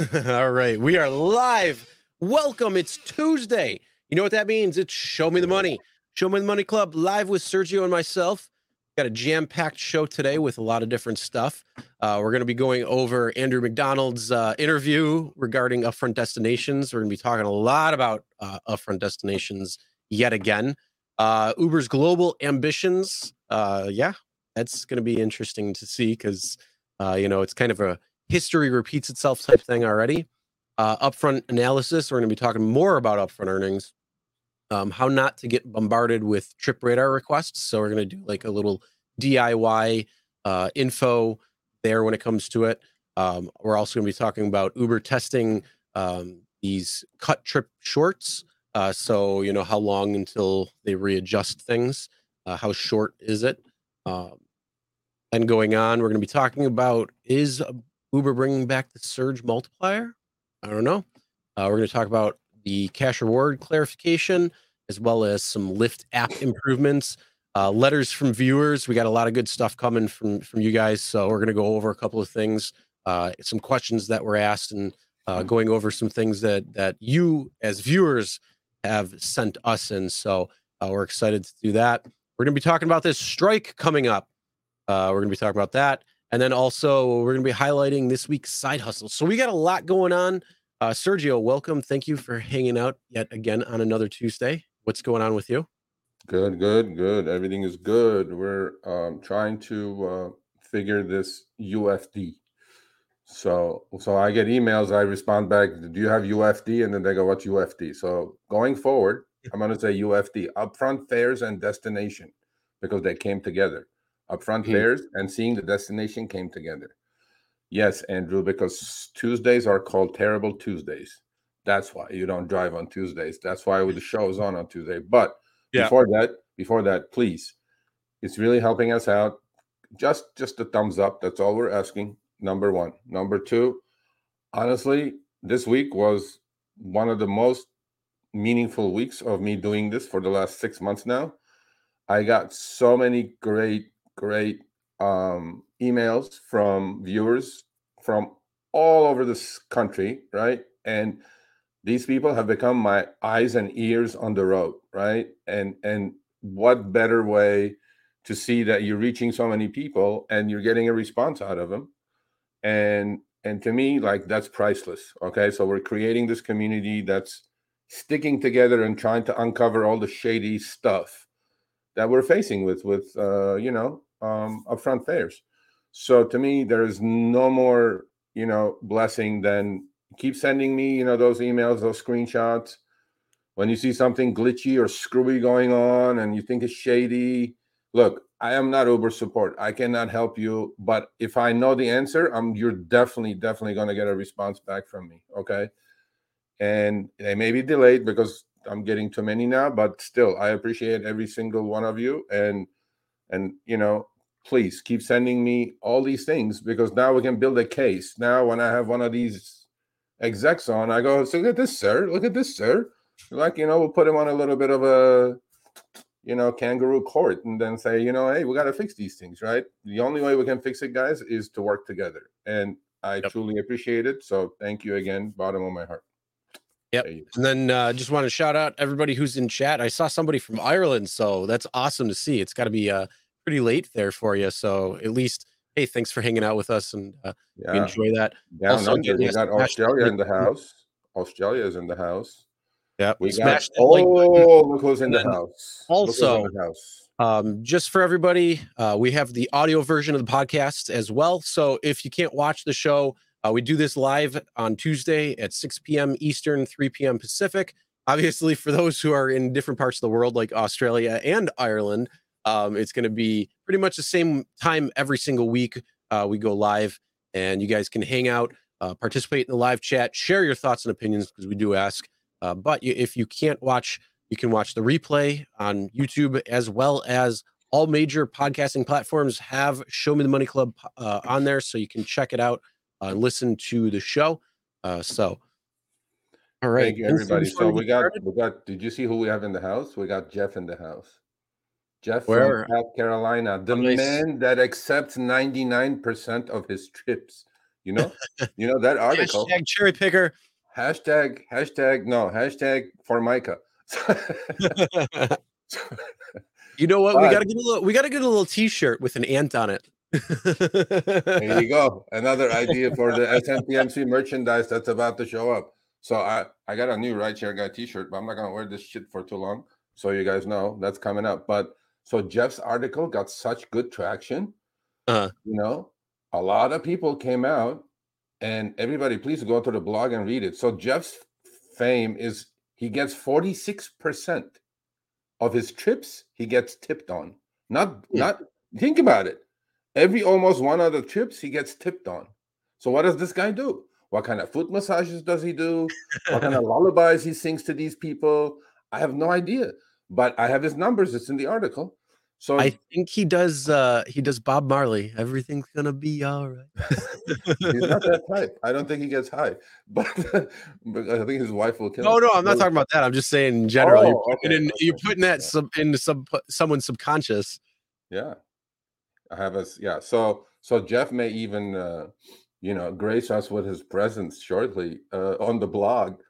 All right, we are live. Welcome. It's Tuesday. You know what that means? It's Show Me the Money. Show Me the Money Club live with Sergio and myself. Got a jam packed show today with a lot of different stuff. Uh, we're going to be going over Andrew McDonald's uh, interview regarding upfront destinations. We're going to be talking a lot about uh, upfront destinations yet again. Uh, Uber's global ambitions. Uh, yeah, that's going to be interesting to see because, uh, you know, it's kind of a history repeats itself type thing already. Uh, upfront analysis. We're going to be talking more about upfront earnings, um, how not to get bombarded with trip radar requests. So we're going to do like a little DIY uh, info there when it comes to it. Um, we're also going to be talking about Uber testing um, these cut trip shorts. Uh, so you know how long until they readjust things. Uh, how short is it? Um, and going on, we're going to be talking about is Uber bringing back the surge multiplier? I don't know. Uh, we're going to talk about the cash reward clarification as well as some Lyft app improvements. Uh, letters from viewers. We got a lot of good stuff coming from from you guys, so we're going to go over a couple of things, uh, some questions that were asked, and uh, going over some things that that you as viewers have sent us in. So uh, we're excited to do that. We're going to be talking about this strike coming up. Uh, we're going to be talking about that. And then also, we're going to be highlighting this week's side hustle. So we got a lot going on. Uh, Sergio, welcome. Thank you for hanging out yet again on another Tuesday. What's going on with you? Good, good, good. Everything is good. We're um, trying to uh, figure this UFD. So, so I get emails. I respond back. Do you have UFD? And then they go, "What's UFD?" So going forward, I'm going to say UFD: upfront fares and destination, because they came together upfront mm-hmm. and seeing the destination came together. Yes, Andrew, because Tuesdays are called terrible Tuesdays. That's why you don't drive on Tuesdays. That's why the show is on on Tuesday. But yeah. before that, before that, please, it's really helping us out. Just just a thumbs up. That's all we're asking. Number one. Number two, honestly, this week was one of the most meaningful weeks of me doing this for the last six months now. I got so many great great um, emails from viewers from all over this country, right? And these people have become my eyes and ears on the road, right? And and what better way to see that you're reaching so many people and you're getting a response out of them? And and to me, like that's priceless. Okay, so we're creating this community that's sticking together and trying to uncover all the shady stuff that we're facing with with uh, you know um, upfront fares. So to me, there is no more, you know, blessing than keep sending me, you know, those emails, those screenshots. When you see something glitchy or screwy going on and you think it's shady, look, I am not Uber support. I cannot help you, but if I know the answer, I'm you're definitely, definitely going to get a response back from me. Okay. And they may be delayed because I'm getting too many now, but still, I appreciate every single one of you. And and you know please keep sending me all these things because now we can build a case now when i have one of these execs on i go so look at this sir look at this sir like you know we'll put him on a little bit of a you know kangaroo court and then say you know hey we got to fix these things right the only way we can fix it guys is to work together and i yep. truly appreciate it so thank you again bottom of my heart Yep. And then uh, just want to shout out everybody who's in chat. I saw somebody from Ireland, so that's awesome to see. It's got to be uh, pretty late there for you. So at least, hey, thanks for hanging out with us and uh, yeah. enjoy that. Yeah, also, no, we got Australia in the house. Australia is in the house. Yeah, we got. Oh, look who's in the house. Also, the house. Um, just for everybody, uh, we have the audio version of the podcast as well. So if you can't watch the show, uh, we do this live on Tuesday at 6 p.m. Eastern, 3 p.m. Pacific. Obviously, for those who are in different parts of the world, like Australia and Ireland, um, it's going to be pretty much the same time every single week. Uh, we go live, and you guys can hang out, uh, participate in the live chat, share your thoughts and opinions because we do ask. Uh, but if you can't watch, you can watch the replay on YouTube as well as all major podcasting platforms have Show Me the Money Club uh, on there, so you can check it out and listen to the show. Uh, so, all right, Thank you, everybody. So we got started? we got. Did you see who we have in the house? We got Jeff in the house. Jeff Where? from South Carolina, the nice. man that accepts 99% of his trips. You know, you know that article. Hashtag cherry picker. Hashtag hashtag no hashtag for Micah. you know what? we gotta get a little. We gotta get a little T-shirt with an ant on it. there you go. Another idea for the SMTMC merchandise that's about to show up. So I I got a new Rideshare Guy T-shirt, but I'm not gonna wear this shit for too long. So you guys know that's coming up. But so Jeff's article got such good traction. Uh-huh. You know, a lot of people came out, and everybody, please go to the blog and read it. So Jeff's fame is he gets 46 percent of his trips he gets tipped on. Not Hmm. not think about it. Every almost one of the trips he gets tipped on. So what does this guy do? What kind of foot massages does he do? What kind of lullabies he sings to these people? I have no idea. But I have his numbers. It's in the article. So I think he does. uh He does Bob Marley. Everything's gonna be all right. he's not that type. I don't think he gets high. But, but I think his wife will kill No, him. no, I'm not talking about that. I'm just saying in general. you're Oh, putting, okay, in, you're putting that yeah. sub, into sub, someone's subconscious. Yeah. I have us. Yeah. So so Jeff may even uh, you know grace us with his presence shortly uh, on the blog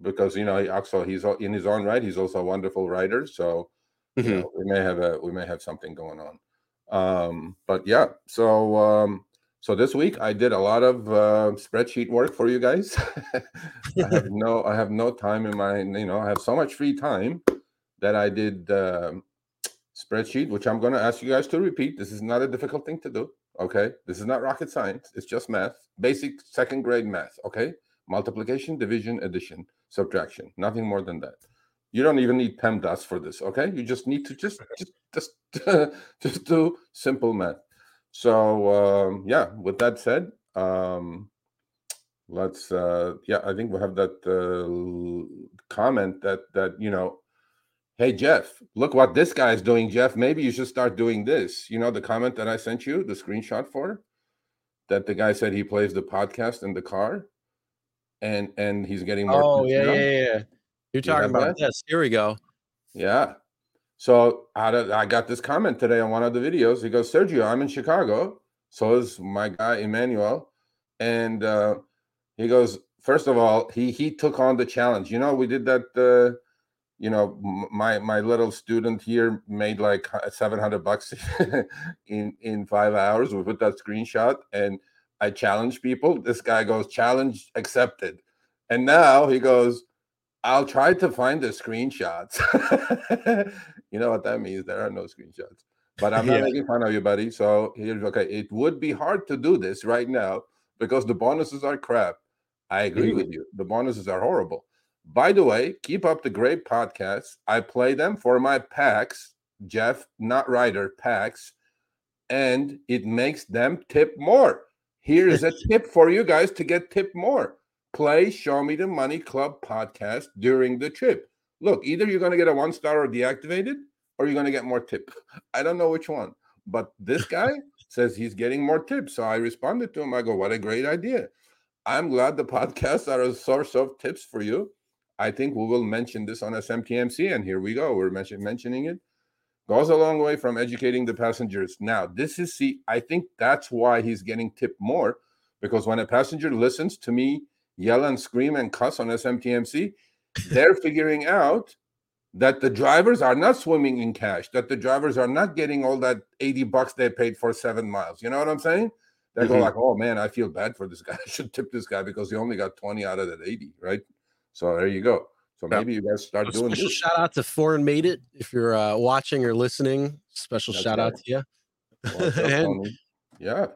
because you know he also he's in his own right he's also a wonderful writer so you Mhm. know, we may have a we may have something going on. Um but yeah so um so this week i did a lot of uh, spreadsheet work for you guys. I have no i have no time in my you know i have so much free time that i did um spreadsheet which i'm going to ask you guys to repeat. This is not a difficult thing to do okay? This is not rocket science. It's just math basic second grade math okay? Multiplication division addition subtraction nothing more than that you don't even need PEMDAS for this, okay? You just need to just just just just do simple math. So um, yeah, with that said, um, let's uh, yeah, I think we have that uh, comment that that you know, hey Jeff, look what this guy is doing, Jeff. Maybe you should start doing this. You know, the comment that I sent you, the screenshot for, that the guy said he plays the podcast in the car, and and he's getting more. Oh yeah, yeah, yeah. You're talking about this. Here we go. Yeah. So out of, I got this comment today on one of the videos. He goes, Sergio, I'm in Chicago. So is my guy Emmanuel. And uh, he goes, first of all, he he took on the challenge. You know, we did that. Uh, you know, my my little student here made like seven hundred bucks in in five hours. We put that screenshot, and I challenge people. This guy goes, challenge accepted. And now he goes, I'll try to find the screenshots. you know what that means? There are no screenshots. But I'm not Yeah. making fun of you, buddy. So here's okay. It would be hard to do this right now because the bonuses are crap. I agree with you. The bonuses are horrible. By the way, keep up the great podcasts. I play them for my pax, Jeff, not Ryder, pax, and it makes them tip more. Here's a tip for you guys to get tip more play Show Me the Money Club podcast during the trip. Look, either you're going to get a one star or deactivated, or you're going to get more tip. I don't know which one, but this guy says he's getting more tips. So I responded to him. I go, What a great idea. I'm glad the podcasts are a source of tips for you. I think we will mention this on SMTMC, and here we go. We're mention, mentioning it. Goes a long way from educating the passengers. Now, this is see, I think that's why he's getting tipped more because when a passenger listens to me yell and scream and cuss on SMTMC, they're figuring out that the drivers are not swimming in cash, that the drivers are not getting all that 80 bucks they paid for seven miles. You know what I'm saying? They go Mhm. like, oh man, I feel bad for this guy. I should tip this guy because he only got 20 out of that 80, right? So there you go. So maybe you guys start doing special this. shout out to Foreign Made It. If you're uh, watching or listening, special That's shout out to you. Up, And- yeah.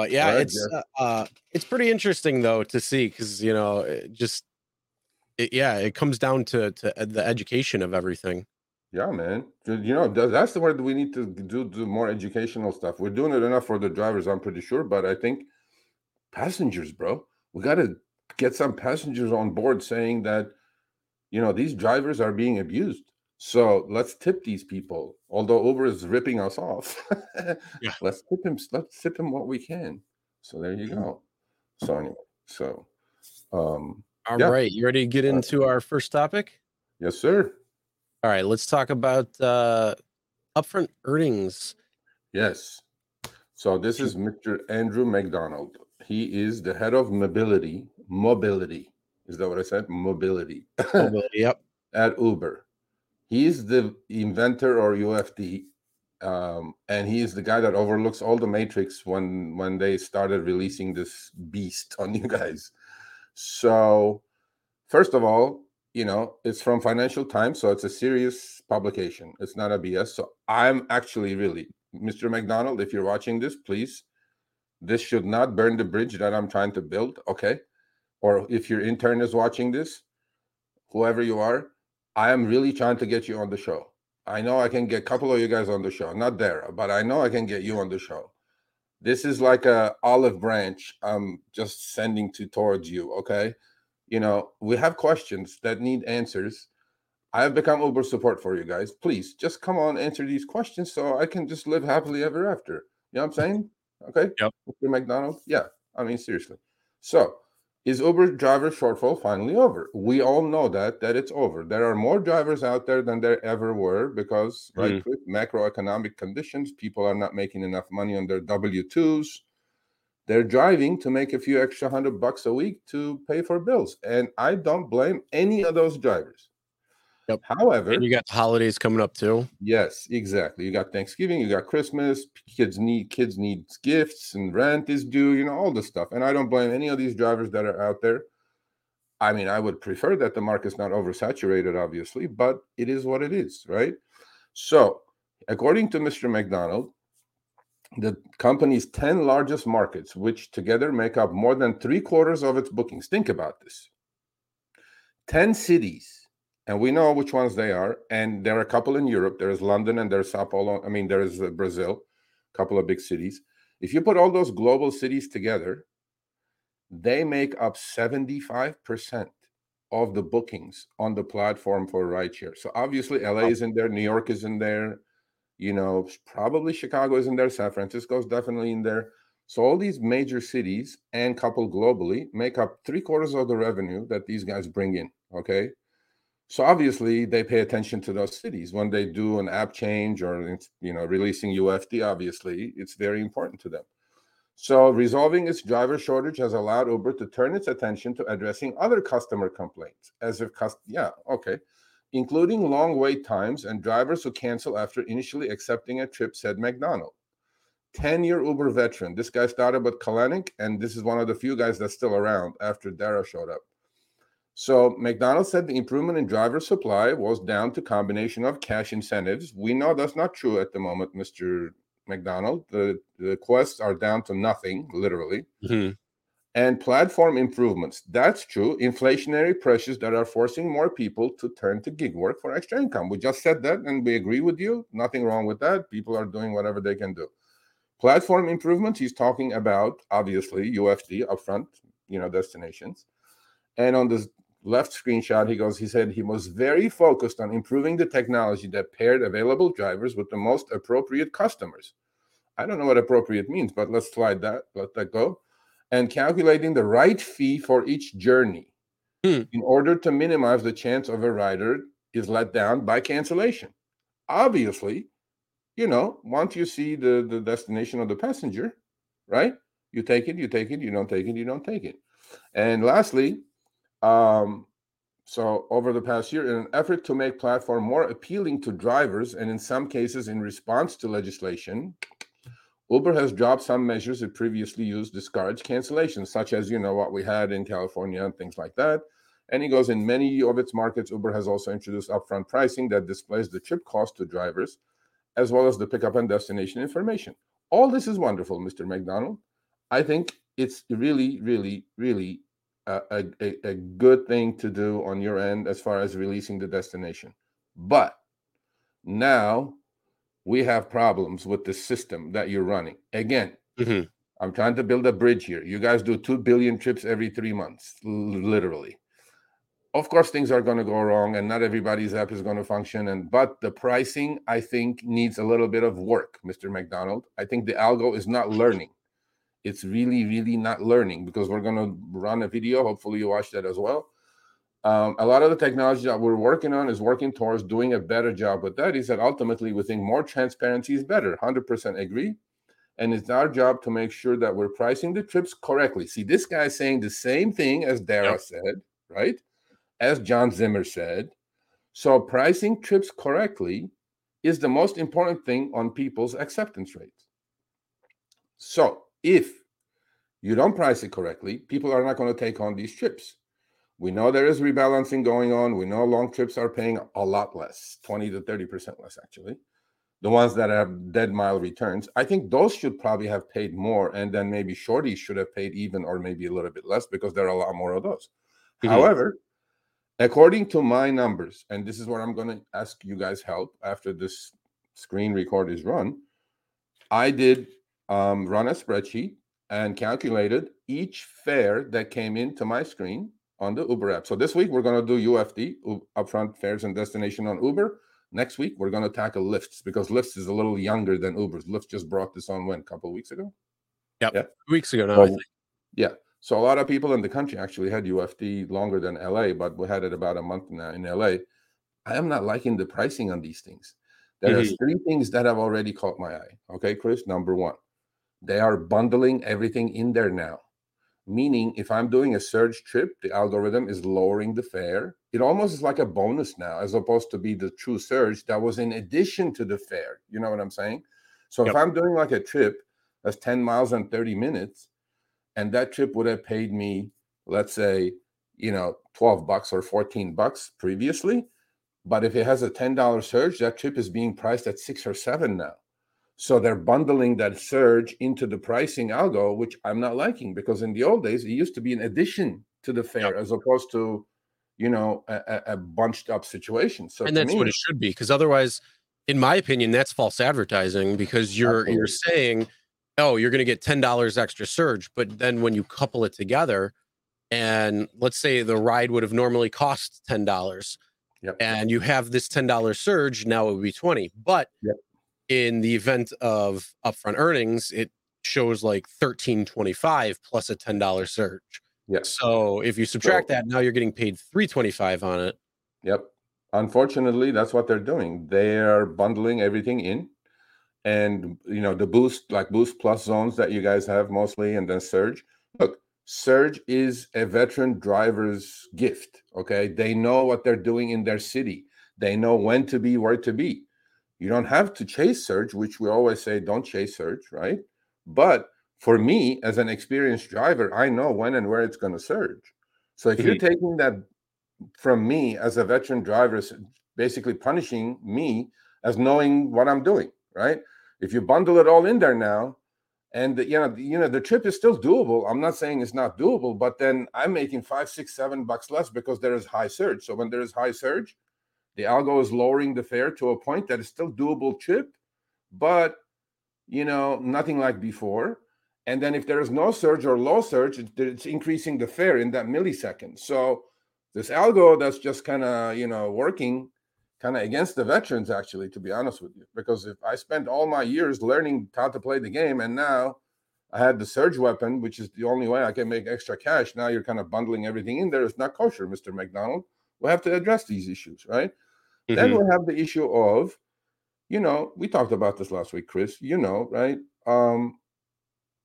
But yeah, ahead, it's uh, uh, it's pretty interesting though to see because you know it just it, yeah, it comes down to to uh, the education of everything. Yeah, man. You know, that's the word we need to do, do more educational stuff. We're doing it enough for the drivers, I'm pretty sure, but I think passengers, bro, we got to get some passengers on board saying that, you know, these drivers are being abused. So let's tip these people. Although Uber is ripping us off, Yeah. let's tip him. Let's tip him what we can. So there you go. So anyway, so um, All right, Yeah. you ready to get into our first topic? yes, sir. All right, let's talk about uh, upfront earnings. Yes. So this is Mr. Andrew McDonald. He is the head of mobility. Mobility. Is that what I said? Mobility. Mobility, yep. At Uber. He's the inventor or UFD. Um, and he is the guy that overlooks all the matrix when when they started releasing this beast on you guys. So, first of all, you know, it's from Financial Times, so it's a serious publication. It's not a BS. So I'm actually really, Mr. McDonald, if you're watching this, please, this should not burn the bridge that I'm trying to build. Okay. Or if your intern is watching this, whoever you are, I am really trying to get you on the show. I know I can get a couple of you guys on the show, not there, but I know I can get you on the show. This is like a olive branch I'm just sending to towards you. Okay. You know, we have questions that need answers. I have become Uber support for you guys. Please just come on, answer these questions so I can just live happily ever after. You know what I'm saying? Okay. Yep. Mr. McDonald. Yeah. I mean, seriously. So is Uber driver shortfall finally over? We all know that that it's over. There are more drivers out there than there ever were because right Mm. with macroeconomic conditions, people are not making enough money on their W twos. They're driving to make a few extra hundred bucks a week to pay for bills, and I don't blame any of those drivers. Yep. However, And you got holidays coming up too. Yes, exactly. You got Thanksgiving, you got Christmas, kids need kids need gifts and rent is due, you know, all this stuff. And I don't blame any of these drivers that are out there. I mean, I would prefer that the market's not oversaturated, obviously, but it is what it is, right? So, according to Mr. McDonald, the company's 10 largest markets, which together make up more than three quarters of its bookings. Think about this 10 cities and we know which ones they are. And there are a couple in Europe. There's London and there's Sao Paulo. I mean, there is uh, Brazil, a couple of big cities. If you put all those global cities together, they make up 75% of the bookings on the platform for rideshare. So obviously, LA is in there, New York is in there, you know, probably Chicago is in there, San Francisco is definitely in there. So all these major cities and couple globally make up three quarters of the revenue that these guys bring in. Okay. So obviously they pay attention to those cities when they do an app change or you know releasing UFD. Obviously, it's very important to them. So resolving its driver shortage has allowed Uber to turn its attention to addressing other customer complaints, as if cust- yeah okay, including long wait times and drivers who cancel after initially accepting a trip. Said McDonald. 10 year Uber veteran. This guy started with Kalanick, and this is one of the few guys that's still around after Dara showed up. So McDonald said the improvement in driver supply was down to combination of cash incentives. We know that's not true at the moment, Mr. McDonald. The the quests are down to nothing, literally. Mhm. And platform improvements. That's true. Inflationary pressures that are forcing more people to turn to gig work for extra income. We just said that and we agree with you. Nothing wrong with that. People are doing whatever they can do. Platform improvements, he's talking about obviously UFD upfront, you know, destinations. And on this left screenshot, he goes, he said he was very focused on improving the technology that paired available drivers with the most appropriate customers. I don't know what appropriate means, but let's slide that, let that go. And calculating the right fee for each journey Hmm. in order to minimize the chance of a rider is let down by cancellation. Obviously, you know, once you see the, the destination of the passenger, right? You take it, you take it, you don't take it, you don't take it. And lastly, um, so over the past year, in an effort to make platform more appealing to drivers, and in some cases in response to legislation, Uber has dropped some measures it previously used to discourage cancellations, such as you know what we had in California and things like that. And he goes, in many of its markets, Uber has also introduced upfront pricing that displays the trip cost to drivers, as well as the pickup and destination information. All this is wonderful, Mr. McDonald. I think it's really, really, really a, a, a- good thing to do on your end as far as releasing the destination. But now we have problems with the system that you're running. Again, Mhm. I'm trying to build a bridge here. You guys do 2 billion trips every three months, literally. Of course, things are going to go wrong and not everybody's app is going to function. And but the pricing, I think, needs a little bit of work, Mr. McDonald. I think the algo is not learning. It's really, really not learning because we're going to run a video. Hopefully, you watch that as well. Um, a lot of the technology that we're working on is working towards doing a better job with that. Is that. Ultimately we think more transparency is better. 100% agree. and it's our job to make sure that we're pricing the trips correctly. See, this guy's saying the same thing as Dara yep. said, right? As John Zimmer said. So pricing trips correctly is the most important thing on people's acceptance rates. So if you don't price it correctly, people are not going to take on these trips. We know there is rebalancing going on. We know long trips are paying a lot less, 20 to 30% less, actually. The ones that have dead mile returns, I think those should probably have paid more. And then maybe shorties should have paid even or maybe a little bit less because there are a lot more of those. Mm-hmm. However, according to my numbers, and this is where I'm going to ask you guys help after this screen record is run, I did um, run a spreadsheet and calculated each fare that came into my screen on the Uber app. So this week we're going to do UFD, upfront fares and destination on Uber. Next week we're going to tackle Lyfts because Lyfts is a little younger than Uber's. Lyft just brought this on when a couple weeks ago. Yep. Yeah, weeks ago now. So, yeah. So a lot of people in the country actually had UFD longer than LA, but we had it about a month now in LA. I am not liking the pricing on these things. There mm-hmm. are three things that have already caught my eye. Okay, Chris. Number one, they are bundling everything in there now. Meaning, if I'm doing a surge trip, the algorithm is lowering the fare. It almost is like a bonus now, as opposed to be the true surge that was in addition to the fare. You know what I'm saying? So yep. if I'm doing like a trip that's 10 miles and 30 minutes, and that trip would have paid me, let's say, you know, 12 bucks or 14 bucks previously. But if it has a $10 surge, that trip is being priced at six or seven now. So they're bundling that surge into the pricing algo, which I'm not liking because in the old days it used to be an addition to the fare yep. as opposed to, you know, a, a bunched up situation. So and that's me, what it should be because otherwise, in my opinion, that's false advertising because you're absolutely. you're saying, oh, you're going to get ten dollars extra surge, but then when you couple it together, and let's say the ride would have normally cost ten dollars. Yep. And you have this $10 surge, now it would be 20. But yep in the event of upfront earnings, it shows like 1325 plus a $10 surge. Yep. So if you subtract so, that, now you're getting paid 325 on it. Yep. Unfortunately, that's what they're doing. They are bundling everything in. And you know, the boost, like boost plus zones that you guys have mostly, and then surge. Look, surge is a veteran driver's gift. Okay. They know what they're doing in their city. They know when to be, where to be. You don't have to chase surge, which we always say don't chase surge, right? But for me, as an experienced driver, I know when and where it's going to surge. So if you're mm-hmm. taking that from me as a veteran driver, basically punishing me as knowing what I'm doing, right? If you bundle it all in there now, and you know, you know, the trip is still doable. I'm not saying it's not doable, but then I'm making five, six, seven bucks less because there is high surge. So when there is high surge, the algo is lowering the fare to a point that is still doable trip, but you know, nothing like before. And then if there is no surge or low surge, it's increasing the fare in that millisecond. So this algo that's just kind of you know working kind of against the veterans actually to be honest with you because if i spent all my years learning how to play the game and now i had the surge weapon which is the only way i can make extra cash now you're kind of bundling everything in there it's not kosher mr mcdonald we have to address these issues, right? Mm-hmm. Then we have the issue of, you know, we talked about this last week, Chris. You know, right? Um,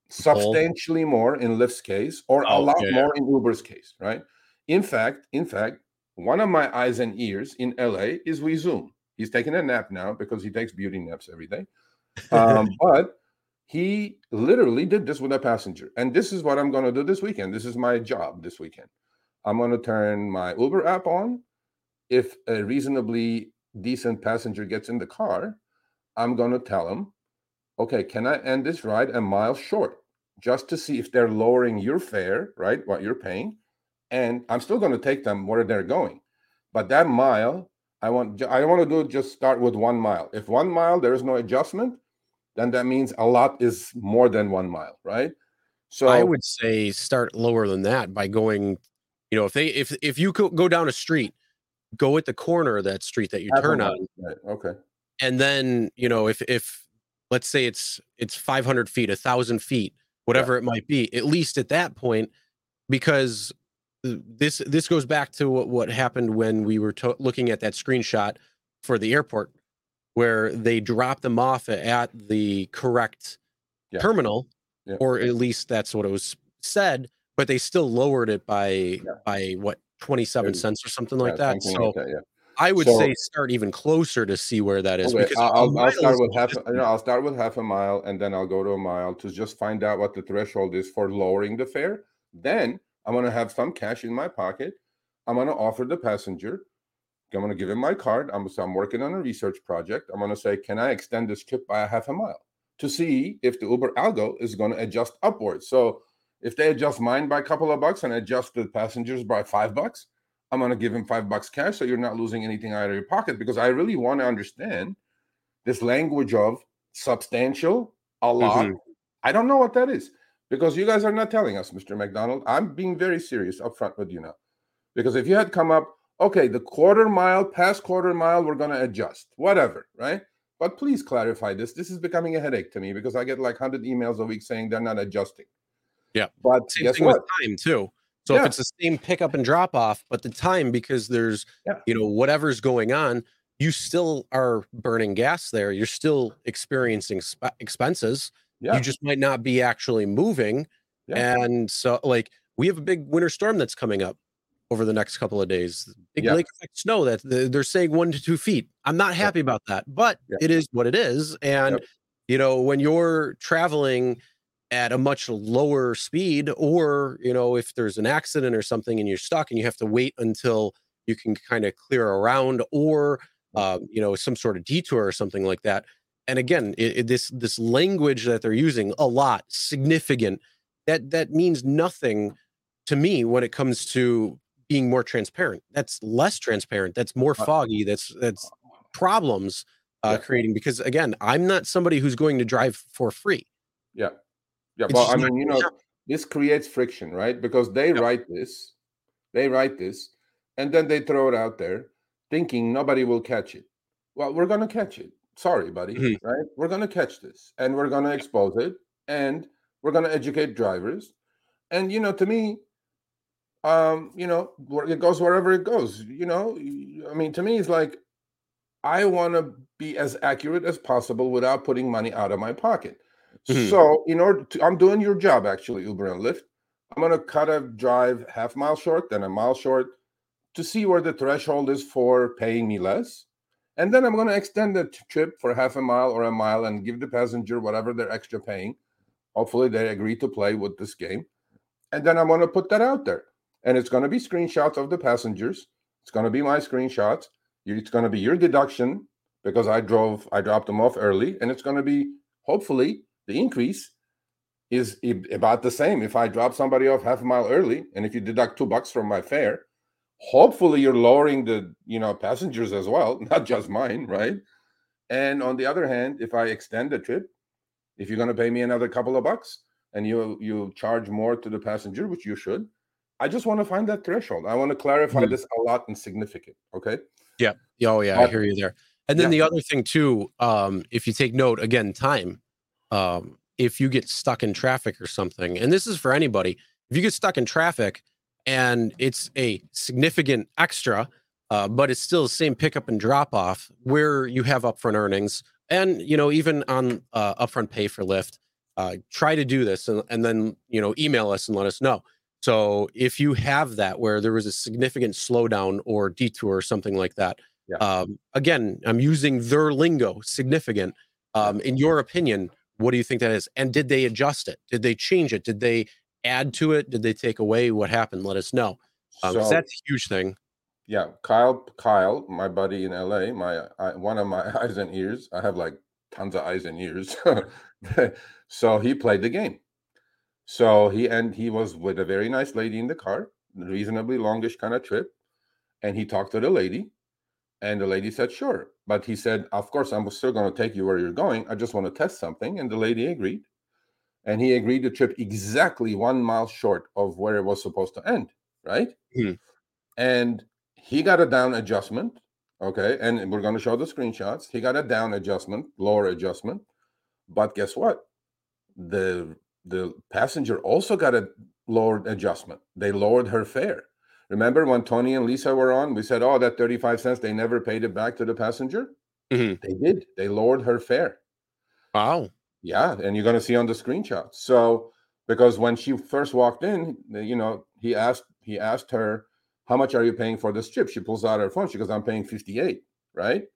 substantially more in Lyft's case, or a lot more in Uber's case, right? In fact, in fact, one of my eyes and ears in LA is we Zoom. He's taking a nap now because he takes beauty naps every day. Um, but he literally did this with a passenger. And this is what I'm going to do this weekend. This is my job this weekend. I'm going to turn my Uber app on. If a reasonably decent passenger gets in the car, I'm going to tell them, okay, can I end this ride a mile short just to see if they're lowering your fare, right? What you're paying. And I'm still going to take them where they're going. But that mile, I want I want to do just start with one mile. If one mile there is no adjustment, then that means a lot is more than one mile, right? So I would say start lower than that by going you know, if they if if you go down a street, go at the corner of that street that you turn on. Right. Okay. And then you know if if let's say it's it's 500 feet, a thousand feet, whatever yeah. it might be, at least at that point, because this this goes back to what, what happened when we were to- looking at that screenshot for the airport where they dropped them off at the correct Yeah. terminal, Yeah. or at least that's what it was said. But they still lowered it by by what twenty seven Thirty. cents or something like Yeah, that. something So like that, yeah. I would So- say start even closer to see where that is Okay, because I'll, I'll, start with half. just- You know, I'll start with half a mile, and then I'll go to a mile to just find out what the threshold is for lowering the fare. Then I'm gonna have some cash in my pocket. I'm gonna offer the passenger. I'm gonna give him my card. I'm so I'm working on a research project. I'm gonna say, can I extend this trip by a half a mile to see if the Uber algo is gonna adjust upwards? So if they adjust mine by a couple of bucks and adjust the passengers by five bucks, I'm going to give him five bucks cash so you're not losing anything out of your pocket because I really want to understand this language of substantial, a lot. Mhm. I don't know what that is because you guys are not telling us, Mr. McDonald. I'm being very serious up front with you now. Because if you had come up, okay, the quarter mile, past quarter mile, we're going to adjust, whatever, right? But please clarify this. This is becoming a headache to me because I get like 100 emails a week saying they're not adjusting. Yeah. But Same thing what? with time too. So Yeah. if it's the same pickup and drop off, but the time because there's Yeah. you know whatever's going on, you still are burning gas there. You're still experiencing sp- expenses. Yeah. You just might not be actually moving. And so like we have a big winter storm that's coming up over the next couple of days. Big lake effect snow that they're saying one to two feet. I'm not happy about that, but it is what it is. And you know, when you're traveling at a much lower speed or you know if there's an accident or something and you're stuck and you have to wait until you can kind of clear around or uh, you know some sort of detour or something like that and again it, it- this this language that they're using a lot significant that that means nothing to me when it comes to being more transparent that's less transparent that's more Uh, foggy that's that's problems uh, Yeah. creating because again i'm not somebody who's going to drive for free Yeah. Yeah. Well, I mean, you know, this creates friction, right? Because they write this, they write this, and then they throw it out there thinking nobody will catch it. Well, we're going to catch it. Sorry, buddy, Mhm. right? We're going to catch this and we're going to expose it and we're going to educate drivers. And, you know, to me, um, you know, it goes wherever it goes. You know, I mean, to me, it's like I want to be as accurate as possible without putting money out of my pocket. Mhm. So, in order to, I'm doing your job actually, Uber and Lyft. I'm going to cut a drive half mile short, then a mile short to see where the threshold is for paying me less. And then I'm going to extend the trip for half a mile or a mile and give the passenger whatever they're extra paying. Hopefully, they agree to play with this game. And then I'm going to put that out there. And it's going to be screenshots of the passengers. It's going to be my screenshots. It's going to be your deduction because I drove, I dropped them off early. And it's going to be hopefully the increase is about the same. If I drop somebody off half a mile early, and if you deduct two bucks from my fare, hopefully you're lowering the you know passengers as well, not just mine, right? And on the other hand, if I extend the trip, if you're going to pay me another couple of bucks and you you charge more to the passenger, which you should, I just want to find that threshold. I want to clarify Mhm. this a lot and significant. Okay. Yeah. Oh yeah, I hear you there. And then Yeah. the other thing too, um, if you take note again, time. Um, if you get stuck in traffic or something, and this is for anybody, if you get stuck in traffic and it's a significant extra, uh, but it's still the same pickup and drop off where you have upfront earnings, and you know even on uh, upfront pay for Lyft, uh, try to do this and, and then you know email us and let us know. So if you have that where there was a significant slowdown or detour or something like that, Yeah. um, again, I'm using their lingo, significant. Um, in your opinion, what do you think that is? And did they adjust it? Did they change it? Did they add to it? Did they take away? What happened? Let us know. Um, So- that's a huge thing. Yeah, Kyle, Kyle, my buddy in LA, my I, one of my eyes and ears. I have like tons of eyes and ears. so he played the game. So he and he was with a very nice lady in the car, reasonably longish kind of trip, and he talked to the lady, and the lady said sure, but he said, of course, I'm still going to take you where you're going. I just want to test something, and the lady agreed, and he agreed to trip exactly one mile short of where it was supposed to end, right? Hmm. And he got a down adjustment okay? And we're going to show the screenshots. He got a down adjustment lower adjustment. But guess what? The the passenger also got a lowered adjustment. They lowered her fare remember when tony and lisa were on we said oh that 35 cents they never paid it back to the passenger Mhm. they did they lowered her fare Wow. Yeah, and you're going to see on the screenshot. So because when she first walked in, you know, he asked he asked her, "How much are you paying for this trip?" She pulls out her phone. She goes, "I'm paying 58." Right,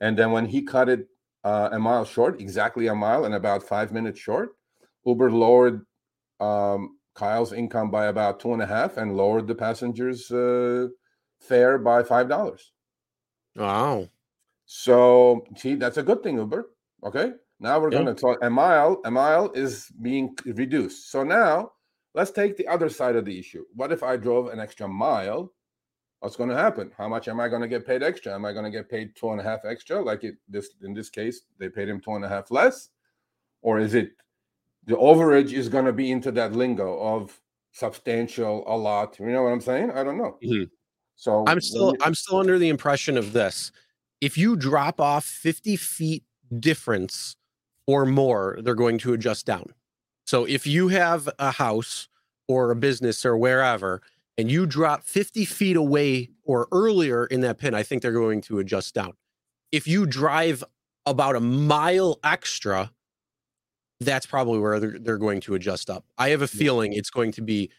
and then when he cut it uh, a mile short, exactly a mile and about five minutes short, Uber lowered um, Kyle's income by about two and a half and lowered the passengers' uh, fare by five dollars. Wow. So see, that's a good thing, Uber. Okay. Now we're Yeah. going to talk. A mile, a mile is being reduced. So now let's take the other side of the issue. What if I drove an extra mile? What's going to happen? How much am I going to get paid extra? Am I going to get paid two and a half extra? Like it this in this case, they paid him two and a half less, or is it the overage is going to be into that lingo of substantial, a lot? You know what I'm saying? I don't know. Mhm. So I'm still you- I'm still under the impression of this. If you drop off 50 feet difference or more, they're going to adjust down. So if you have a house or a business or wherever, and you drop 50 feet away or earlier in that pin, I think they're going to adjust down. If you drive about a mile extra, that's probably where they're, they're going to adjust up. I have a feeling it's going to be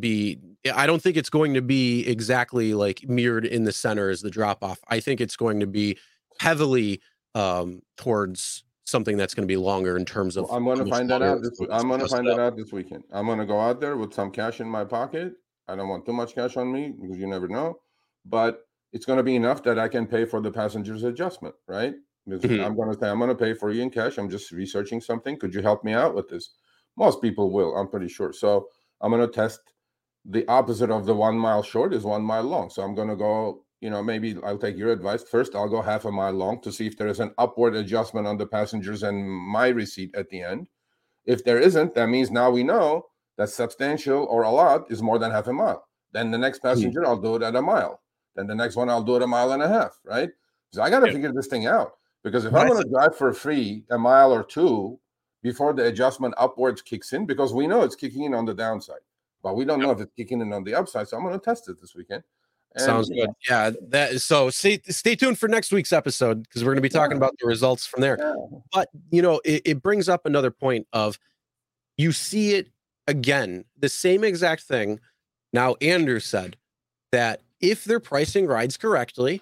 be I don't think it's going to be exactly like mirrored in the center as the drop off. I think it's going to be heavily um towards something that's going to be longer in terms of Well, I'm going to find that out. This, I'm going to find that out this weekend. I'm going to go out there with some cash in my pocket. I don't want too much cash on me because you never know, but it's going to be enough that I can pay for the passenger's adjustment, right? Mhm. I'm going to say I'm going to pay for you in cash. I'm just researching something. Could you help me out with this? Most people will. I'm pretty sure. So I'm going to test the opposite of the one mile short is one mile long. So I'm going to go. You know, maybe I'll take your advice. First, I'll go half a mile long to see if there is an upward adjustment on the passengers and my receipt at the end. If there isn't, that means now we know that substantial or a lot is more than half a mile. Then the next passenger, I'll do it at a mile. Then the next one, I'll do it a mile and a half, right? So I got to Yeah. figure this thing out because if I'm going to drive for free a mile or two before the adjustment upwards kicks in, because we know it's kicking in on the downside, but we don't know if it's kicking in on the upside. So I'm going to test it this weekend. And, Sounds good. Yeah, that is so stay stay tuned for next week's episode because we're going to be talking Yeah. about the results from there. yeah. but you know it, it brings up another point of you see it again the same exact thing now andrew said that if they're pricing rides correctly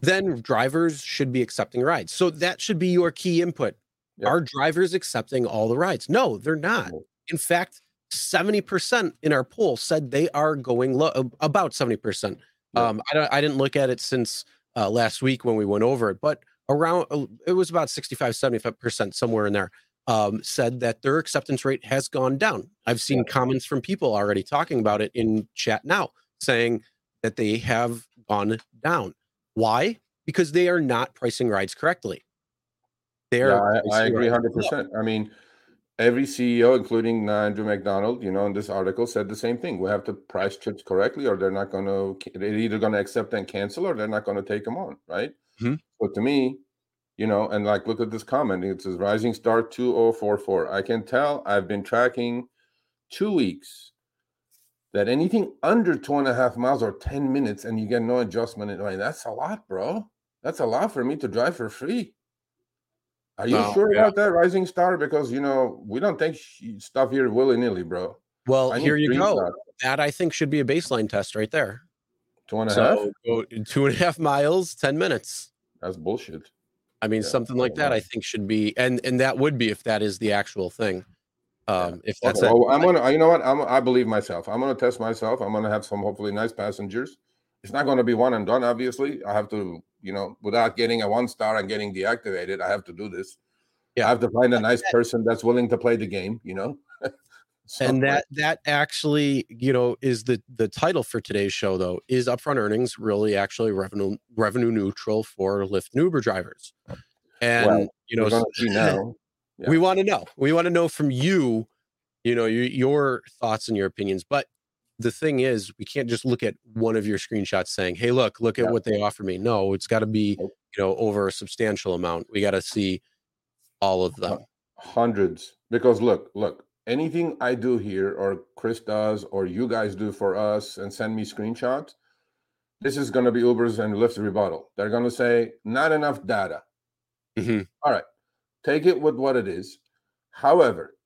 then drivers should be accepting rides. So that should be your key input. Yeah. are drivers accepting all the rides? No they're not. In fact 70% in our poll said they are going low about 70% Yeah. um i don't i didn't look at it since uh, last week when we went over it but around uh, it was about 65 75% somewhere in there um, said that their acceptance rate has gone down. I've seen comments from people already talking about it in chat now saying that they have gone down why because they are not pricing rides correctly they're Yeah, I, I agree hundred percent. I mean, every CEO, including Andrew McDonald, you know, in this article said the same thing. We have to price trips correctly, or they're not going to. They're either going to accept and cancel, or they're not going to take them on, right? Mhm. So to me, you know, and like look at this comment. It says Rising Star two zero four four. I can tell. I've been tracking two weeks. That anything under two and a half miles or ten minutes, and you get no adjustment, and like that's a lot, bro. That's a lot for me to drive for free. Are you No, sure yeah. about that, Rising Star? Because you know we don't take stuff here willy nilly, bro. well here you go that i think should be a baseline test right there Two and a half. so go two and a half miles 10 minutes That's bullshit. I mean, Yeah, something like oh, that. I think should be, and and that would be if that is the actual thing. Um, if that's Okay, well, I'm gonna. You know what? I'm. I believe myself. I'm gonna test myself. I'm gonna have some hopefully nice passengers. It's not going to be one and done. Obviously, I have to. You know, without getting a one star and getting deactivated, I have to do this. Yeah. I have to find a nice person that's willing to play the game. You know. So, and that that actually, you know, is the the title for today's show though. Is upfront earnings really actually revenue revenue neutral for Lyft and Uber drivers? And Well, you know, we're going to see now. Yeah. we want to know. We want to know from you, you know, your your thoughts and your opinions. But the thing is, we can't just look at one of your screenshots saying, "Hey, look, look at Yeah. what they offer me." No, it's got to be, you know, over a substantial amount. We got to see all of them. hundreds because look look anything i do here or chris does or you guys do for us and send me screenshots this is going to be uber's and lyft's rebuttal they're going to say not enough data Mhm. all right take it with what it is. However,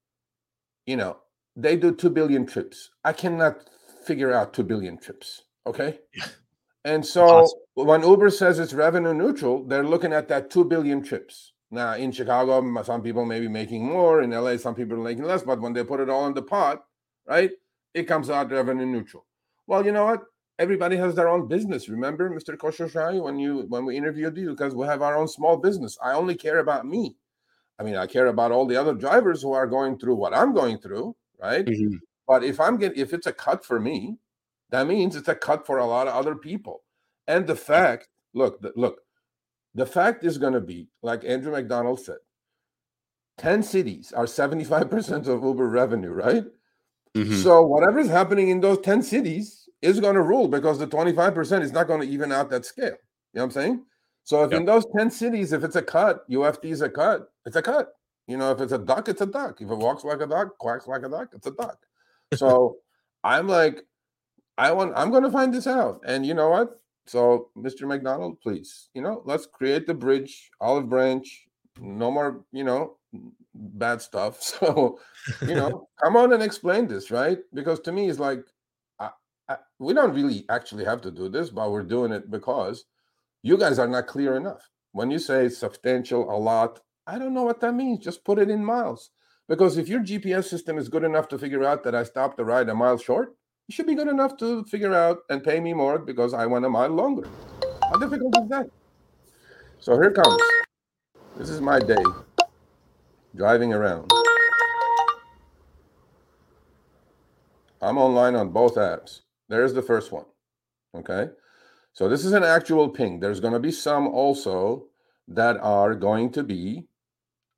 you know, they do 2 billion trips. I cannot figure out 2 billion trips. Okay. And so awesome. when Uber says it's revenue neutral, they're looking at that 2 billion trips. Now, in Chicago, some people may be making more. In LA, some people are making less. But when they put it all in the pot, right, it comes out revenue neutral. Well, you know what? Everybody has their own business. Remember, Mr. Khosrowshahi, when you when we interviewed you, because we have our own small business. I only care about me. I mean, I care about all the other drivers who are going through what I'm going through, right? Mm-hmm. But if I'm getting if it's a cut for me, that means it's a cut for a lot of other people. And the fact, look, the, look, the fact is going to be, like Andrew Macdonald said, 10 cities are 75% of Uber revenue, right? Mm-hmm. So whatever's happening in those 10 cities is going to rule because the 25% is not going to even out that scale. You know what I'm saying? So if yep. in those 10 cities, if it's a cut, UFD is a cut, it's a cut. You know, if it's a duck, it's a duck. If it walks like a duck, quacks like a duck, it's a duck. So I'm like, I want I'm gonna find this out. And you know what? So, Mr. Macdonald, please, you know, let's create the bridge, olive branch, no more, you know, bad stuff. So, you know, come on and explain this, right? Because to me, it's like I, I, we don't really actually have to do this, but we're doing it because you guys are not clear enough. When you say substantial, a lot, I don't know what that means. Just put it in miles. Because if your GPS system is good enough to figure out that I stopped the ride a mile short, it should be good enough to figure out and pay me more because I went a mile longer. How difficult is that? So here comes. This is my day driving around. I'm online on both apps. There's the first one. Okay. So this is an actual ping. There's going to be some also that are going to be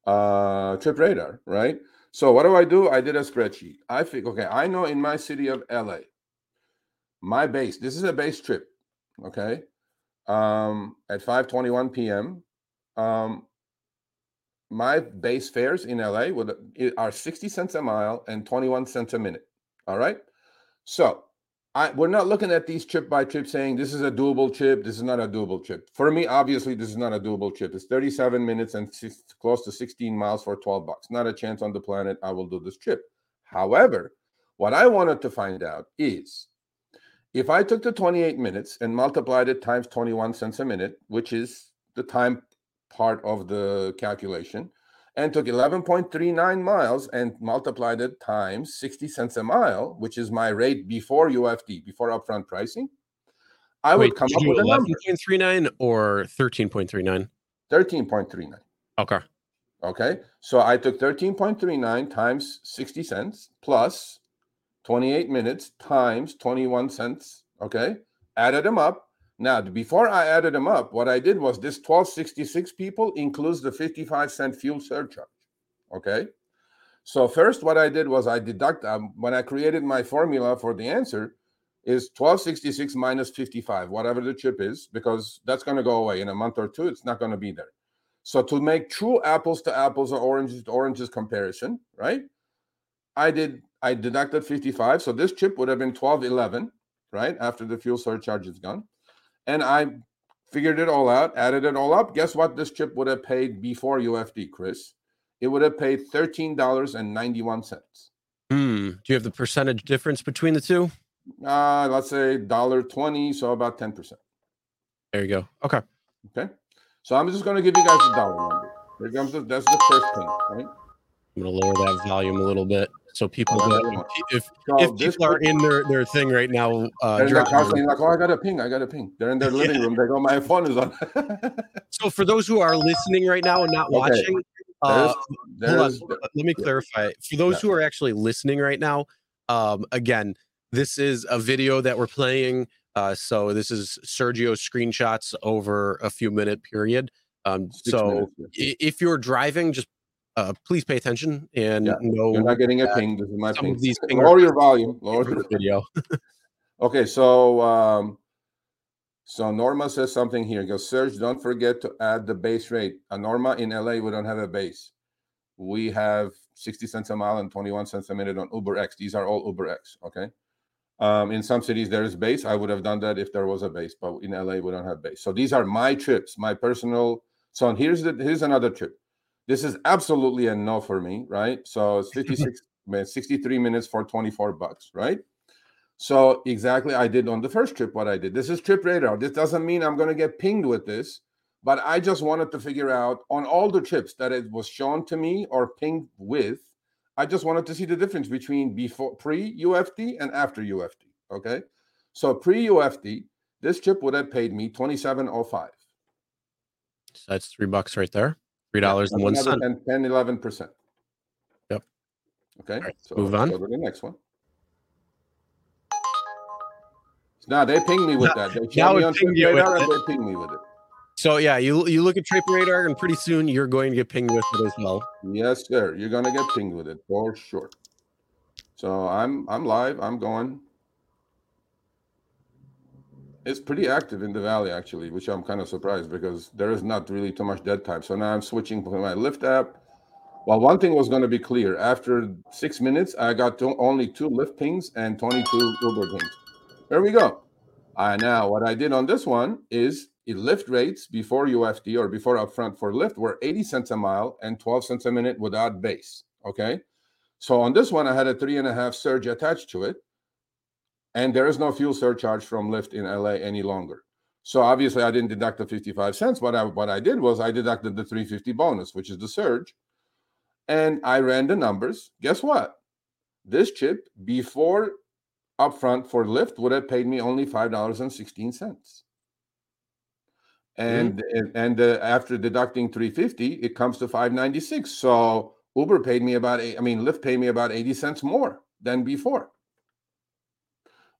uh, trip radar, right? So what do I do? I did a spreadsheet. I think, okay, I know in my city of LA, my base, this is a base trip, okay, um, at 5.21 p.m., um, my base fares in LA would, are 60 cents a mile and 21 cents a minute. All right. So I, we're not looking at these trip by trip saying this is a doable trip. This is not a doable trip. For me, obviously, this is not a doable trip. It's 37 minutes and six, close to 16 miles for 12 bucks. Not a chance on the planet I will do this trip. However, what I wanted to find out is if I took the 28 minutes and multiplied it times 21 cents a minute, which is the time part of the calculation, and took 11.39 miles and multiplied it times 60 cents a mile, which is my rate before UFD, before upfront pricing, I Wait, would come up with a number. 11.39 or 13.39? 13.39. Okay. Okay. So I took 13.39 times 60 cents plus 28 minutes times 21 cents. Okay. Added them up now, before I added them up, what I did was this 1266 people includes the 55 cent fuel surcharge. Okay. So first, what I did was I deduct um, when I created my formula for the answer is 1266 minus 55, whatever the chip is, because that's going to go away in a month or two. It's not going to be there. So to make true apples to apples or oranges to oranges comparison, right? I did I deducted 55. So this chip would have been 1211, right? After the fuel surcharge is gone and I figured it all out, added it all up. Guess what this chip would have paid before UFD, Chris? It would have paid $13.91. Hmm. Do you have the percentage difference between the two? Uh, let's say dollar twenty, so about 10%. There you go. Okay. Okay. So I'm just going to give you guys the dollar number. Here comes the, that's the first thing, right? I'm going to lower that volume a little bit so people go, if so if people are in their, their thing right now, uh, they're like, oh, I got a ping, I got a ping. They're in their living yeah. room. They go, my phone is on. so for those who are listening right now and not okay. watching, uh, there's, there's, hold on, let me clarify. For those who are actually listening right now, um, again, this is a video that we're playing. Uh, so this is Sergio's screenshots over a few minute period. Um, so minutes, yeah. if you're driving, just uh, please pay attention and yeah, know you're not getting a ping. This is my ping. These lower your volume. Lower the video. okay, so um, so Norma says something here. Goes, Serge, don't forget to add the base rate. A Norma in LA, we don't have a base. We have 60 cents a mile and 21 cents a minute on Uber X. These are all Uber X. Okay. Um, in some cities there is base. I would have done that if there was a base, but in LA we don't have base. So these are my trips, my personal. So here's the here's another trip. This is absolutely a no for me, right? So it's 56 minutes, 63 minutes for 24 bucks, right? So exactly I did on the first trip what I did. This is trip radar. This doesn't mean I'm going to get pinged with this, but I just wanted to figure out on all the trips that it was shown to me or pinged with, I just wanted to see the difference between before pre UFD and after UFD, okay? So pre UFD, this trip would have paid me 2705. So that's 3 bucks right there. $3 and 1 cent. 10, 10 11%. Yep. Okay. right, so move on. Go to the next one. Now they ping me with that. They now me on Trip you with it. they ping me with it. So yeah, you you look at Trip Radar, and pretty soon you're going to get pinged with it as well. Yes, sir. You're gonna get pinged with it for sure. So I'm I'm live. I'm going. It's pretty active in the valley actually, which I'm kind of surprised because there is not really too much dead time. So now I'm switching to my Lyft app. Well, one thing was going to be clear. After six minutes, I got to only two Lyft pings and 22 Uber pings. There we go. Uh, now, what I did on this one is it Lyft rates before UFD or before upfront for Lyft were 80 cents a mile and 12 cents a minute without base. Okay. So on this one, I had a three and a half surge attached to it. And there is no fuel surcharge from Lyft in LA any longer. So obviously, I didn't deduct the 55 cents. What I, what I did was I deducted the 350 bonus, which is the surge. And I ran the numbers. Guess what? This chip before upfront for Lyft would have paid me only $5.16 and and uh, after deducting 350 it comes to 596 so uber paid me about eight, i mean lyft paid me about 80 cents more than before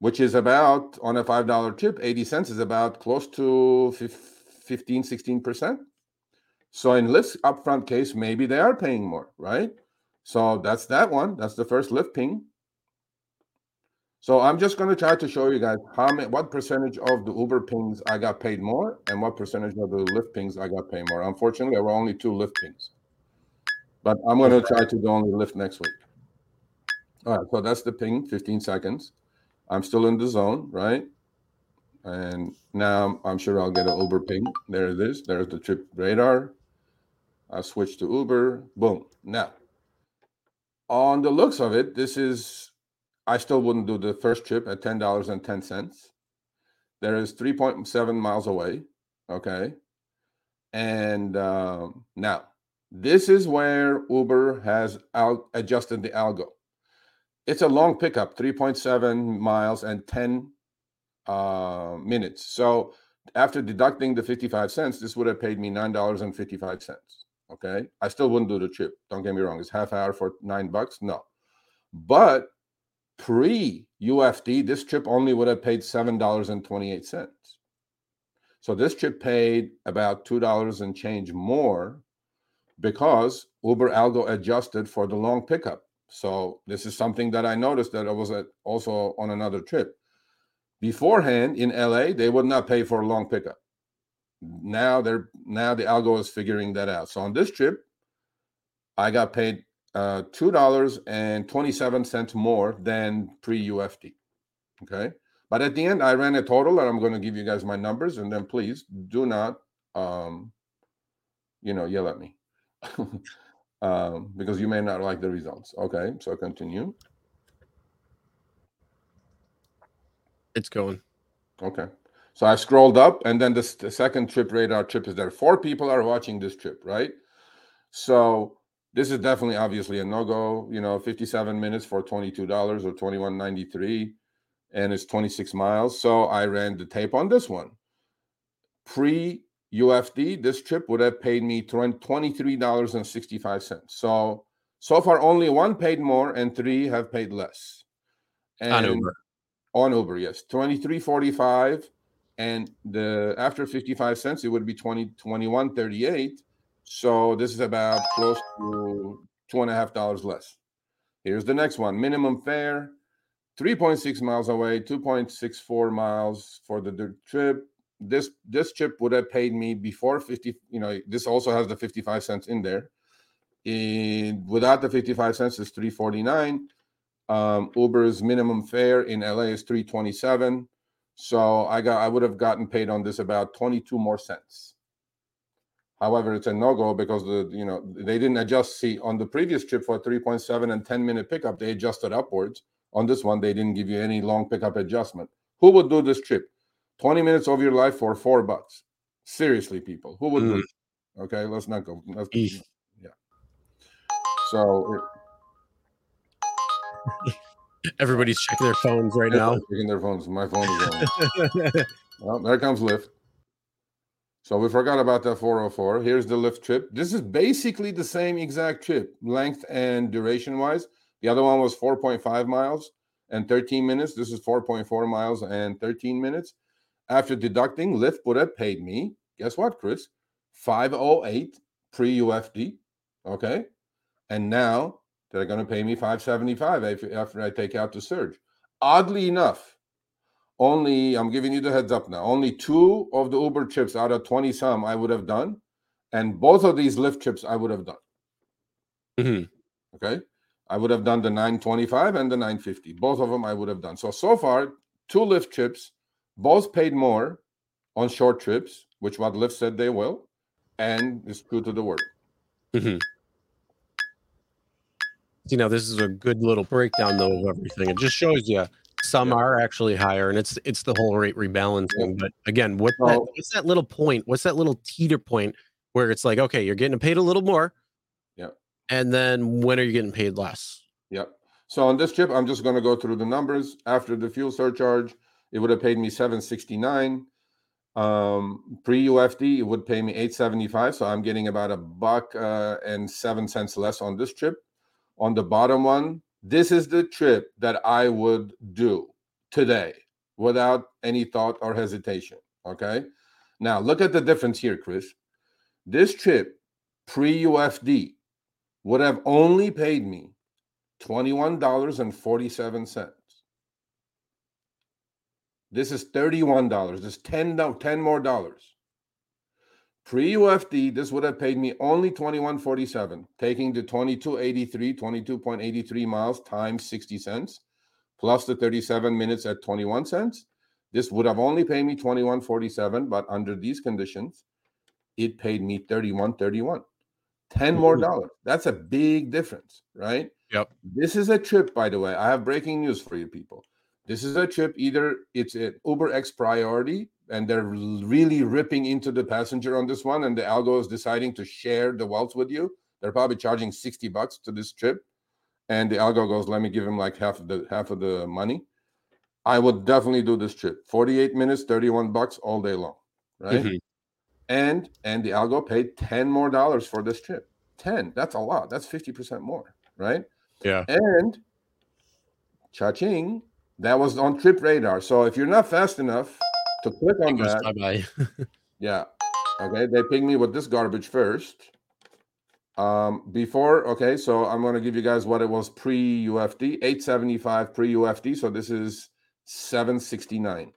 which is about on a five dollar tip 80 cents is about close to fif- 15 16% so in lyft's upfront case maybe they are paying more right so that's that one that's the first lyft ping so I'm just going to try to show you guys how many, what percentage of the Uber pings I got paid more, and what percentage of the Lyft pings I got paid more. Unfortunately, there were only two Lyft pings, but I'm going to try to do only Lyft next week. All right, so that's the ping, 15 seconds. I'm still in the zone, right? And now I'm sure I'll get an Uber ping. There it is. There's the trip radar. I switch to Uber. Boom. Now, on the looks of it, this is I still wouldn't do the first trip at ten dollars and ten cents. There is three point seven miles away. Okay, and um, now this is where Uber has out adjusted the algo. It's a long pickup, three point seven miles and ten uh, minutes. So after deducting the fifty five cents, this would have paid me nine dollars and fifty five cents. Okay, I still wouldn't do the trip. Don't get me wrong; it's half hour for nine bucks. No, but pre UFD, this trip only would have paid seven dollars and twenty eight cents. So this trip paid about two dollars and change more because Uber algo adjusted for the long pickup. So this is something that I noticed that I was at also on another trip. Beforehand in LA, they would not pay for a long pickup. Now they're now the algo is figuring that out. So on this trip, I got paid uh, two dollars and twenty-seven cents more than pre UFD. Okay, but at the end, I ran a total, and I'm going to give you guys my numbers, and then please do not, um, you know, yell at me um, because you may not like the results. Okay, so continue. It's going. Okay, so I scrolled up, and then this, the second trip radar trip is there. Four people are watching this trip, right? So this is definitely obviously a no-go you know 57 minutes for $22 or 21.93 and it's 26 miles so i ran the tape on this one pre ufd this trip would have paid me $23.65 so so far only one paid more and three have paid less and On Uber. on uber yes 23.45 and the after 55 cents it would be 20 21.38 so this is about close to two and a half dollars less. Here's the next one: minimum fare, 3.6 miles away, 2.64 miles for the trip. This this chip would have paid me before 50. You know, this also has the 55 cents in there. In without the 55 cents is 349. Um, Uber's minimum fare in LA is 327. So I got I would have gotten paid on this about 22 more cents. However, it's a no-go because the you know they didn't adjust. See, on the previous trip for 3.7 and 10 minute pickup, they adjusted upwards. On this one, they didn't give you any long pickup adjustment. Who would do this trip? 20 minutes of your life for four bucks. Seriously, people, who would Mm. Okay, let's not go. Let's, yeah. So Everybody's checking their phones right now. Checking their phones. My phone is on. well, there comes Lyft. So we forgot about that 404. Here's the Lyft trip. This is basically the same exact trip, length and duration wise. The other one was 4.5 miles and 13 minutes. This is 4.4 miles and 13 minutes. After deducting, Lyft would have paid me, guess what, Chris? 508 pre UFD. Okay. And now they're going to pay me 575 after I take out the surge. Oddly enough, only I'm giving you the heads up now. Only two of the Uber trips out of 20 some I would have done, and both of these Lyft trips I would have done. Mhm. Okay, I would have done the 925 and the 950. Both of them I would have done. So so far, two Lyft trips, both paid more on short trips, which what Lyft said they will, and it's true to the word. Mhm. You know, this is a good little breakdown though of everything. It just shows you some Yeah. are actually higher, and it's it's the whole rate rebalancing. But again, what's that, what's that little point? What's that little teeter point where it's like, okay, you're getting paid a little more, Yeah. and then when are you getting paid less? Yep. So on this trip, I'm just going to go through the numbers. After the fuel surcharge, it would have paid me 769. Um, pre UFD, it would pay me 875. So I'm getting about a buck uh, and seven cents less on this trip. On the bottom one, this is the trip that I would do today without any thought or hesitation. Okay. Now look at the difference here, Chris. This trip, pre UFD, would have only paid me $21.47. This is $31. This is 10, do- 10 more dollars. Pre UFD, this would have paid me only 21.47, taking the 22.83, 22.83 miles times 60 cents, plus the 37 minutes at 21 cents. This would have only paid me 21.47, but under these conditions, it paid me 31.31. 10 more dollars. That's a big difference, right? Yep. This is a trip, by the way. I have breaking news for you people. This is a trip, either it's an Uber X priority and they're really ripping into the passenger on this one, and the algo is deciding to share the wealth with you. They're probably charging 60 bucks to this trip. And the algo goes, let me give him like half of the half of the money. I would definitely do this trip. 48 minutes, 31 bucks all day long. Right Mhm. and and the algo paid 10 more dollars for this trip 10 that's a lot that's 50% more right Yeah. and cha-ching that was on trip radar so if you're not fast enough to click on that bye-bye. yeah okay they ping me with this garbage first um before okay so i'm going to give you guys what it was pre ufd 875 pre ufd so this is 769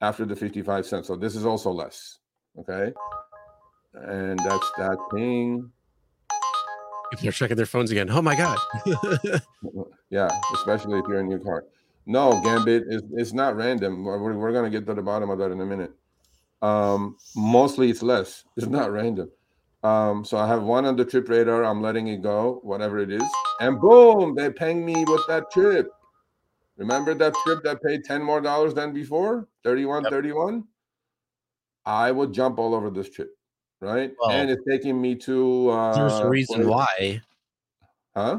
after the 55 cents so this is also less okay and that's that thing they're checking their phones again. Oh my god. yeah especially if you're in your car no gambit is it's not random. We're, we're- we're going to get to the bottom of that in a minute. Um mostly it's less. It's not random. Um so i have one on the trip radar. I'm letting it go whatever it is. And boom they ping me with that trip. Remember that trip that paid 10 more dollars than before? 31 Yep. 31 i would jump all over this trip right? Well, and it's taking me to uh There's a reason place- why. huh?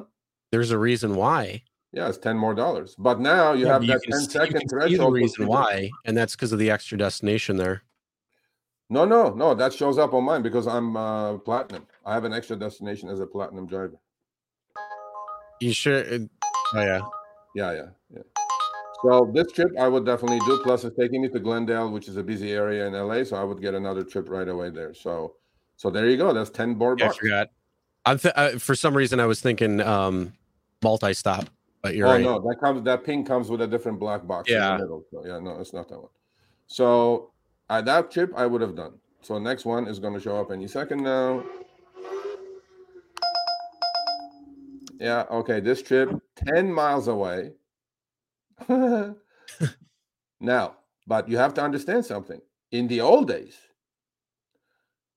There's a reason why. Yeah it's 10 more dollars but now you Yeah, have but that can 10 see- you second can see threshold the reason why, and that's because of the extra destination there. No, no, no. That shows up on mine because I'm uh, platinum. I have an extra destination as a platinum driver. You sure? uh, Oh yeah. Yeah, yeah, yeah. So this trip I would definitely do. Plus, it's taking me to Glendale, which is a busy area in LA. So I would get another trip right away there. So, so there you go. That's ten more Yeah, I forgot. I'm th- uh, for some reason I was thinking um multi-stop, but you're oh right. no, that comes. That ping comes with a different black box in Yeah. the middle. So yeah, no, it's not that one. So uh, that trip I would have done. So next one is going to show up any second now. Yeah, okay. This trip, 10 miles away. now, but you have to understand something. In the old days,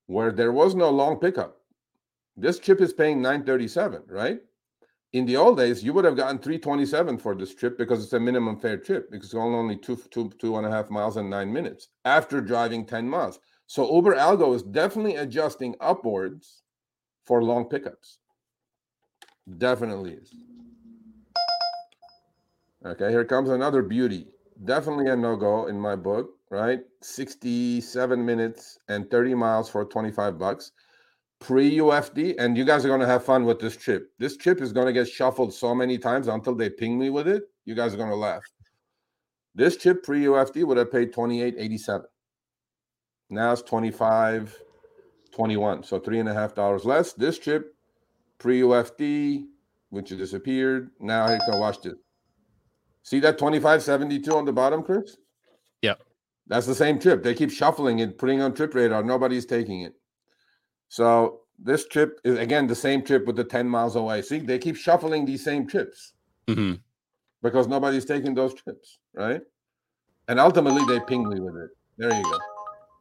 where there was no long pickup. This chip is paying 937, right? In the old days, you would have gotten 327 for this trip because it's a minimum fare trip because it's only two, two, two and a half miles and nine minutes after driving 10 miles. So Uber Algo is definitely adjusting upwards for long pickups. Definitely is. Okay, here comes another beauty. Definitely a no go in my book, right? 67 minutes and 30 miles for 25 bucks pre UFD. And you guys are going to have fun with this trip. This trip is going to get shuffled so many times until they ping me with it. You guys are going to laugh. This chip pre UFD would have paid 28.87. Now it's 25, 21. So three and a half dollars less. This chip pre UFD, which disappeared. Now you can watch this. See that 2572 on the bottom, Chris? Yep. That's the same trip. They keep shuffling it, putting on trip radar. Nobody's taking it. So this trip is again the same trip with the 10 miles away. See, they keep shuffling these same trips hmm because nobody's taking those trips, right? And ultimately they ping me with it. There you go.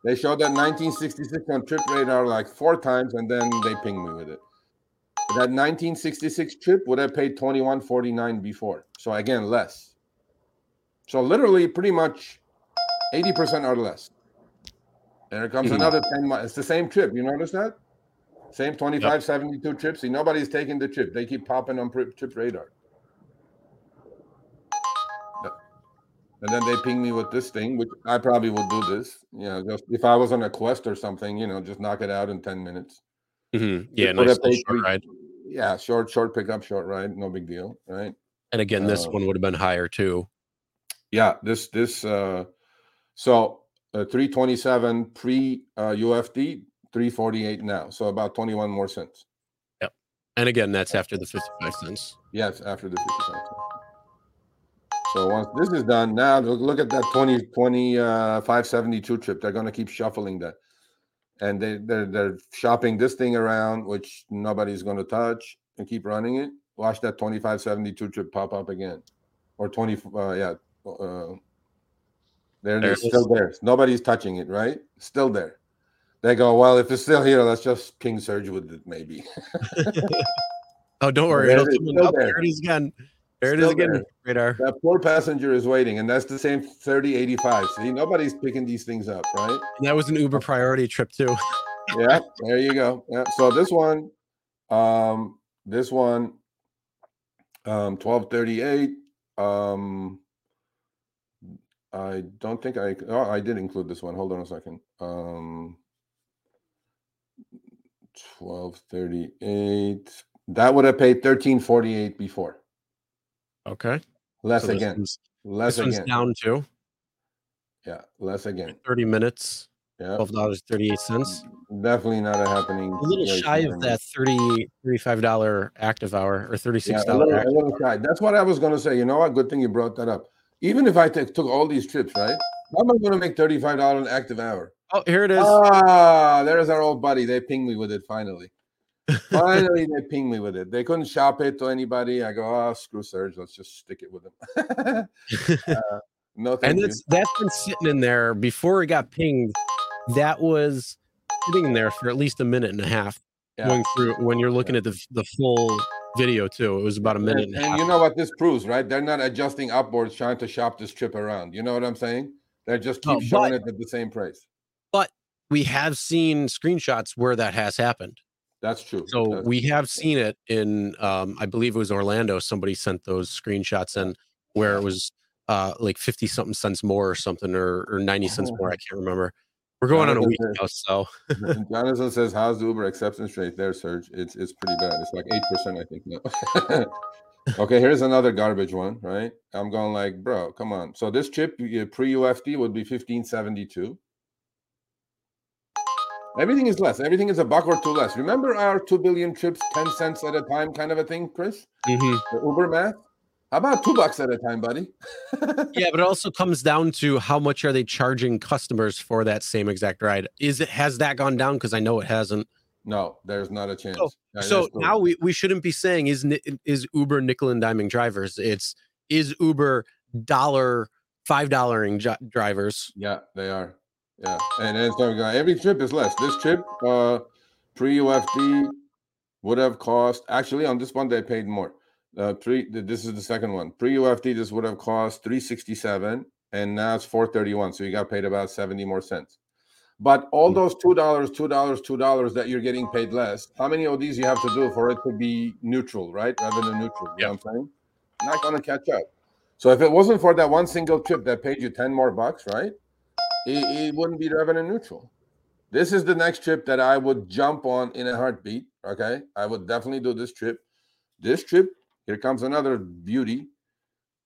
They showed that 1966 on trip radar like four times and then they ping me with it. That 1966 trip would have paid 2149 before. So again, less. So literally pretty much 80% or less. And here comes Mhm. another 10 miles. It's the same trip. You notice that? Same 25, 72 trips. See, nobody's taking the trip. They keep popping on trip radar. And then they ping me with this thing, which I probably would do this. You know, just if I was on a quest or something, you know, just knock it out in 10 minutes. hmm Yeah, nice have little paid short ride. Yeah, short, short pickup, short ride, no big deal, right? And again, this Uh, one would have been higher too. Yeah, this this uh so 327 pre uh, UFD, 348 now. So about 21 more cents. Yeah. And again, that's after the 55 cents. Yes, after the 55 cents. So once this is done, now look, look at that 20 20 uh 572 trip. They're gonna keep shuffling that. And they they're they're shopping this thing around, which nobody's gonna touch and keep running it. Watch that 2572 trip pop up again. Or 20 uh yeah. Uh there it There is, it still there. Nobody's touching it, right? Still there. They go, well, if it's still here, let's just King Serge with it, maybe. Oh, don't worry. There It'll it is, come in. still Oh, there. there it is again. There it Still is again. there. Radar. That poor passenger is waiting, and that's the same 3085. See, nobody's picking these things up, right? And that was an Uber priority trip too. Yeah, there you go. Yeah. So this one, um, this one, um, 1238. Um, I don't think I oh I did include this one. Hold on a second. Um 1238. That would have paid 1348 before. Okay. Less So this again. one's, Less this one's again. down to Yeah, less again. 30 minutes, Yeah. $12.38. Definitely not a happening. A little shy of that 30 $35 active hour or $36 Yeah, a little, a little shy. That's what I was going to say. You know what? Good thing you brought that up. Even if I took took all these trips, right? How am I going to make thirty-five dollars an active hour? Oh, here it is. Ah, there's our old buddy. They pinged me with it finally. Finally, they pinged me with it. They couldn't shop it to anybody. I go, oh, screw Serge. Let's just stick it with them. uh, no, thank and you. that's been sitting in there before it got pinged. That was sitting in there for at least a minute and a half Yeah. going through when you're looking at the the full video too. It was about a minute And, and, and you know what this proves, right? They're not adjusting upwards trying to shop this trip around. You know what I'm saying? They just keep showing but- it at the same price. But we have seen screenshots where that has happened. That's true. So That's- we have seen it in um I believe it was Orlando. Somebody sent those screenshots in where it was uh like 50 something cents more or something or, or 90 cents more. I can't remember. We're going on a Jonathan week now, so Jonathan says, "How's the Uber acceptance rate there, Serge? It's it's pretty bad. It's like eight percent, I think now." okay, here's another garbage one. Right? I'm going like, bro, come on. So this chip pre UFD would be fifteen seventy two. Everything is less. Everything is a buck or two less. Remember our two billion trips, ten cents at a time, kind of a thing, Chris? Mhm. The Uber math. How about two bucks at a time, buddy? yeah, but it also comes down to how much are they charging customers for that same exact ride? Is it has that gone down? Because I know it hasn't. No, there's not a chance. So- Yeah, so cool. now we, we shouldn't be saying is is Uber nickel and diming drivers. It's is Uber dollar five dollaring drivers. yeah, they are. Yeah, and so we got every trip is less. This trip, uh, pre UFD would have cost actually on this one they paid more. Uh, pre this is the second one. Pre UFD this would have cost three sixty seven, and now it's four thirty one. So you got paid about seventy more cents. But all Mm. those two dollars, two dollars, two dollars that you're getting paid less, how many of these you have to do for it to be neutral, right? Revenue neutral. You know what I'm saying? Not gonna catch up. So if it wasn't for that one single trip that paid you 10 more bucks, right? It, it wouldn't be revenue neutral. This is the next trip that I would jump on in a heartbeat. Okay. I would definitely do this trip. This trip, here comes another beauty.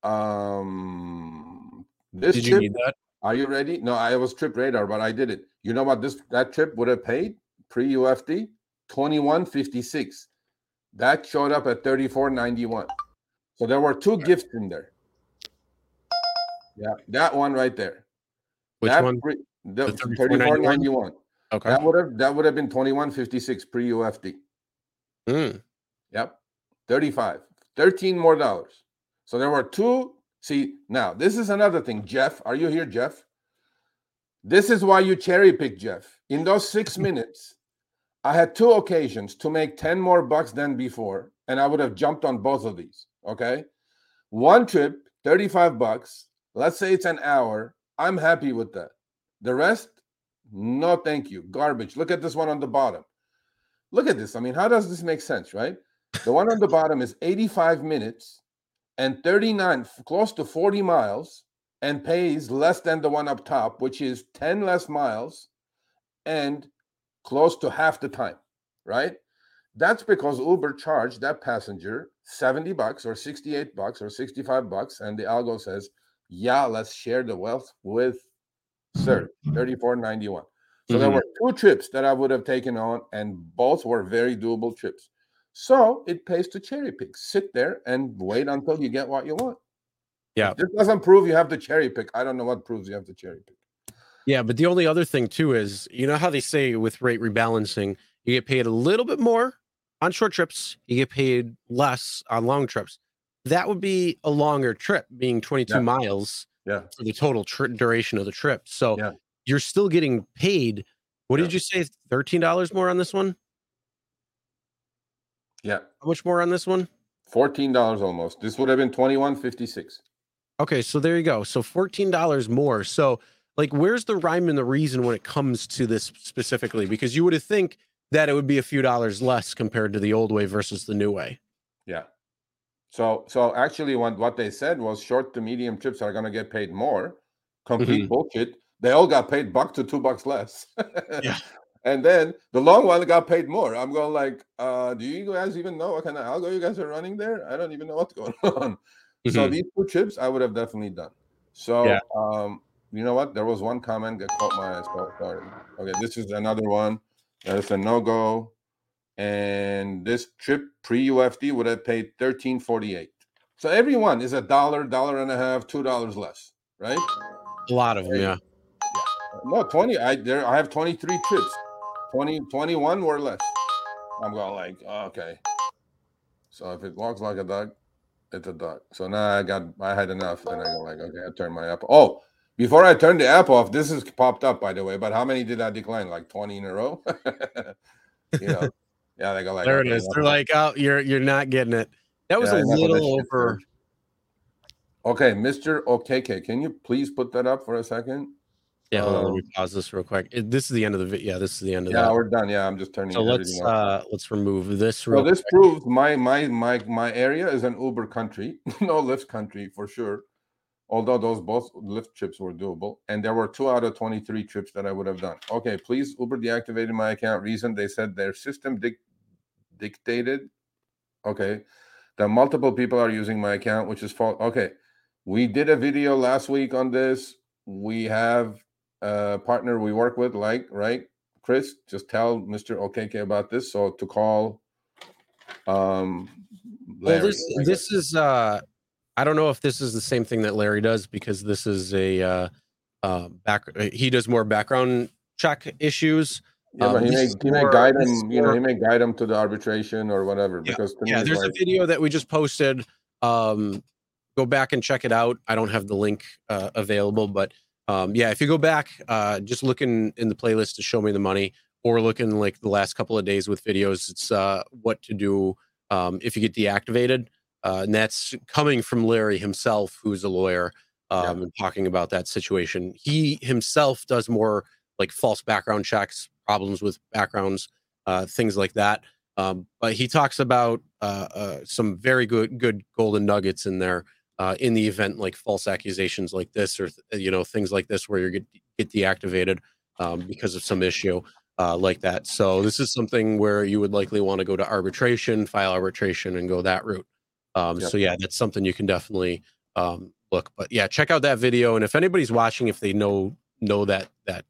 Um this Did you trip need that? are you ready? No, I was trip radar, but I did it. You know what this that trip would have paid pre UFD? 2156. That showed up at 3491. So there were two gifts in there. Yeah, that one right there. Which that one? Pre, the, The 3491. Okay. That would have that would have been 2156 pre UFD. Mm. Yep. 35. 13 more dollars. So there were two. See, now this is another thing. Jeff, are you here, Jeff? This is why you cherry pick, Jeff. In those six minutes, I had two occasions to make 10 more bucks than before, and I would have jumped on both of these. Okay. One trip, 35 bucks. Let's say it's an hour. I'm happy with that. The rest, no, thank you. Garbage. Look at this one on the bottom. Look at this. I mean, how does this make sense, right? The one on the bottom is 85 minutes and 39, close to 40 miles, and pays less than the one up top, which is 10 less miles and close to half the time, right? That's because Uber charged that passenger 70 bucks or 68 bucks or 65 bucks, and the algo says, yeah, let's share the wealth with Sir, 34.91. So there Mhm. were two trips that I would have taken on, and both were very doable trips. So it pays to cherry pick. Sit there and wait until you get what you want. Yeah. If this doesn't prove you have to cherry pick. I don't know what proves you have to cherry pick. Yeah, but the only other thing too is you know how they say with rate rebalancing, you get paid a little bit more on short trips, you get paid less on long trips. That would be a longer trip, being 22 Yeah. miles Yeah. for the total tri- duration of the trip. So Yeah. you're still getting paid. What did you say? $13 more on this one? Yeah. How much more on this one? $14 almost. This would have been 21.56. Okay, so there you go. So $14 more. So like where's the rhyme and the reason when it comes to this specifically? Because you would have think that it would be a few dollars less compared to the old way versus the new way. Yeah. So so actually what, what they said was short to medium trips are gonna get paid more. Complete mm-hmm. bullshit. They all got paid buck to two bucks less. Yeah. And then the long one got paid more. I'm going like, uh, do you guys even know what kind of algo you guys are running there? I don't even know what's going on. So Mhm. these two trips I would have definitely done. So Yeah. um, you know what? There was one comment that caught my eye. So sorry. Okay, this is another one. That's a no-go. And this trip pre-UFD would have paid 1348. So every one is a dollar, dollar and a half, two dollars less, right? a lot of them, yeah. No, 20. I there I have 23 trips. 20, 21 or less. I'm going like, oh, okay. So if it walks like a duck, it's a duck. So now I got I had enough and I go like, okay, I turned my app. Oh, before I turned the app off, this is popped up by the way. But how many did I decline? Like 20 in a row? you know. Yeah, they go like there it okay, is. They're like, oh, you're you're not getting it. That was Yeah, a enough of that little over. Okay, Mr. OKK, can you please put that up for a second? Yeah, hold on, let me Um, pause this real quick. This is the end of the video. Yeah, this is the end of the Yeah, that. we're done. Yeah, I'm just turning So let's uh let's remove this So real this proves my my my my area is an Uber country, no Lyft country for sure. Although those both Lyft trips were doable, and there were two out of twenty three trips that I would have done. Okay, please Uber deactivated my account. Reason they said their system dic- dictated. Okay, that multiple people are using my account, which is false. Okay, we did a video last week on this. We have a partner we work with, like right, Chris. Just tell Mister OKK about this. So to call um Well, this this is uh I don't know if this is the same thing that Larry does because this is a uh uh back he does more background check issues. yeah, but um, he may he may more- guide him, you know, he may guide him to the arbitration or whatever. Yeah, Because Yeah, there's like, a video that we just posted. Um go back and check it out. I don't have the link uh, available, but um, yeah, if you go back, uh, just looking in in the playlist to show me the money, or looking like the last couple of days with videos, it's uh, what to do um, if you get deactivated, uh, and that's coming from Larry himself, who's a lawyer, um, yeah. and talking about that situation. He himself does more like false background checks, problems with backgrounds, uh, things like that. Um, but he talks about uh, uh, some very good good golden nuggets in there uh, in the event like false accusations like this or you know things like this where you get get deactivated um, because of some issue uh, like that. So this is something where you would likely want to go to arbitration, file arbitration, and go that route. Um, yep. So yeah, that's something you can definitely um, look. But yeah, check out that video, and if anybody's watching, if they know know that that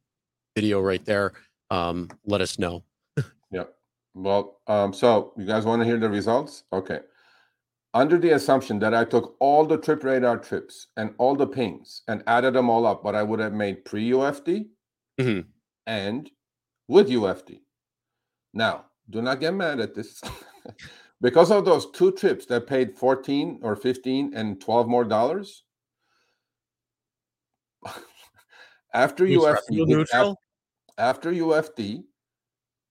video right there, um, let us know. yep. Well, um, so you guys want to hear the results? Okay. Under the assumption that I took all the trip radar trips and all the pings and added them all up, what I would have made pre UFD mm-hmm. and with UFD. Now, do not get mad at this. because of those two trips that paid 14 or 15 and 12 more dollars, after UFD, after, after UFD,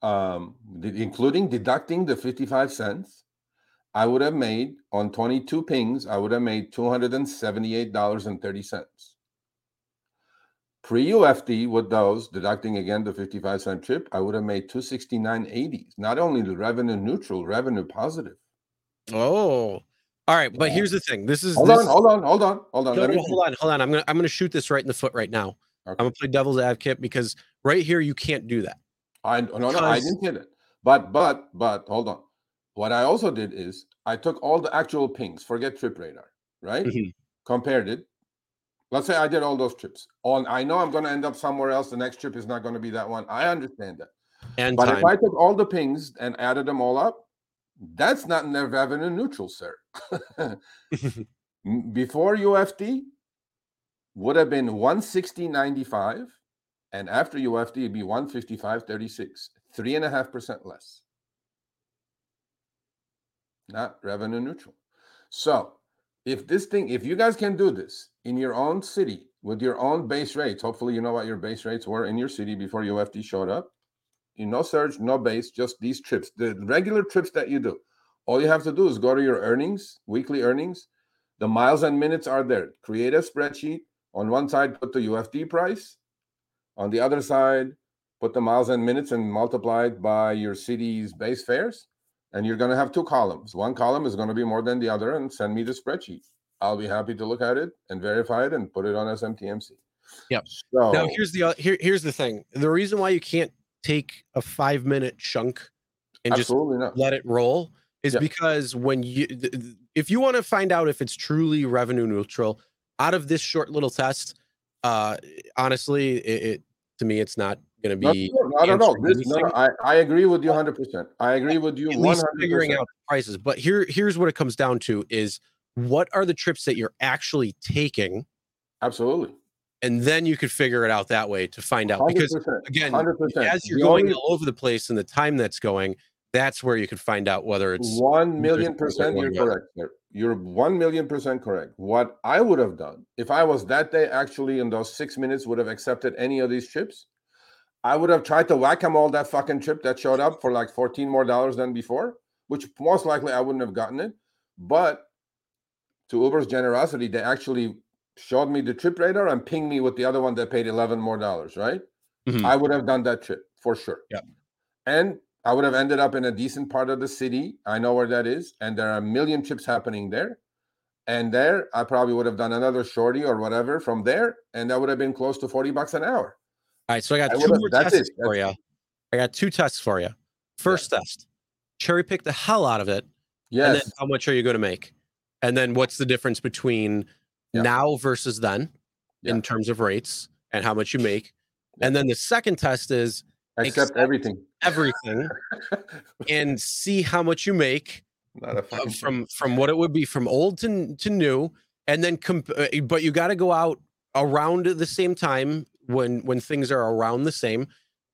um, including deducting the 55 cents, I would have made on 22 pings, I would have made $278.30. Pre UFD with those, deducting again the 55 cent chip, I would have made 269.80. Not only the revenue neutral, revenue positive. Oh, all right. But yeah. here's the thing. This is hold this, on, hold on, hold on, hold on. No, no, hold on, hold on. I'm gonna I'm gonna shoot this right in the foot right now. Okay. I'm gonna play devil's advocate because right here you can't do that. I no no I didn't hit it. But but but hold on. What I also did is I took all the actual pings, forget trip radar, right? Mm-hmm. Compared it. Let's say I did all those trips. On I know I'm gonna end up somewhere else. The next trip is not gonna be that one. I understand that. And but time. if I took all the pings and added them all up, that's not revenue neutral, sir. Before UFD would have been 160.95 and after UFD, it'd be 155.36, three and a half percent less. Not revenue neutral. So if this thing, if you guys can do this in your own city with your own base rates, hopefully you know what your base rates were in your city before UFD showed up. You no surge, no base, just these trips, the regular trips that you do. All you have to do is go to your earnings, weekly earnings. The miles and minutes are there. Create a spreadsheet. On one side, put the UFD price. On the other side, put the miles and minutes and multiply it by your city's base fares. And you're going to have two columns. One column is going to be more than the other, and send me the spreadsheet. I'll be happy to look at it and verify it and put it on SMTMC. Yep. So, now here's the here, here's the thing. The reason why you can't take a five minute chunk and just not. let it roll is yep. because when you if you want to find out if it's truly revenue neutral out of this short little test, uh honestly, it, it to me, it's not going to be. I don't know. This, no, I, I agree with you 100. percent I agree with you. At 100%. figuring out prices, but here here's what it comes down to: is what are the trips that you're actually taking? Absolutely. And then you could figure it out that way to find out. Because again, 100%. as you're the going only, all over the place and the time that's going, that's where you could find out whether it's one million percent. You're correct. You're one million percent correct. What I would have done if I was that day actually in those six minutes would have accepted any of these trips, I would have tried to whack him all that fucking trip that showed up for like 14 more dollars than before, which most likely I wouldn't have gotten it. But to Uber's generosity, they actually showed me the trip radar and pinged me with the other one that paid 11 more dollars, right? Mm-hmm. I would have done that trip for sure. Yeah. And I would have ended up in a decent part of the city. I know where that is. And there are a million trips happening there. And there, I probably would have done another shorty or whatever from there. And that would have been close to 40 bucks an hour. All right. So I got I two more tests it. for you. I got two tests for you. First yeah. test, cherry pick the hell out of it. Yes. And then how much are you going to make? And then what's the difference between yeah. now versus then yeah. in terms of rates and how much you make? And then the second test is accept, accept everything, everything, and see how much you make from from what it would be from old to to new, and then comp- uh, but you got to go out around the same time when when things are around the same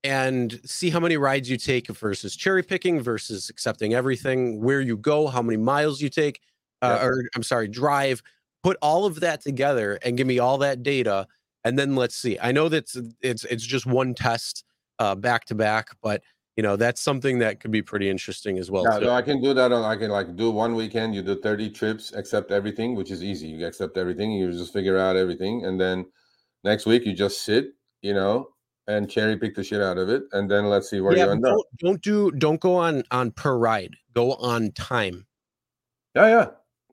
and see how many rides you take versus cherry picking versus accepting everything where you go how many miles you take uh, or i'm sorry drive put all of that together and give me all that data and then let's see. I know that's it's it's just one test uh back to back, but you know that's something that could be pretty interesting as well. Yeah, too. no, I can do that on. I can like do one weekend. You do thirty trips, accept everything, which is easy. You accept everything. You just figure out everything, and then next week you just sit, you know, and cherry pick the shit out of it, and then let's see where yeah, you end up. don't, don't do don't go on on per ride. Go on time. Yeah, yeah.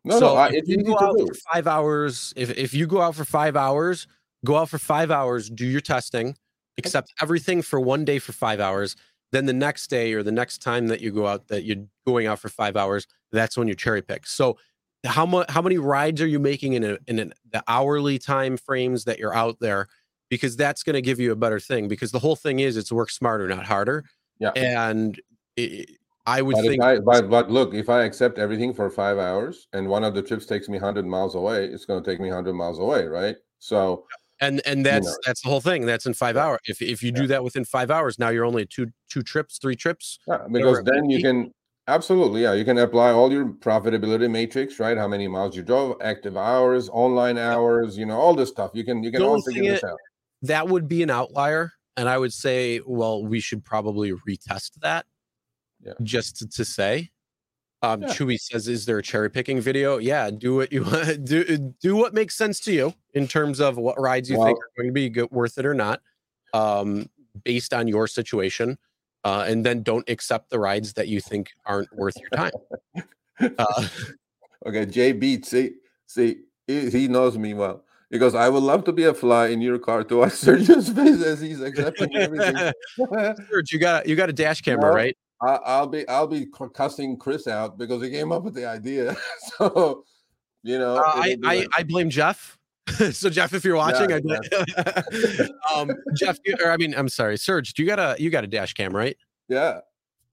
No, so no, I, if you go out do. for five hours, if if you go out for five hours, go out for five hours, do your testing, accept everything for one day for five hours. Then the next day or the next time that you go out that you're going out for five hours, that's when you cherry pick. So how much how many rides are you making in a, in an, the hourly time frames that you're out there? Because that's going to give you a better thing. Because the whole thing is it's work smarter, not harder. Yeah. And it, I would But, think I, but, but look, if I accept everything for five hours and one of the trips takes me 100 miles away, it's going to take me 100 miles away, right? So, and and that's know. that's the whole thing that's in five Yeah. hours if if you do that within five hours now you're only two two trips three trips yeah, because then you can absolutely, yeah, you can apply all your profitability matrix, right? How many miles you drove, active hours, online hours, you know, all this stuff. You can, you can all figure this out. that would be an outlier and i would say well we should probably retest that Yeah. just to, to say um Yeah. chewy says is there a cherry picking video yeah do what you want do do what makes sense to you in terms of what rides you think are going to be good, worth it or not um based on your situation uh, and then don't accept the rides that you think aren't worth your time uh, Okay, Beat, see, see, he, he knows me well. He goes, I would love to be a fly in your car to watch Sergio's face as he's accepting everything. Serge, you got you got a dash camera, No. right? I, I'll be I'll be cussing Chris out because he came up with the idea. so you know, Uh, I, I I blame Jeff. so Jeff, if you're watching, Yeah, I blame. um, Jeff, or I mean, I'm sorry, Serge. Do you got a you got a dash cam, right? yeah.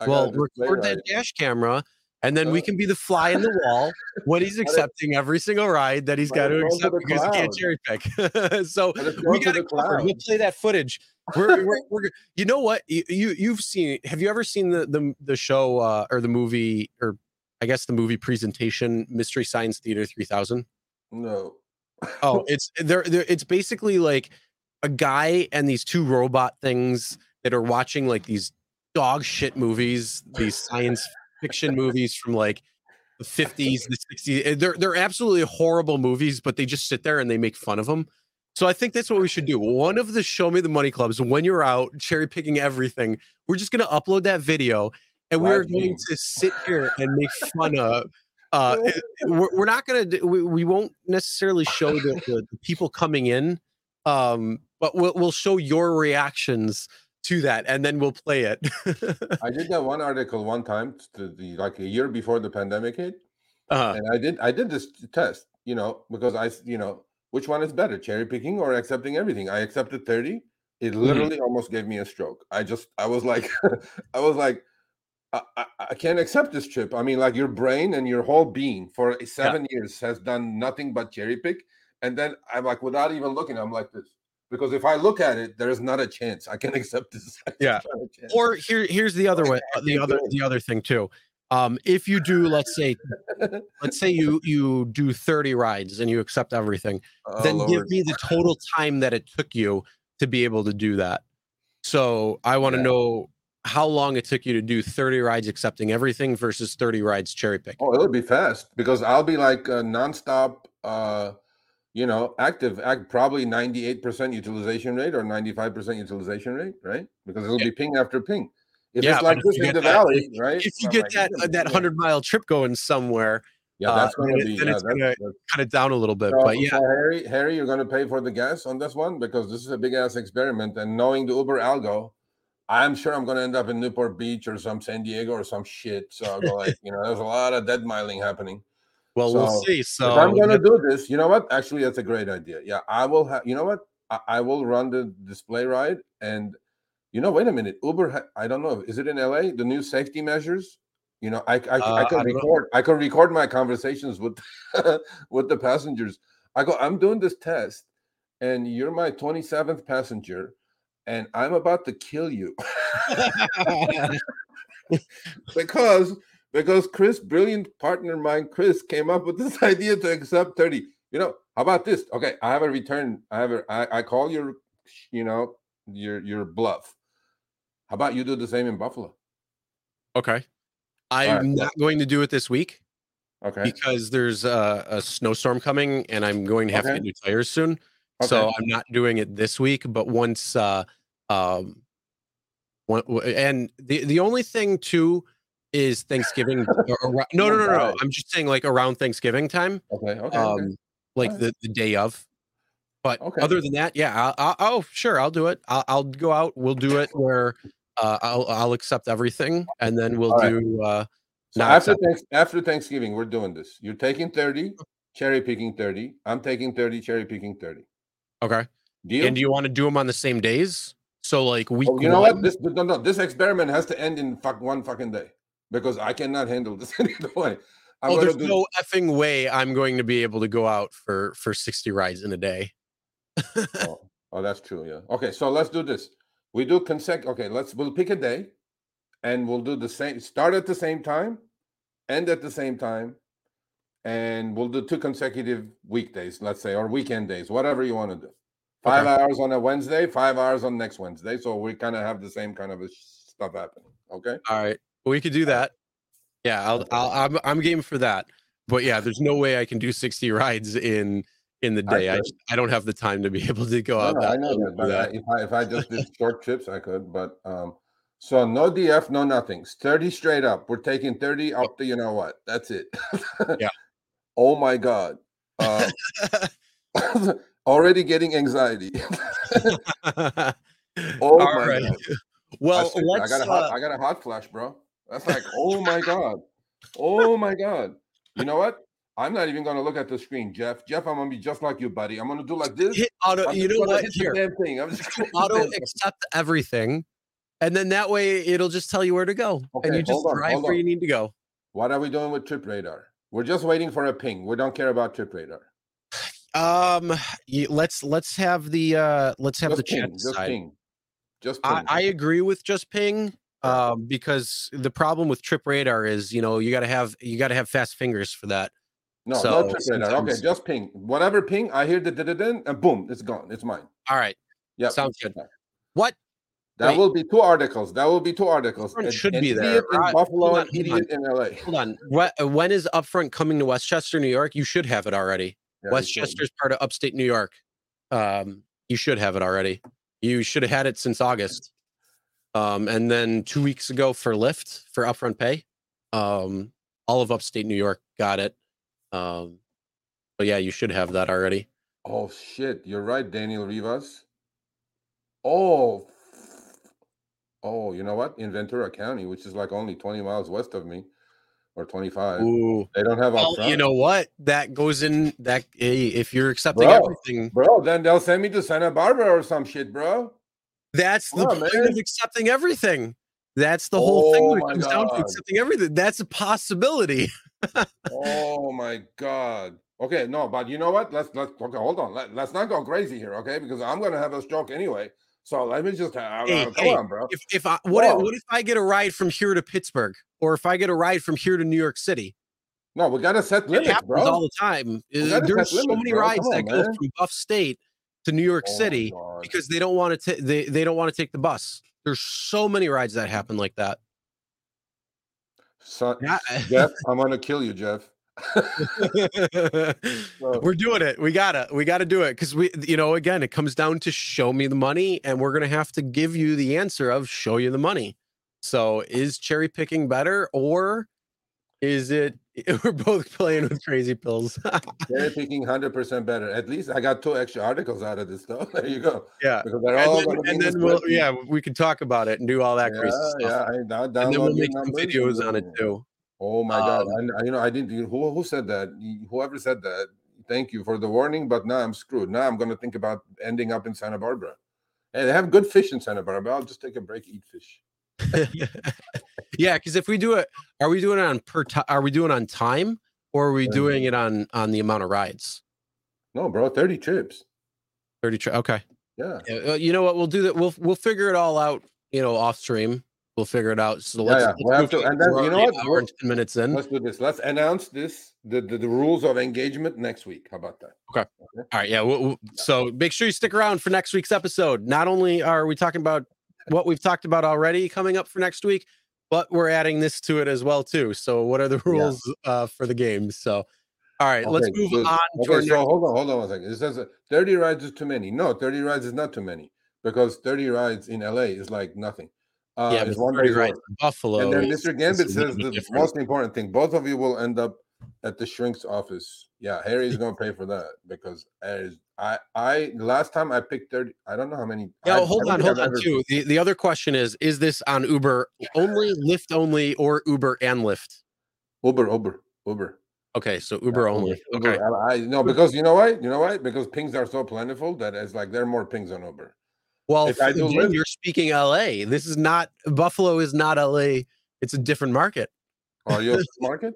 I well, record that right. dash camera, and then we can be the fly in the wall when he's accepting every single ride that he's got to to accept the because he can't cherry pick. so we going to. We'll play that footage. We're, we're, we're you know what you, you you've seen have you ever seen the the, the show uh, or the movie or I guess the movie presentation Mystery Science Theater 3000 No. Oh it's they're it's basically like a guy and these two robot things that are watching like these dog shit movies these science fiction movies from like the 50s the 60s eh, they're they're absolutely horrible movies but they just sit there and they make fun of them so i think that's what we should do. One of the show me the money clubs when you're out cherry picking everything we're just going to upload that video and we're going to sit here and make fun of uh we're, we're not gonna do, we, we won't necessarily show the, the, the people coming in um but we'll, we'll show your reactions to that and then we'll play it I did that one article one time, to the, like a year before the pandemic hit, uh, and I did I did this test, you know, because i you know, which one is better, cherry picking or accepting everything? I accepted thirty. It Mm-hmm. literally almost gave me a stroke. I just I was like, I was like, I, I, I can't accept this trip. I mean, like your brain and your whole being for seven years has done nothing but cherry pick, and then I'm like, without even looking, I'm like this. Because if I look at it, there is not a chance I can accept this. Yeah. Not a chance. or here here's the other way the other the other thing too um if you do let's say let's say you you do 30 rides and you accept everything Oh, then give me the total time that it took you to be able to do that so i want to Yeah. know how long it took you to do 30 rides accepting everything versus 30 rides cherry pick Oh, it'll be fast because I'll be like uh, nonstop, uh, you know, active, act probably 98% utilization rate or 95% utilization rate, right? Because it'll Yeah. be ping after ping. If Yeah, it's like this you in get the that- valley, right? if you I'm get like, that uh, that 100 mile trip going somewhere yeah, uh, that's going to it- be, yeah, it's that's, gonna that's- cut it down a little bit so, but yeah so Harry, Harry, you're going to pay for the gas on this one because this is a big ass experiment. And knowing the Uber algo, I'm sure I'm going to end up in Newport Beach or some San Diego or some shit. So I'll go like, you know, there's a lot of dead miling happening. well we'll see so if I'm gonna do this, you know what? Actually, that's a great idea. Yeah, I will have. You know what? I, I will run the display ride, and you know, wait a minute. Uber, ha- I don't know. Is it in LA? The new safety measures. You know, I I, Uh, I I can know. record. I can record my conversations with with the passengers. I go. I'm doing this test, and you're my 27th passenger, and I'm about to kill you because because Chris, brilliant partner of mine, Chris, came up with this idea to accept 30. You know, how about this? Okay, I have a return. I have a. I, I call your, you know, your your bluff. How about you do the same in Buffalo? Okay. I'm right. not going to do it this week Okay. because there's a, a snowstorm coming and I'm going to have to get new tires soon. So I'm not doing it this week, but once uh um and the the only thing too is Thanksgiving or, or- no no no no I'm just saying like around Thanksgiving time Okay. Okay. um okay. like Alright. the, the day of but Okay. other than that yeah I'll, I'll, oh sure I'll do it I'll, I'll go out we'll do it where uh I'll I'll accept everything and then we'll do uh So after thanks, after Thanksgiving, we're doing this. You're taking 30, cherry picking 30. I'm taking 30, cherry picking 30. okay Deal? and do you want to do them on the same days so like we, Oh, you know what? This no no this experiment has to end in fuck one fucking day because I cannot handle this any other way. I'm oh there's do no effing way I'm going to be able to go out for for 60 rides in a day oh, oh, that's true. Yeah. Okay, so let's do this. We do consec. Okay, let's we'll pick a day, and we'll do the same. Start at the same time, end at the same time, and we'll do two consecutive weekdays. Let's say or weekend days, whatever you want to do. Five Okay. hours on a Wednesday, five hours on next Wednesday. So we kind of have the same kind of a stuff happening. Okay. All right, we could do that. Yeah, I'll, I'll I'm I'm game for that. But yeah, there's no way I can do 60 rides in in the day. I just, I don't have the time to be able to go No, out. no, I know that, but do I, that. if I if I just did short trips, I could. But um, so no DF, no nothings. Thirty straight up. We're taking thirty up to you know what? That's it. Yeah. Oh my god. Uh, already getting anxiety. Oh All my right. god. Well, I, I got a hot, uh, I got a hot flash, bro. That's like, oh my god. Oh my god. You know what? I'm not even gonna look at the screen, Jeff. Jeff, I'm gonna be just like you, buddy. I'm gonna do like this. hit auto. I'm You know what? Here, damn thing. I'm just gonna auto accept everything, and then that way it'll just tell you where to go, and you just on, drive where on. you need to go. What are we doing with trip radar? We're just waiting for a ping. We don't care about trip radar. Um, let's let's have the uh let's have Just the chat ping. Just decide. ping. Just ping. I, I agree with just ping um because the problem with trip radar is you know you got to have you got to have fast fingers for that no, so no trip radar. Okay, just ping. Whatever ping, I hear the da da da, and boom, it's gone. It's mine. all right Yeah, sounds good what That wait. will be two articles. That will be two articles. An- should an be there. in Right, Buffalo on, idiot in LA. hold on what when is upfront coming to westchester new york you should have it already Yeah, westchester's part of upstate new york. Um you should have it already. You should have had it since august. Um and then two weeks ago for lyft for upfront pay um all of upstate new york got it. Um but yeah you should have that already. Oh shit, you're right, Daniel Rivas. Oh, oh, you know what? In Ventura County, which is like only 20 miles west of me, or 25, Ooh. they don't have Well, you know what? That goes in that hey, if you're accepting Bro. everything, bro, then they'll send me to Santa Barbara or some shit, bro. that's the Come on, point man. of accepting everything. That's the whole thing Oh when it my comes down to God. accepting everything. That's a possibility. oh my god. Okay, no, but you know what? Let's let's okay, hold on. Let, let's not go crazy here, okay? Because I'm gonna have a stroke anyway. So let me just uh, Hey, come hey, on, bro. If if I what if, what if I get a ride from here to Pittsburgh, or if I get a ride from here to New York City? No, we gotta set It limits, happens bro. all the time. Uh, There's so limits, many bro. rides that go from Buff State to New York Oh City because they don't want to. They they don't want to take the bus. There's so many rides that happen like that. Son, Yeah. Jeff, I'm gonna kill you, Jeff. So- we're doing it. We gotta, we gotta do it because we, you know, again, it comes down to show me the money, and we're gonna have to give you the answer of show you the money. So, is cherry picking better, or is it we're both playing with crazy pills? Cherry picking 100% better. At least I got two extra articles out of this stuff. There you go. yeah, Because they're all and gonna then, and then we'll, yeah, we can talk about it and do all that yeah, crazy stuff. yeah. I And then we'll make some videos on it too. Oh my god! Um, I, you know, I didn't. Who who said that? Whoever said that. Thank you for the warning, but now I'm screwed. Now I'm going to think about ending up in Santa Barbara. Hey, they have good fish in Santa Barbara. I'll just take a break, eat fish. yeah, because if we do it, are we doing it on per? Ti- are we doing it on time, or are we Um, doing it on on the amount of rides? No, bro, thirty trips. Thirty. trips. okay. Yeah. Yeah, uh, you know what? We'll do that. We'll we'll figure it all out. You know, off stream. We'll figure it out. So let's, yeah. let's We'll have to- and then, you know what? hour 10 minutes in. Let's do this. Let's announce this the, the, the rules of engagement next week. How about that? Okay. All right, yeah. we'll- we'll- so make sure you stick around for next week's episode. Not only are we talking about what we've talked about already coming up for next week, but we're adding this to it as well too. So what are the rules uh, for the game? So, all right, let's Okay, move good. on Okay, so hold on, hold on one second. It says that 30 rides is too many. No, 30 rides is not too many because 30 rides in LA is like nothing. Uh, Yeah, it's one 30 day's rides work. in Buffalo. And then is- Mr. Gambit says the different. most important thing both of you will end up at the shrink's office. Yeah, Harry's going to pay for that because as I, I, last time I picked 30, I don't know how many. Yeah, I- hold I on, hold I've on ever- too. The, the other question is: Is this on Uber only, Lyft only, or Uber and Lyft? Uber, Uber, Uber. Okay, so Uber Yeah, only. Uber. Okay, I, I no because you know why? You know why? Because pings are so plentiful that it's like there are more pings on Uber. Well, if I do again, Lyft- you're speaking LA. This is not Buffalo. Is not LA. It's a different market. Are you a Lyft market?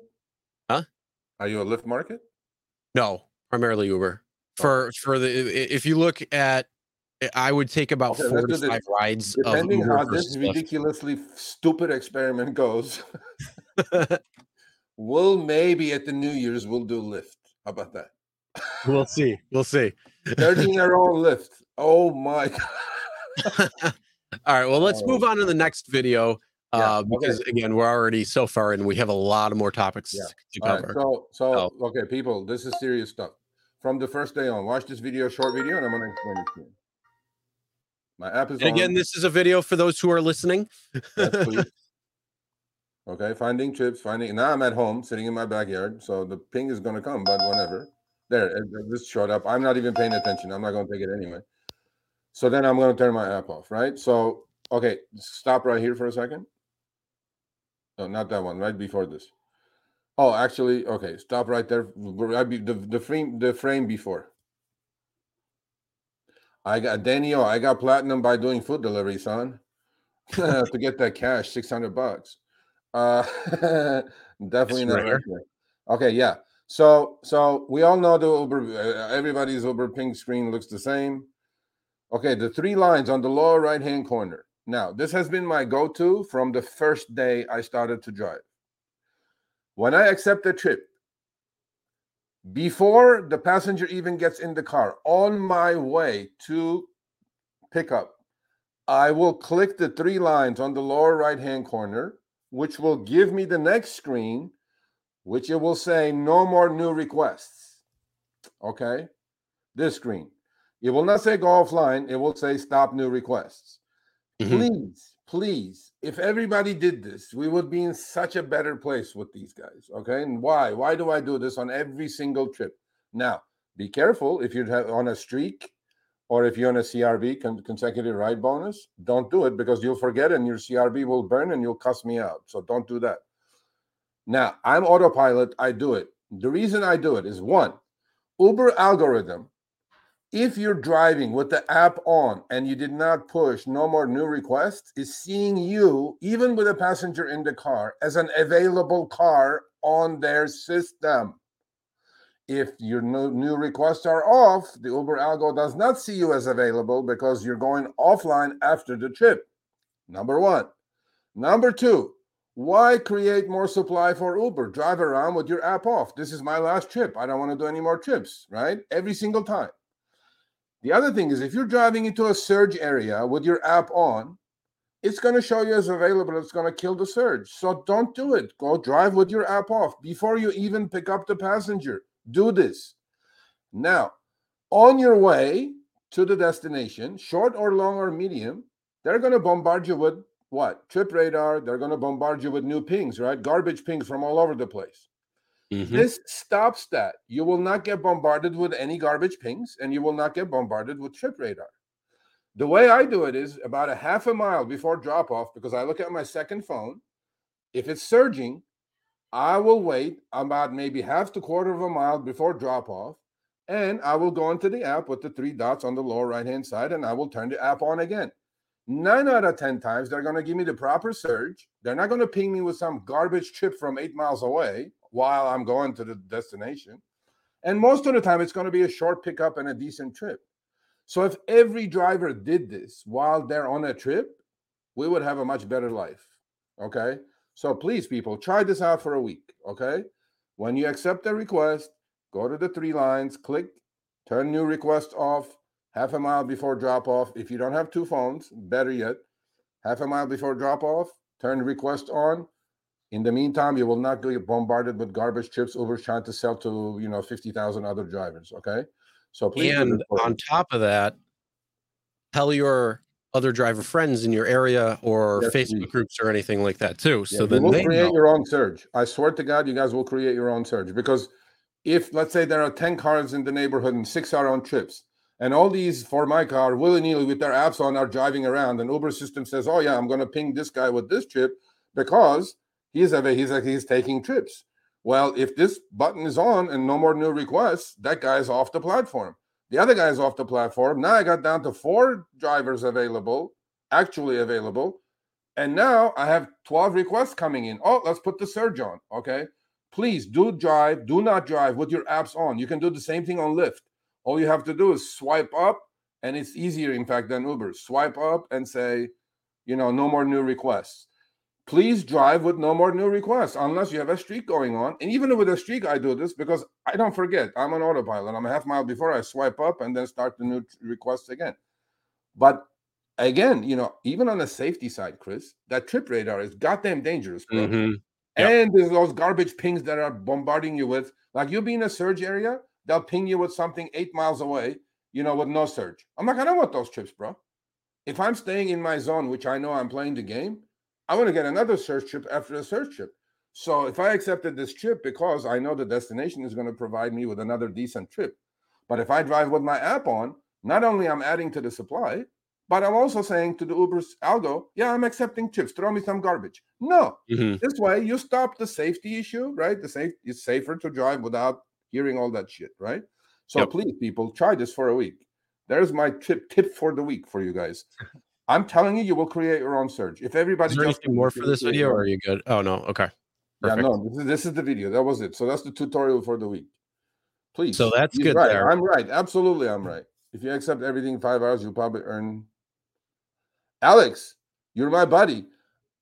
Huh? Are you a Lyft market? No, primarily Uber. Oh. For for the if you look at, I would take about Okay, four to do this. five rides of Depending how this Lyft. ridiculously stupid experiment goes, we'll maybe at the New Year's we'll do Lyft. How about that? we'll see. We'll see. 13 year old Lyft. Oh my god. All right. Well, let's Oh, move on to the next video. Yeah, Uh, okay. because again, we're already so far and we have a lot of more topics Yeah. to All right, cover. so so Oh. okay, people, this is serious stuff. From the first day on, watch this video, short video, and I'm gonna explain it to you. My app is and again, this is a video for those who are listening. Yes. Okay, finding chips, finding. Now I'm at home, sitting in my backyard, so the ping is gonna come, but whatever. There, just showed up. I'm not even paying attention. I'm not gonna take it anyway. So then I'm gonna turn my app off, right? So okay, stop right here for a second. No, not that one. Right before this. Oh, actually, okay. Stop right there. The the frame the frame before. I got Daniel. I got platinum by doing food delivery, son. to get that cash, six hundred bucks. Uh, definitely not. rare. Okay, yeah. So, so we all know the Uber. Uh, everybody's Uber pink screen looks the same. Okay, the three lines on the lower right hand corner. Now, this has been my go to from the first day I started to drive. When I accept a trip, before the passenger even gets in the car, on my way to pickup, I will click the three lines on the lower right hand corner, which will give me the next screen, which it will say no more new requests. Okay, this screen. It will not say go offline, it will say stop new requests. Mhm. Please, please, if everybody did this, we would be in such a better place with these guys. Okay. And why? Why do I do this on every single trip? Now, be careful if you're on a streak or if you're on a CRB con- consecutive ride bonus, don't do it because you'll forget and your CRB will burn and you'll cuss me out. So don't do that. Now, I'm autopilot, I do it. The reason I do it is one, Uber algorithm if you're driving with the app on and you did not push no more new requests, is seeing you, even with a passenger in the car, as an available car on their system. If your new, requests are off, the Uber algo does not see you as available because you're going offline after the trip. Number one. Number two, why create more supply for Uber? Drive around with your app off. This is my last trip. I don't want to do any more trips, right? Every single time. The other thing is if you're driving into a surge area with your app on, it's going to show you as available. It's going to kill the surge. So don't do it. Go drive with your app off before you even pick up the passenger. Do this. Now, on your way to the destination, short or long or medium, they're going to bombard you with what? Trip radar. They're going to bombard you with new pings, right? Garbage pings from all over the place. Mhm. This stops that. You will not get bombarded with any garbage pings and you will not get bombarded with trip radar. The way I do it is about a half a mile before drop off because I look at my second phone. If it's surging, I will wait about maybe half to quarter of a mile before drop off and I will go into the app with the three dots on the lower right hand side and I will turn the app on again. Nine out of 10 times, they're going to give me the proper surge. They're not going to ping me with some garbage chip from eight miles away while I'm going to the destination. And most of the time, it's going to be a short pickup and a decent trip. So if every driver did this while they're on a trip, we would have a much better life. Okay. So please, people, try this out for a week. Okay. When you accept the request, go to the three lines, click, turn new request off half a mile before drop off. If you don't have two phones, better yet, half a mile before drop off, turn request on. In the meantime, you will not get bombarded with garbage chips Uber trying to sell to you know fifty thousand other drivers. Okay, so please. And on top of that, tell your other driver friends in your area or yes, Facebook please. groups or anything like that too. Yeah, so then will create know. your own surge. I swear to God, you guys will create your own surge because if let's say there are 10 cars in the neighborhood and six are on trips, and all these for my car willy-nilly with their apps on are driving around, and Uber system says, Oh yeah, I'm gonna ping this guy with this trip because he's a he's like he's taking trips. Well, if this button is on and no more new requests, that guy's off the platform. The other guy's off the platform. Now I got down to four drivers available, actually available. And now I have 12 requests coming in. Oh, let's put the surge on. Okay. Please do drive, do not drive with your apps on. You can do the same thing on Lyft. All you have to do is swipe up, and it's easier, in fact, than Uber. Swipe up and say, you know, no more new requests please drive with no more new requests unless you have a streak going on. And even with a streak, I do this because I don't forget. I'm an autopilot. I'm a half mile before I swipe up and then start the new requests again. But again, you know, even on the safety side, Chris, that trip radar is goddamn dangerous. Mm-hmm. Yep. And there's those garbage pings that are bombarding you with, like you'll be in a surge area, they'll ping you with something eight miles away, you know, with no surge. I'm like, I don't want those trips, bro. If I'm staying in my zone, which I know I'm playing the game, I want to get another search trip after the search trip. So if I accepted this trip because I know the destination is going to provide me with another decent trip, but if I drive with my app on, not only I'm adding to the supply, but I'm also saying to the Uber's algo, yeah, I'm accepting chips. Throw me some garbage. No, mm-hmm. this way you stop the safety issue, right? The safe it's safer to drive without hearing all that shit, right? So yep. please, people, try this for a week. There's my tip tip for the week for you guys. I'm telling you, you will create your own surge. If everybody is there anything more for this video, or are you good? Oh no, okay. Perfect. Yeah, no, this is, this is the video. That was it. So that's the tutorial for the week. Please. So that's good. Right. There. I'm right. Absolutely, I'm right. If you accept everything five hours, you'll probably earn. Alex, you're my buddy.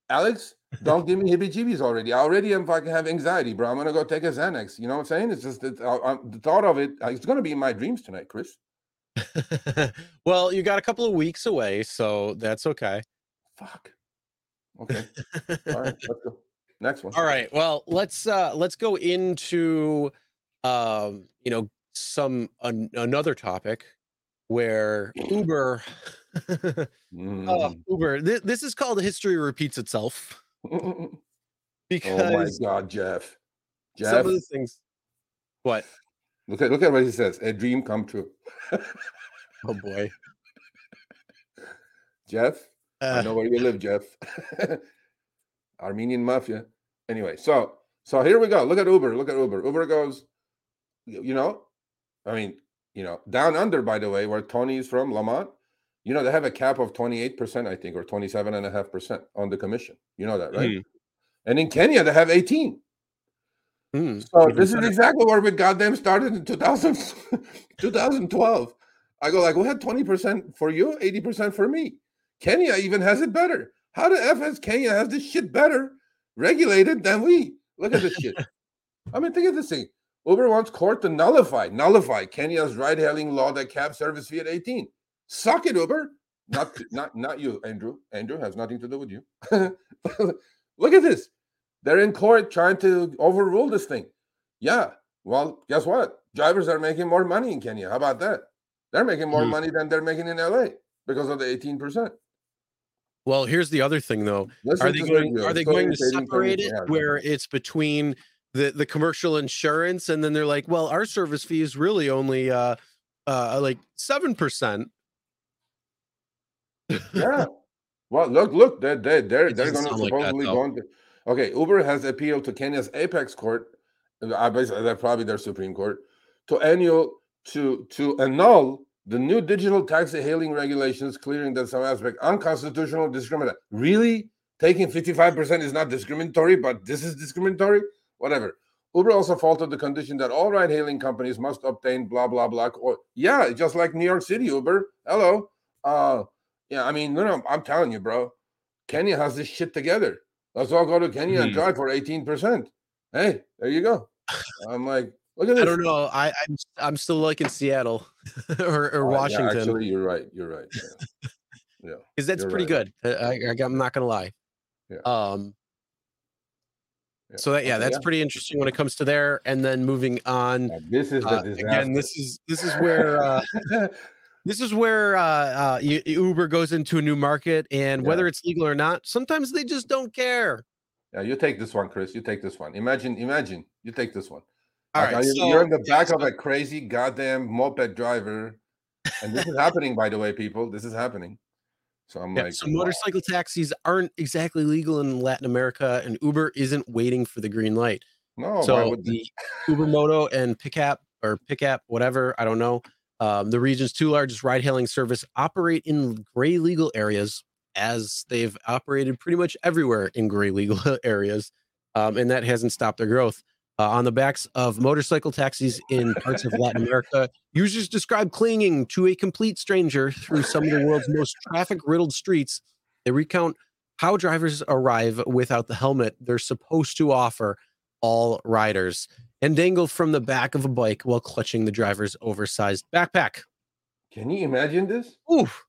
Alex, don't give me heebie-jeebies already. I already am fucking have anxiety, bro. I'm gonna go take a Xanax. You know what I'm saying? It's just that uh, uh the thought of it. It's gonna be in my dreams tonight, Chris. well, you got a couple of weeks away, so that's okay. Fuck. Okay. All right, let's go. Next one. All right. Well, let's uh let's go into um, you know, some an, another topic where Uber mm. uh, Uber th- this is called history repeats itself. because Oh my god, Jeff. Jeff. Some of the things what? Look at look at what he says. A dream come true. oh boy. Jeff, uh, I know where you live, Jeff. Armenian mafia. Anyway, so so here we go. Look at Uber. Look at Uber. Uber goes, you know, I mean, you know, down under, by the way, where Tony is from, Lamont, you know, they have a cap of 28%, I think, or 27.5% on the commission. You know that, right? Mm. And in Kenya, they have 18. Mm, so this is exactly where we goddamn started in 2000, 2012. I go like, we had 20% for you, 80% for me. Kenya even has it better. How the F has Kenya has this shit better regulated than we? Look at this shit. I mean, think of this thing. Uber wants court to nullify, nullify Kenya's ride-hailing law that caps service fee at 18. Suck it, Uber. Not, not, not you, Andrew. Andrew has nothing to do with you. Look at this. They're in court trying to overrule this thing. Yeah. Well, guess what? Drivers are making more money in Kenya. How about that? They're making more mm-hmm. money than they're making in LA because of the 18%. Well, here's the other thing though. Listen are they going are they going to separate it where it's between the the commercial insurance and then they're like, well, our service fee is really only uh uh like 7%. yeah. Well, look, look, they're they're they're, they're going to supposedly like going to Okay, Uber has appealed to Kenya's apex court, uh, that's probably their Supreme Court, to annual to to annul the new digital taxi hailing regulations, clearing that some aspect unconstitutional, discriminatory. Really, taking fifty five percent is not discriminatory, but this is discriminatory. Whatever. Uber also faulted the condition that all ride hailing companies must obtain blah blah blah. Or yeah, just like New York City Uber. Hello. Uh, yeah, I mean, no, no, I'm telling you, bro. Kenya has this shit together. Let's all go to Kenya and Hmm. drive for 18%. Hey, there you go. I'm like, look at this. I don't know. I I'm, I'm still like in Seattle or, or Oh, yeah, Washington actually, you're right. You're right. Yeah. because that's pretty right. good. I, I, I'm not gonna lie. Yeah. Um. Yeah. So that yeah, that's yeah. pretty interesting when it comes to there. And then moving on. Now, this is the Uh, again, this is this is where uh, this is where uh, uh, Uber goes into a new market, and whether it's legal or not, sometimes they just don't care. yeah, you take this one, Chris. You take this one. Imagine, imagine you take this one. All Like, right, you're, so, you're in the yeah, back of a crazy goddamn moped driver, and this is happening, by the way, people. This is happening. So I'm Yeah, like, so wow. motorcycle taxis aren't exactly legal in Latin America, and Uber isn't waiting for the green light. no, why so the Uber Moto and Pickup or Pickup, whatever, I don't know. Um, the region's two largest ride-hailing service operate in gray legal areas, as they've operated pretty much everywhere in gray legal areas, um, and that hasn't stopped their growth. Uh, on the backs of motorcycle taxis in parts of Latin America, users describe clinging to a complete stranger through some of the world's most traffic-riddled streets. They recount how drivers arrive without the helmet they're supposed to offer all riders and dangle from the back of a bike while clutching the driver's oversized backpack. Can you imagine this? Oof,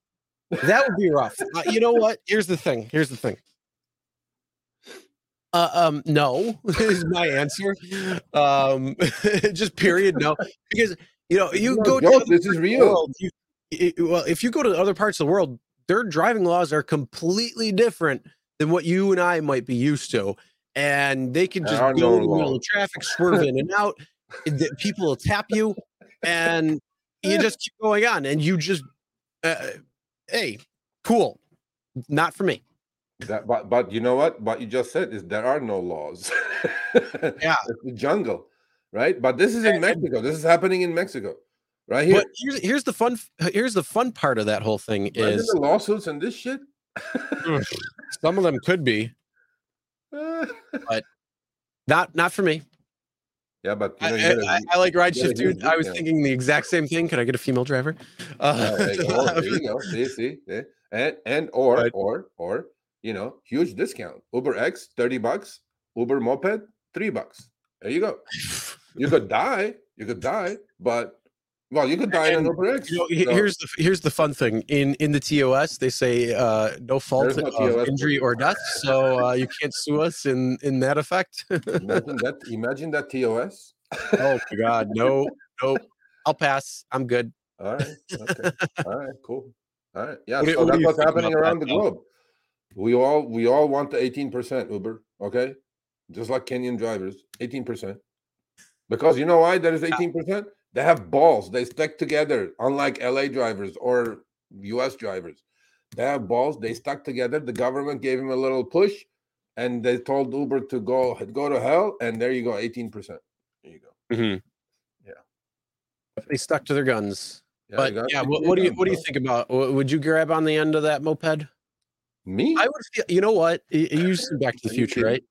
that would be rough. Uh, you know what? Here's the thing. Here's the thing. Uh, um, no is my answer. Um, just period. No, because you know you No go to joke, other this is parts of the real. world, you- i- well, if you go to other parts of the world, their driving laws are completely different than what you and I might be used to, and they can just go in the middle of traffic, swerve in and out. the- People will tap you, and you just keep going on, and you just, uh, hey, cool, not for me. That, but but you know what? What you just said is there are no laws. Yeah. it's the jungle, right? But this is in Mexico. This is happening in Mexico, right here. But here's here's the fun here's the fun part of that whole thing is the lawsuits and this shit. some of them could be not not for me. yeah, but you I, know, I- gotta- I- I like ride shift, dude. I was discount. thinking the exact same thing. Can I get a female driver? Uh, Oh, there you go. There you go. See, see, see. and and or Right. or or you know, huge discount. Uber X thirty bucks. Uber Moped three bucks. There you go. You could die. You could die, but well, you could die in an And, Uber X. you know, so- here's the here's the fun thing in in the TOS they say uh, no fault no of injury or death, so uh, you can't sue us in in that effect. imagine that. Imagine that TOS. oh my god, no, no, I'll pass. I'm good. All right. Okay. All right. Cool. All right. Yeah. What so what that's what's happening about that, around the though? globe. We all we all want the eighteen percent Uber. Okay, just like Kenyan drivers, eighteen percent. Because you know why there is eighteen percent? They have balls. They stick together. Unlike LA drivers or US drivers, they have balls. They stuck together. The government gave him a little push, and they told Uber to go go to hell. And there you go, eighteen percent. There you go. Mm-hmm. Yeah. They stuck to their guns. Yeah, but yeah, what, what do you what do you think about? Would you grab on the end of that moped? Me? I would feel. You know what? Y- You see Back to the Future, right?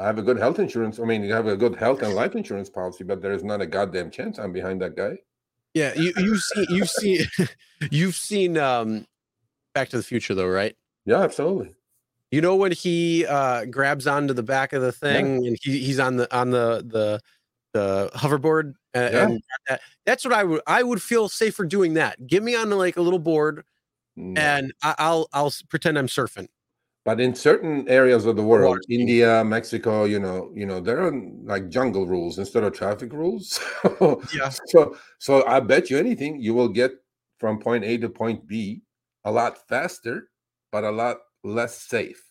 I have a good health insurance. I mean, you have a good health and life insurance policy, but there is not a goddamn chance I'm behind that guy. Yeah, you you've seen you've seen you've seen um Back to the Future though, right? Yeah, absolutely. You know when he uh grabs onto the back of the thing and he, he's on the on the the the hoverboard and, Yeah. and that, that's what I would I would feel safer doing that. Get me on like a little board No. and I, I'll I'll pretend I'm surfing. But in certain areas of the world. India, Mexico, you know, you know, there are like jungle rules instead of traffic rules. Yeah. so, so I bet you anything, you will get from point A to point B a lot faster, but a lot less safe.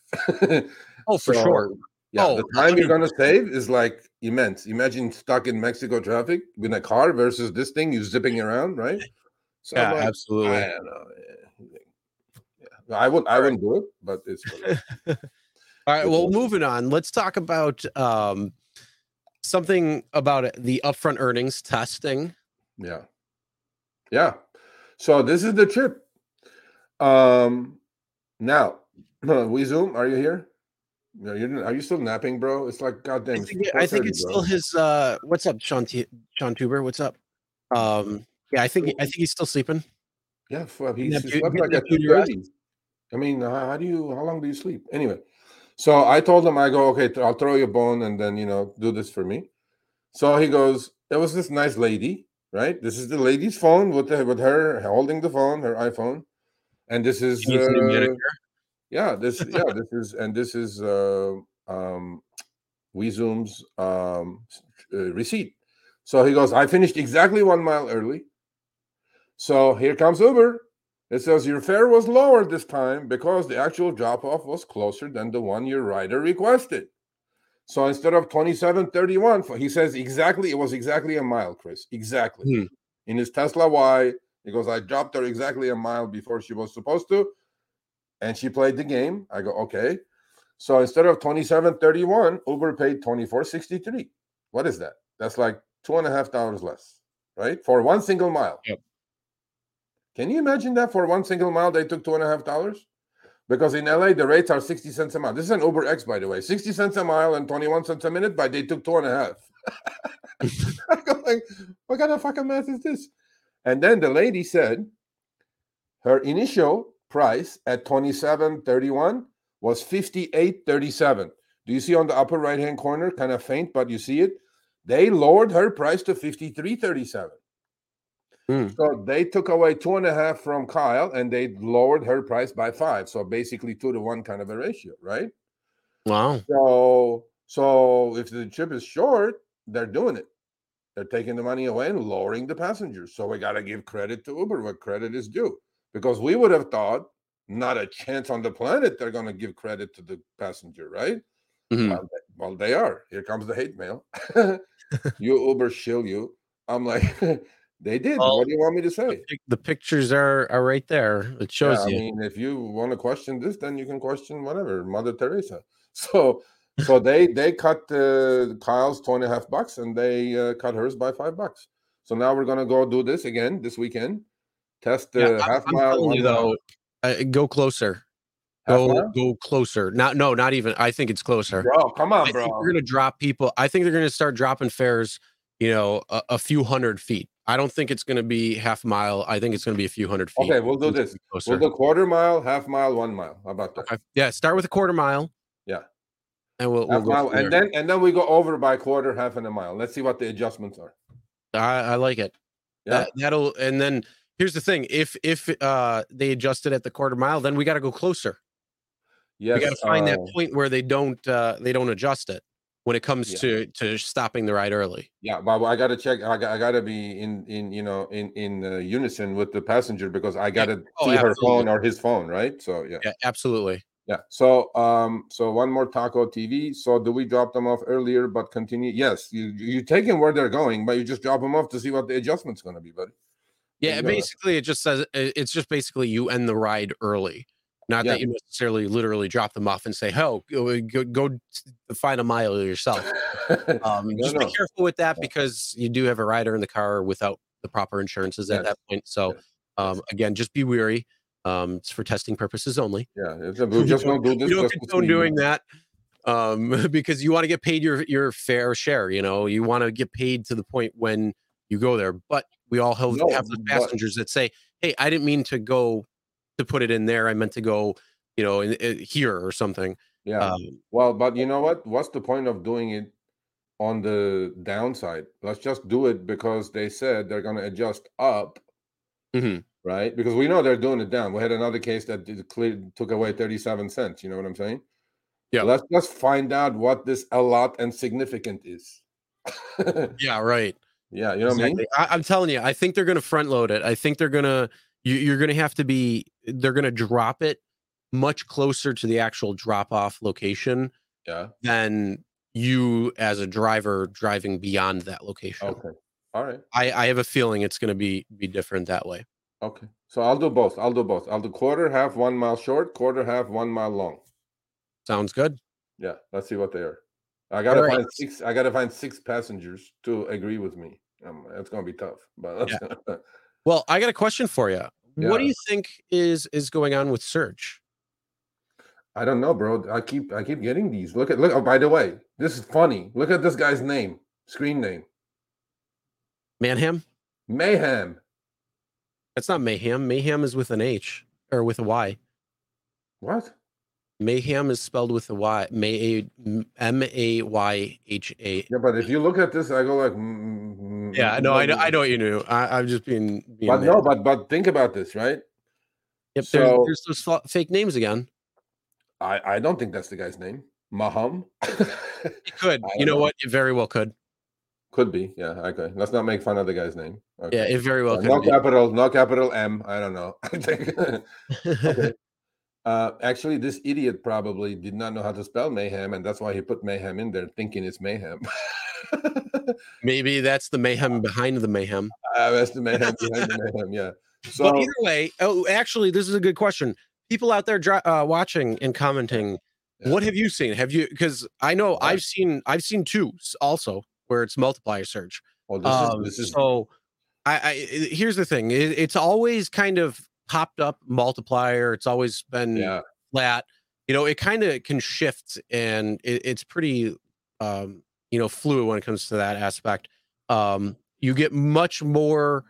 Oh, for sure. Yeah, Oh, the time you're gonna save is like immense. Imagine stuck in Mexico traffic in a car versus this thing you zipping around, right? So Yeah, like, absolutely. I don't know. Yeah. I would I wouldn't do it, but it's what it is. All right. Well, moving on. Let's talk about um, something about it, the upfront earnings testing. yeah. Yeah. So this is the trip. Um now we zoom. Are you here? No, you're are you still napping, bro? It's like goddamn. I think, I think it's bro. still his. Uh, what's up, Sean? T- Sean Tuber? What's up? Um, yeah, I think I think he's still sleeping. Yeah, he's that he beau- slept like at beauty two rest. thirty. I mean, how, how do you? How long do you sleep? Anyway, So I told him, I go, okay, I'll throw you a bone and then, you know, do this for me. So he goes, there was this nice lady, right? This is the lady's phone with the, with her holding the phone, her iPhone. And this is, uh, yeah, this, yeah, this is, and this is, uh, um, WeZoom's um, uh, receipt. So he goes, I finished exactly one mile early. So here comes Uber. It says your fare was lower this time because the actual drop off was closer than the one your rider requested. So instead of 27.31, he says exactly, it was exactly a mile, Chris. Exactly. Hmm. In his Tesla Y, he goes, I dropped her exactly a mile before she was supposed to. And she played the game. I go, okay. So instead of 27.31, Uber paid 24.63. What is that? That's like two and a half dollars less, right? For one single mile. Yep. Can you imagine that for one single mile they took two and a half dollars? Because in LA the rates are 60 cents a mile. This is an Uber X, by the way. 60 cents a mile and 21 cents a minute, but they took two and a half. I'm like, what kind of fucking math is this? And then the lady said her initial price at 27.31 was 58.37. Do you see on the upper right hand corner, kind of faint, but you see it? They lowered her price to 53.37. Mm. So they took away two and a half from Kyle and they lowered her price by five. So basically two to one kind of a ratio, right? Wow. So so if the chip is short, they're doing it. They're taking the money away and lowering the passengers. So we got to give credit to Uber what credit is due. Because we would have thought not a chance on the planet they're going to give credit to the passenger, right? Mm-hmm. Well, they, well, they are. Here comes the hate mail. you Uber shill you. I'm like, they did. Well, what do you want me to say? The pictures are are right there. It shows yeah, you. I mean, if you want to question this, then you can question whatever, Mother Teresa. So, so they they cut uh, Kyle's two and a half bucks, and they uh, cut hers by five bucks. So now we're gonna go do this again this weekend. Test the yeah, half I'm mile. You though, uh, go closer. Go go closer. Not no, not even. I think it's closer. Bro, come on, I bro. We're gonna drop people. I think they're gonna start dropping fares. You know, a, a few hundred feet. I don't think it's gonna be half mile. I think it's gonna be a few hundred feet. Okay, we'll do this. We'll do quarter mile, half mile, one mile. How about that? Okay. Yeah, start with a quarter mile. Yeah. And we'll, we'll mile, and then and then we go over by quarter, half, and a mile. Let's see what the adjustments are. I, I like it. Yeah. That, that'll and then here's the thing if if uh they adjust it at the quarter mile then we got to go closer Yeah, we got to find uh, that point where they don't uh they don't adjust it when it comes yeah. to to stopping the ride early yeah but i gotta check i, I gotta be in in you know in in uh, unison with the passenger because i gotta yeah. oh, see absolutely. her phone or his phone right so yeah yeah absolutely yeah so um so one more taco tv so do we drop them off earlier but continue yes you you take them where they're going but you just drop them off to see what the adjustment's going to be buddy yeah, basically, it just says it's just basically you end the ride early. Not yeah. that you necessarily literally drop them off and say, "Oh, go, go, find a mile yourself." Um, just be careful with that because you do have a rider in the car without the proper insurances yes. at that point. So, um, again, just be weary. Um, it's for testing purposes only. Yeah, a, just don't do this. You don't condone doing that um, because you want to get paid your your fair share. You know, you want to get paid to the point when you go there, but we all have, no, have those passengers but, that say, "Hey, I didn't mean to go to put it in there. I meant to go, you know, in, in here or something." Yeah. Um, well, but you know what? What's the point of doing it on the downside? Let's just do it because they said they're going to adjust up. Mm-hmm. Right, because we know they're doing it down. We had another case that clear, took away thirty-seven cents. You know what I'm saying? Yeah. Let's just find out what this a lot and significant is. yeah, right. Yeah, you know exactly. what I mean. I, am telling you, I think they're going to front load it. I think they're going to you're going to have to be. They're going to drop it much closer to the actual drop off location. Yeah. Than you as a driver driving beyond that location. Okay. All right. I, I have a feeling it's going to be be different that way. Okay. So I'll do both. I'll do both. I'll do quarter, half, one mile short, quarter, half, one mile long. Sounds good. Yeah. Let's see what they are. I gotta find six. I gotta find six passengers to agree with me. Um, that's gonna be tough. But yeah. well, I got a question for you. Yeah. What do you think is is going on with Surge? I don't know, bro. I keep I keep getting these. Look at look. Oh, by the way, this is funny. Look at this guy's name, screen name. Manham. Mayhem. That's not mayhem. Mayhem is with an H or with a Y. What? Mayhem is spelled with a Y. May M A Y H A. Yeah, but if you look at this, I go like. Mm, mm, mm, Yeah, mm, no, I know, I know what you knew. I, I'm just being. being But no, but but think about this, right? Yep, so- there's, there's those fa- fake names again. I I don't think that's the guy's name. Maham. It could. You know know. what? It very well could. Could be. Yeah. Okay. Let's not make fun of the guy's name. Okay. Yeah, it very well Uh, could. no be. capital, no capital M. I don't know. I think. okay. Uh, actually, this idiot probably did not know how to spell mayhem, and that's why he put mayhem in there, thinking it's mayhem. Maybe that's the mayhem behind the mayhem. uh, that's the mayhem behind the mayhem. Yeah. So but either way, oh, actually, this is a good question. People out there uh, watching and commenting, Yeah. what have you seen? Have you? Because I know. I've seen I've seen two also where it's multiplier surge. well, this Um, is this is so I, I i- here's the thing. It, it's always kind of popped up multiplier. It's always been yeah. flat. You know, it kind of can shift, and it, it's pretty, um, you know, fluid when it comes to that aspect. Um, you get much more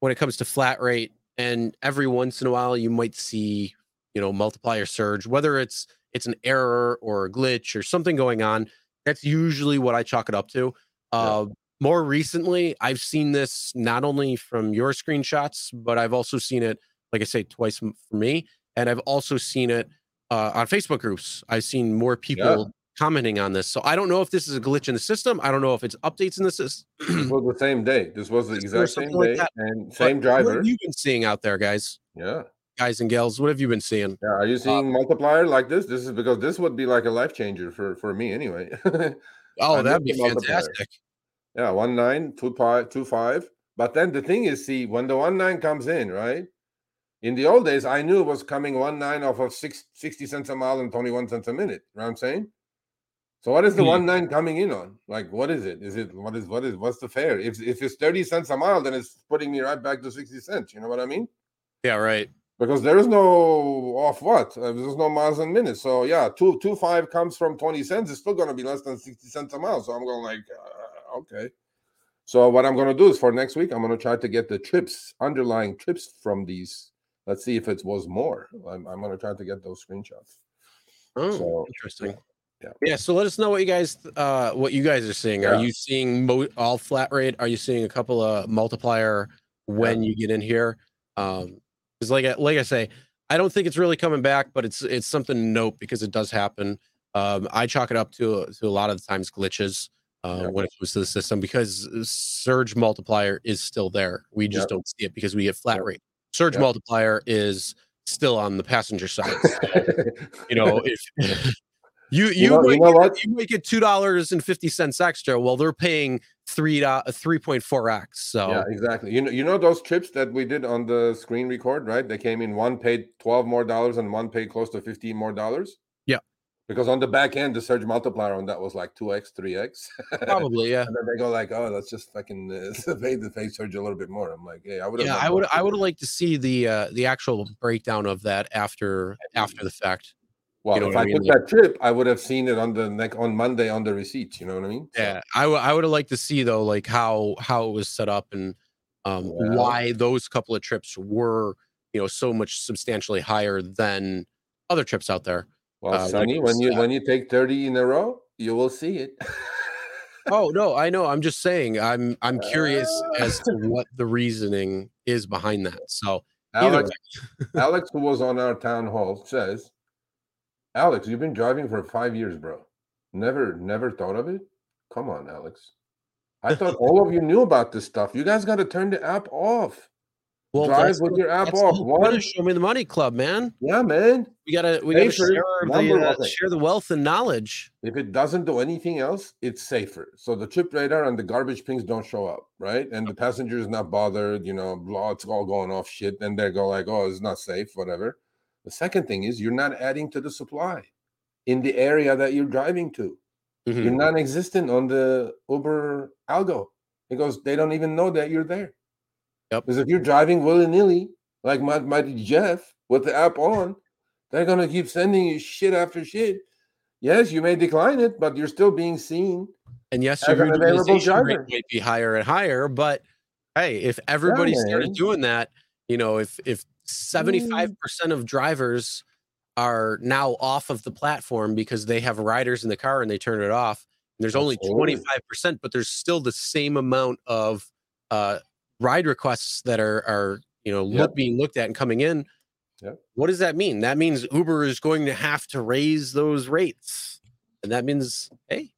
when it comes to flat rate, and every once in a while you might see, you know, multiplier surge, whether it's it's an error or a glitch or something going on. That's usually what I chalk it up to. Yeah. Uh, more recently, I've seen this not only from your screenshots, but I've also seen it, like I say, twice for me, and I've also seen it uh, on Facebook groups. I've seen more people commenting on this. So I don't know if this is a glitch in the system. I don't know if it's updates in the system. This was the same day. This was the exact same like day that. and But same What driver. have you been seeing out there, guys, Yeah. guys and gals? What have you been seeing? Yeah. Are you uh, seeing multiplier like this? This is because this would be like a life changer for for me anyway. Oh, that'd be fantastic. Yeah, one nine, two five, two five. But then the thing is, see, when the one nine comes in, right? In the old days, I knew it was coming one nine off of six, 60 cents a mile and 21 cents a minute. You know what I'm saying? So what is the Hmm. one nine coming in on? Like, what is it? Is it what is what is what's the fare? If if it's 30 cents a mile, then it's putting me right back to 60 cents. You know what I mean? Yeah, right. Because there is no off what? Uh, there's no miles and minutes. So yeah, two two five comes from 20 cents. It's still gonna be less than 60 cents a mile. So I'm going like, uh, okay. So what I'm going to do is for next week, I'm going to try to get the trips, underlying trips from these. Let's see if it was more. I'm, I'm going to try to get those screenshots. Oh, So, interesting. yeah. Yeah. So let us know what you guys, uh, what you guys are seeing. Yeah. Are you seeing mo- all flat rate? Are you seeing a couple of multiplier when you get in here? Um, because like I, like I say, I don't think it's really coming back, but it's it's something to note because it does happen. Um, I chalk it up to to a lot of the times glitches uh, Yeah. when it comes to the system because surge multiplier is still there. We just Yeah. don't see it because we get flat rate. Surge Yeah. multiplier is still on the passenger side. you know, if you you, know- you know what? you might get two dollars and fifty cents extra. Well, they're paying three three point four x. So yeah, exactly. You know, you know those trips that we did on the screen record, right? They came in one paid 12 more dollars and one paid close to 15 more dollars. Yeah. Because on the back end, the surge multiplier on that was like 2x, 3x. probably yeah. And then they go like, "Oh, let's just fucking uh, pay the face surge a little bit more." I'm like, "Hey, I would." Yeah, I would I would have liked to see the uh the actual breakdown of that after after the fact. Well, know if I I mean? took that trip, I would have seen it on the neck on Monday on the receipt. You know what I mean? Yeah, I would I would have liked to see though like how how it was set up and um why those couple of trips were you know so much substantially higher than other trips out there. Well, uh, Sonny, when you when you take thirty in a row, you will see it. Oh no, I know. I'm just saying. I'm I'm curious as to what the reasoning is behind that. So Alex, Alex, who was on our town hall, says, "Alex, you've been driving for five years, bro. Never, never thought of it. Come on, Alex. I thought all of you knew about this stuff. You guys got to turn the app off. well, Drive with your app off. One, Show me the money club, man. yeah, man. We gotta we gotta share the, uh, share the wealth and knowledge. If it doesn't do anything else, it's safer. So the trip radar and the garbage pings don't show up, right? And the passenger is not bothered, you know, blah, it's all going off shit. And they go like, oh, it's not safe, whatever. The second thing is you're not adding to the supply in the area that you're driving to. Mhm. You're non-existent on the Uber algo because they don't even know that you're there. Yep. Because if you're driving willy-nilly, like my mighty Jeff with the app on, they're gonna keep sending you shit after shit. Yes, you may decline it, but you're still being seen. And yes, your available utilization rate might be higher and higher, but hey, if everybody started doing that, you know, if if 75% of drivers are now off of the platform because they have riders in the car and they turn it off. And there's only Absolutely. 25%, but there's still the same amount of uh, ride requests that are are you know look, Yep. being looked at and coming in. Yep. What does that mean? That means Uber is going to have to raise those rates, and that means hey,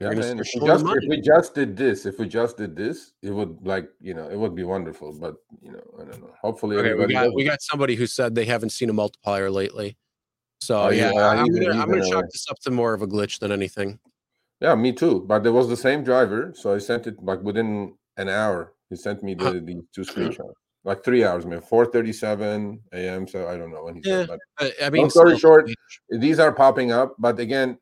Yeah, You're. If we, just, if we just did this, if we just did this, it would like you know it would be wonderful. But you know, I don't know. Hopefully, okay, we got we got somebody who said they haven't seen a multiplier lately. So Oh, yeah, yeah, I'm gonna he's I'm gonna chalk this up to more of a glitch than anything. Yeah, me too. But there was the same driver, so I sent it like within an hour. He sent me Huh. the, the two screenshots, like three hours, man. Four thirty-seven a.m. So I don't know when he Yeah. said, Uh, I mean, story short, but these are popping up. But again,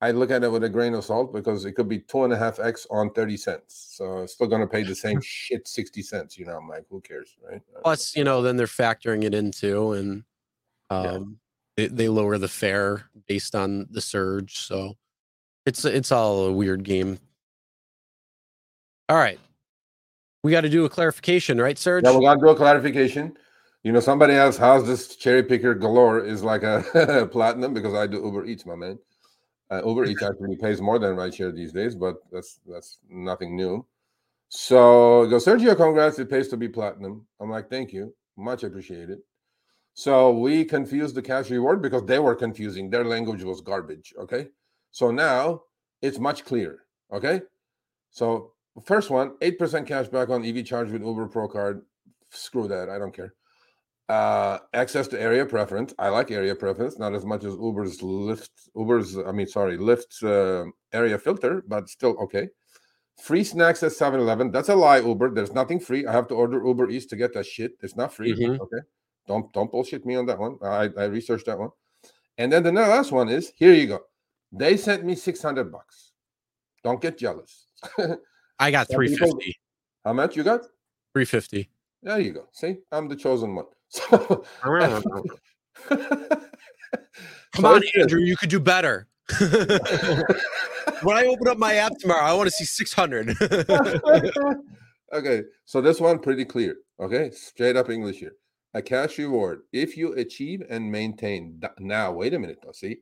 I look at it with a grain of salt because it could be two and a half x on thirty cents. So it's still going to pay the same shit sixty cents. You know, I'm like, who cares, right? plus you know then they're factoring it into and um Yeah. they, they lower the fare based on the surge so it's it's all a weird game all right we got to do a clarification right serge Yeah, we got to do a clarification. You know, somebody else how's this cherry picker galore is like a platinum because I do Uber Eats, my man. Uh, Uber Eats actually pays more than rideshare these days, but that's that's nothing new. So goes, Sergio, congrats! It pays to be platinum. I'm like, thank you, much appreciated. So we confused the cash reward because they were confusing. Their language was garbage. Okay, so now it's much clearer. Okay, so first one, eight percent cash back on EV charge with Uber Pro card. Screw that, I don't care. Uh, access to area preference. I like area preference, not as much as Uber's Lyft. Uber's, I mean, sorry, Lyft's uh, area filter, but still okay. Free snacks at 7-Eleven. That's a lie, Uber. There's nothing free. I have to order Uber Eats to get that shit. It's not free. Mhm. Okay. Don't don't bullshit me on that one. I, I researched that one. And then the last one is here you go. They sent me 600 bucks. Don't get jealous. i got some people- 350 How much you got? 350 There you go. See, I'm the chosen one. So, come on andrew you could do better when i open up my app tomorrow i want to see 600 okay, so this one pretty clear. Okay, straight up English here. A cash reward if you achieve and maintain. th- Now, wait a minute though. See,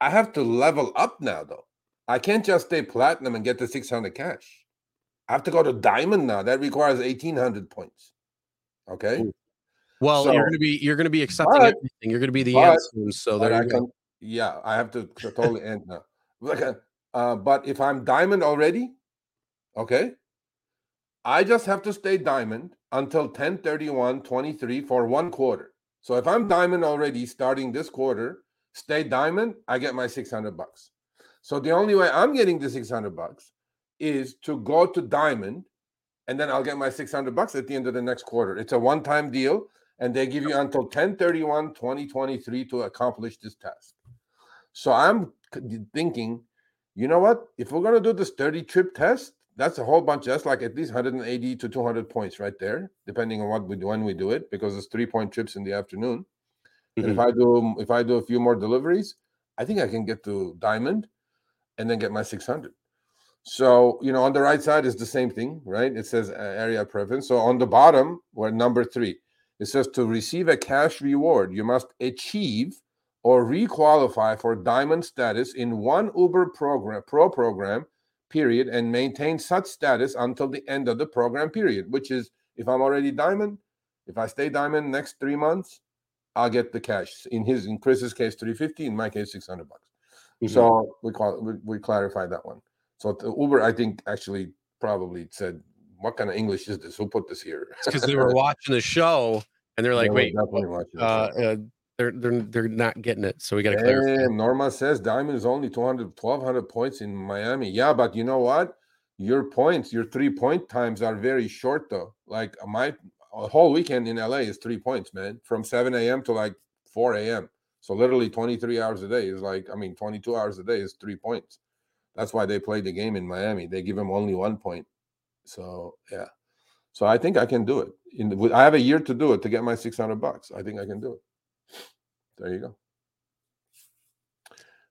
I have to level up now though. I can't just stay platinum and get the 600 cash. I have to go to diamond now. That requires 1800 points. Okay. Ooh, well So- you're gonna be you're gonna be accepting but- everything you're gonna be the but- soon so there I you go can, yeah, I have to to totally end now. Like, uh, uh, but if I'm diamond already, okay, I just have to stay diamond until 10 31 23 for one quarter. So if I'm diamond already starting this quarter, stay diamond, I get my 600 bucks. So the only way I'm getting the 600 bucks is to go to diamond and then I'll get my 600 bucks at the end of the next quarter. It's a one time deal and they give you until 10 31 2023 to accomplish this task. So I'm thinking, you know what? If we're going to do this 30 trip test, that's a whole bunch. That's like at least 180 to 200 points right there, depending on what we do when we do it, because it's three point trips in the afternoon. And if. I do if I do a few more deliveries, I think I can get to diamond and then get my 600. So, you know, on the right side is the same thing, right? It says uh, area preference. So on the bottom, we're number three. It says to receive a cash reward, you must achieve or requalify for diamond status in one Uber program, pro program period, and maintain such status until the end of the program period, which is if I'm already diamond, if I stay diamond next three months, I'll get the cash. In his, in Chris's case, 350, in my case, 600 bucks. Mhm. So we call we, we clarified that one. So the Uber, I think, actually probably said, "What kind of English is this? Who put this here?" because they were watching the show and they're like, They wait, uh, uh, they're they're they're not getting it. So we got to clarify. Norma says Diamond is only 200, 1200 points in Miami. Yeah, but you know what? Your points, your three point times are very short though. Like my a whole weekend in LA is three points, man, from 7 a.m. to like 4 a.m. So literally 23 hours a day is like, I mean, 22 hours a day is three points. That's why they play the game in Miami. They give them only one point. So yeah. So I think I can do it. In the, I have a year to do it to get my 600 bucks. I think I can do it. There you go.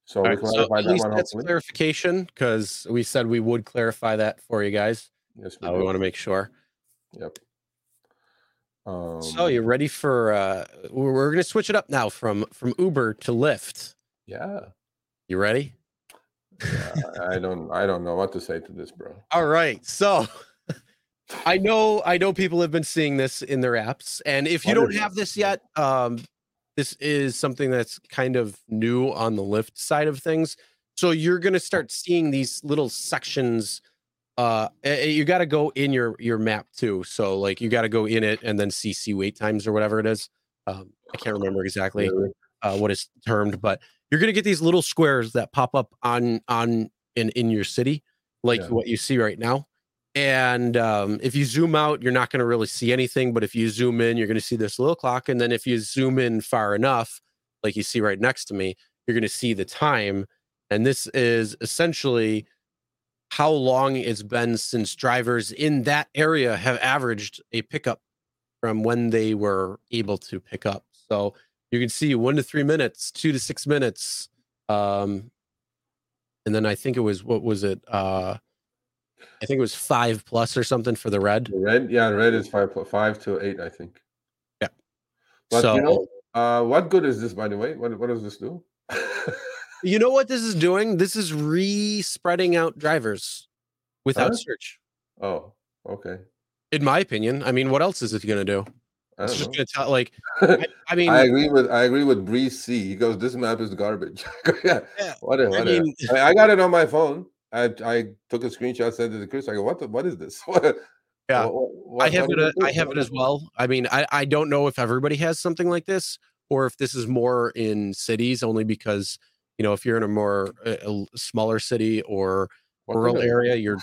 So we right, so at that least one. that's Hopefully. clarification because we said we would clarify that for you guys. Yes, we Uh, we want to make sure. Yep. Um, So you ready for? uh We're, we're gonna switch it up now from from Uber to Lyft. yeah, You ready? Yeah, I don't I don't know what to say to this, bro. All right. So I know I know people have been seeing this in their apps, and if you don't have this yet, um, this is something that's kind of new on the Lyft side of things. So you're gonna start seeing these little sections. Uh, you got to go in your your map too. So like you got to go in it and then CC wait times or whatever it is. Um, I can't remember exactly uh, what is termed, but you're gonna get these little squares that pop up on on in in your city, like Yeah. what you see right now. And um, if you zoom out, you're not gonna really see anything. But if you zoom in, you're gonna see this little clock. And then if you zoom in far enough, like you see right next to me, you're gonna see the time. And this is essentially how long it's been since drivers in that area have averaged a pickup from when they were able to pick up. So you can see one to three minutes, two to six minutes. Um, and then I think it was what was it? Uh, I think it was five plus or something for the red. The red, yeah, red is five five to eight, I think. Yeah. But so you know, uh, what good is this, by the way? What what does this do? you know what this is doing? This is re-spreading out drivers without Huh? surge. oh, okay. In my opinion, I mean, what else is it going to do? I It's just know. to tell. Like, I, I mean, I agree with I agree with Breeze C. He goes, "This map is garbage." yeah, Yeah, whatever. I mean- I, I got it on my phone. I I took a screenshot, sent it to Chris. I go, "What? The, what is this? What, Yeah. what- what- I have it. does uh. I have it as well. I mean, I I don't know if everybody has something like this or if this is more in cities, only because you know if you're in a more uh, a smaller city or What rural area, you're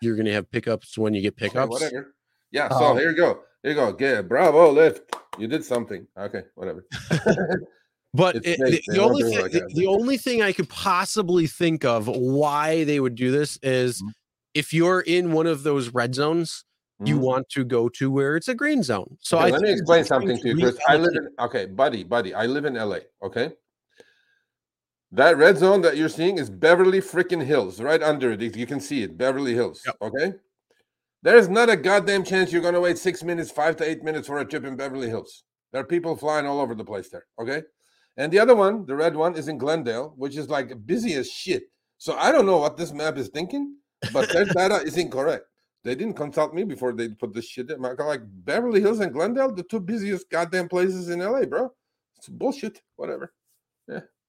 you're gonna have pickups when you get pickups. whatever. Yeah. So Um, here you go. Here you go. Yeah. Bravo, Lyft. You did something. Okay. Whatever. But it, the, the only thing, like the, the only thing I could possibly think of why they would do this is Mhm. if you're in one of those red zones, you Mhm. want to go to where it's a green zone. So Okay, I let me explain something to you, Chris. I live in okay, buddy, buddy. I live in LA. Okay. That red zone that you're seeing is Beverly freaking Hills, right under it. You can see it, Beverly Hills. Yep. Okay. There's not a goddamn chance you're gonna wait six minutes, five to eight minutes for a trip in Beverly Hills. There are people flying all over the place there. Okay. And the other one, the red one, is in Glendale, which is like busy as shit. So I don't know what this map is thinking, but their data is incorrect. They didn't consult me before they put this shit in. Like Beverly Hills and Glendale, the two busiest goddamn places in LA, bro. It's bullshit. Whatever.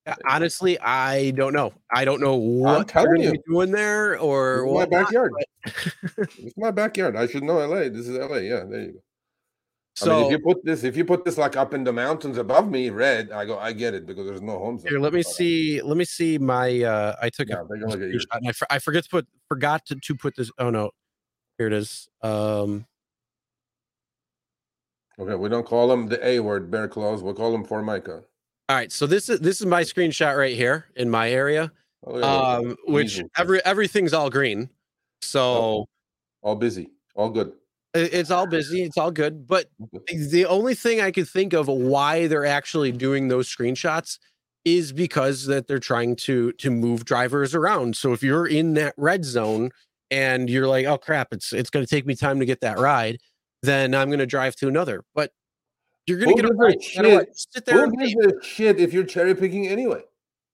Yeah, Honestly, I don't know. I don't know what telling you. doing there or my backyard. it's my backyard. I should know LA. This is LA. Yeah, there you go. I So mean, if you put this, if you put this like up in the mountains above me, red, I go, I get it because there's no homes. here, let me uh, see. Let me see my. uh I took Yeah, a a look at yours. screenshot and I, for, I forget to put forgot to, to put this. Oh no, here it is. Um, Okay, we don't call them the A word, bear claws. We'll call them Formica. All right. So this is this is my screenshot right here in my area. Oh, those. Um, which every everything's all green. So all busy, all good. it's all busy. It's all good. But the only thing I could think of why they're actually doing those screenshots is because that they're trying to to move drivers around. So if you're in that red zone and you're like, oh crap, it's it's going to take me time to get that ride, then I'm going to drive to another. But you're going to Who get a gives a ride. no what. shit? Sit there. Who gives a shit if you're cherry picking anyway?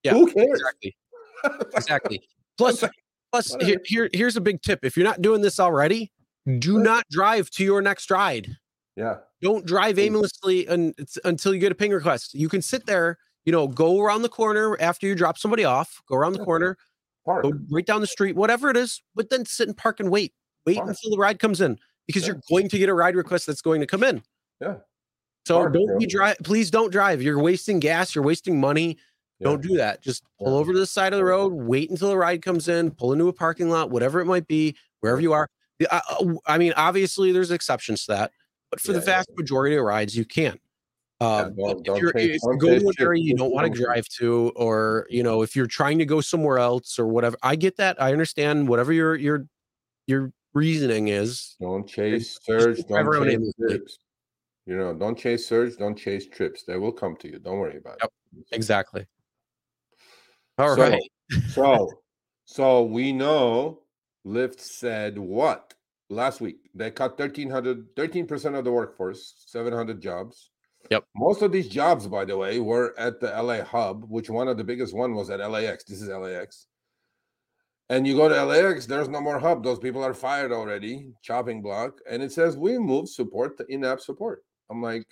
Yeah, Who cares? Exactly. Exactly. Plus, plus here, here here's a big tip. If you're not doing this already, do not drive to your next ride. Yeah. don't drive aimlessly un, until you get a ping request. You can sit there, you know, go around the corner after you drop somebody off, go around the Yeah. corner, Park. go right down the street, whatever it is, but then sit and park and wait. Wait Park. until the ride comes in because Yeah. you're going to get a ride request that's going to come in. Yeah. So Park, don't be drive. Please don't drive. You're wasting gas. You're wasting money. Yeah. Don't do that. Just pull Yeah. over to the side of the road. Wait until the ride comes in. Pull into a parking lot, whatever it might be, wherever you are. The- uh, uh, I mean, obviously, there's exceptions to that, but for the Yeah, yeah. vast majority of rides, you can. Uh, don't- if don't you're take- if you go to an area you don't want to drive to, or you know, if you're trying to go somewhere else or whatever, I get that. I understand whatever your your your reasoning is. Don't chase surge. Don't chase. You know, don't chase surge. Don't chase trips. They will come to you. Don't worry about Yep. it. Exactly. All So- right. So, so we know Lyft said what? last week. They cut 1,300, 13% of the workforce, 700 jobs. Yep. Most of these jobs, by the way, were at the LA hub, which one of the biggest one was at LAX. This is LAX. And you go to LAX, there's no more hub. Those people are fired already, chopping block. And it says we move support to in-app support. I'm like,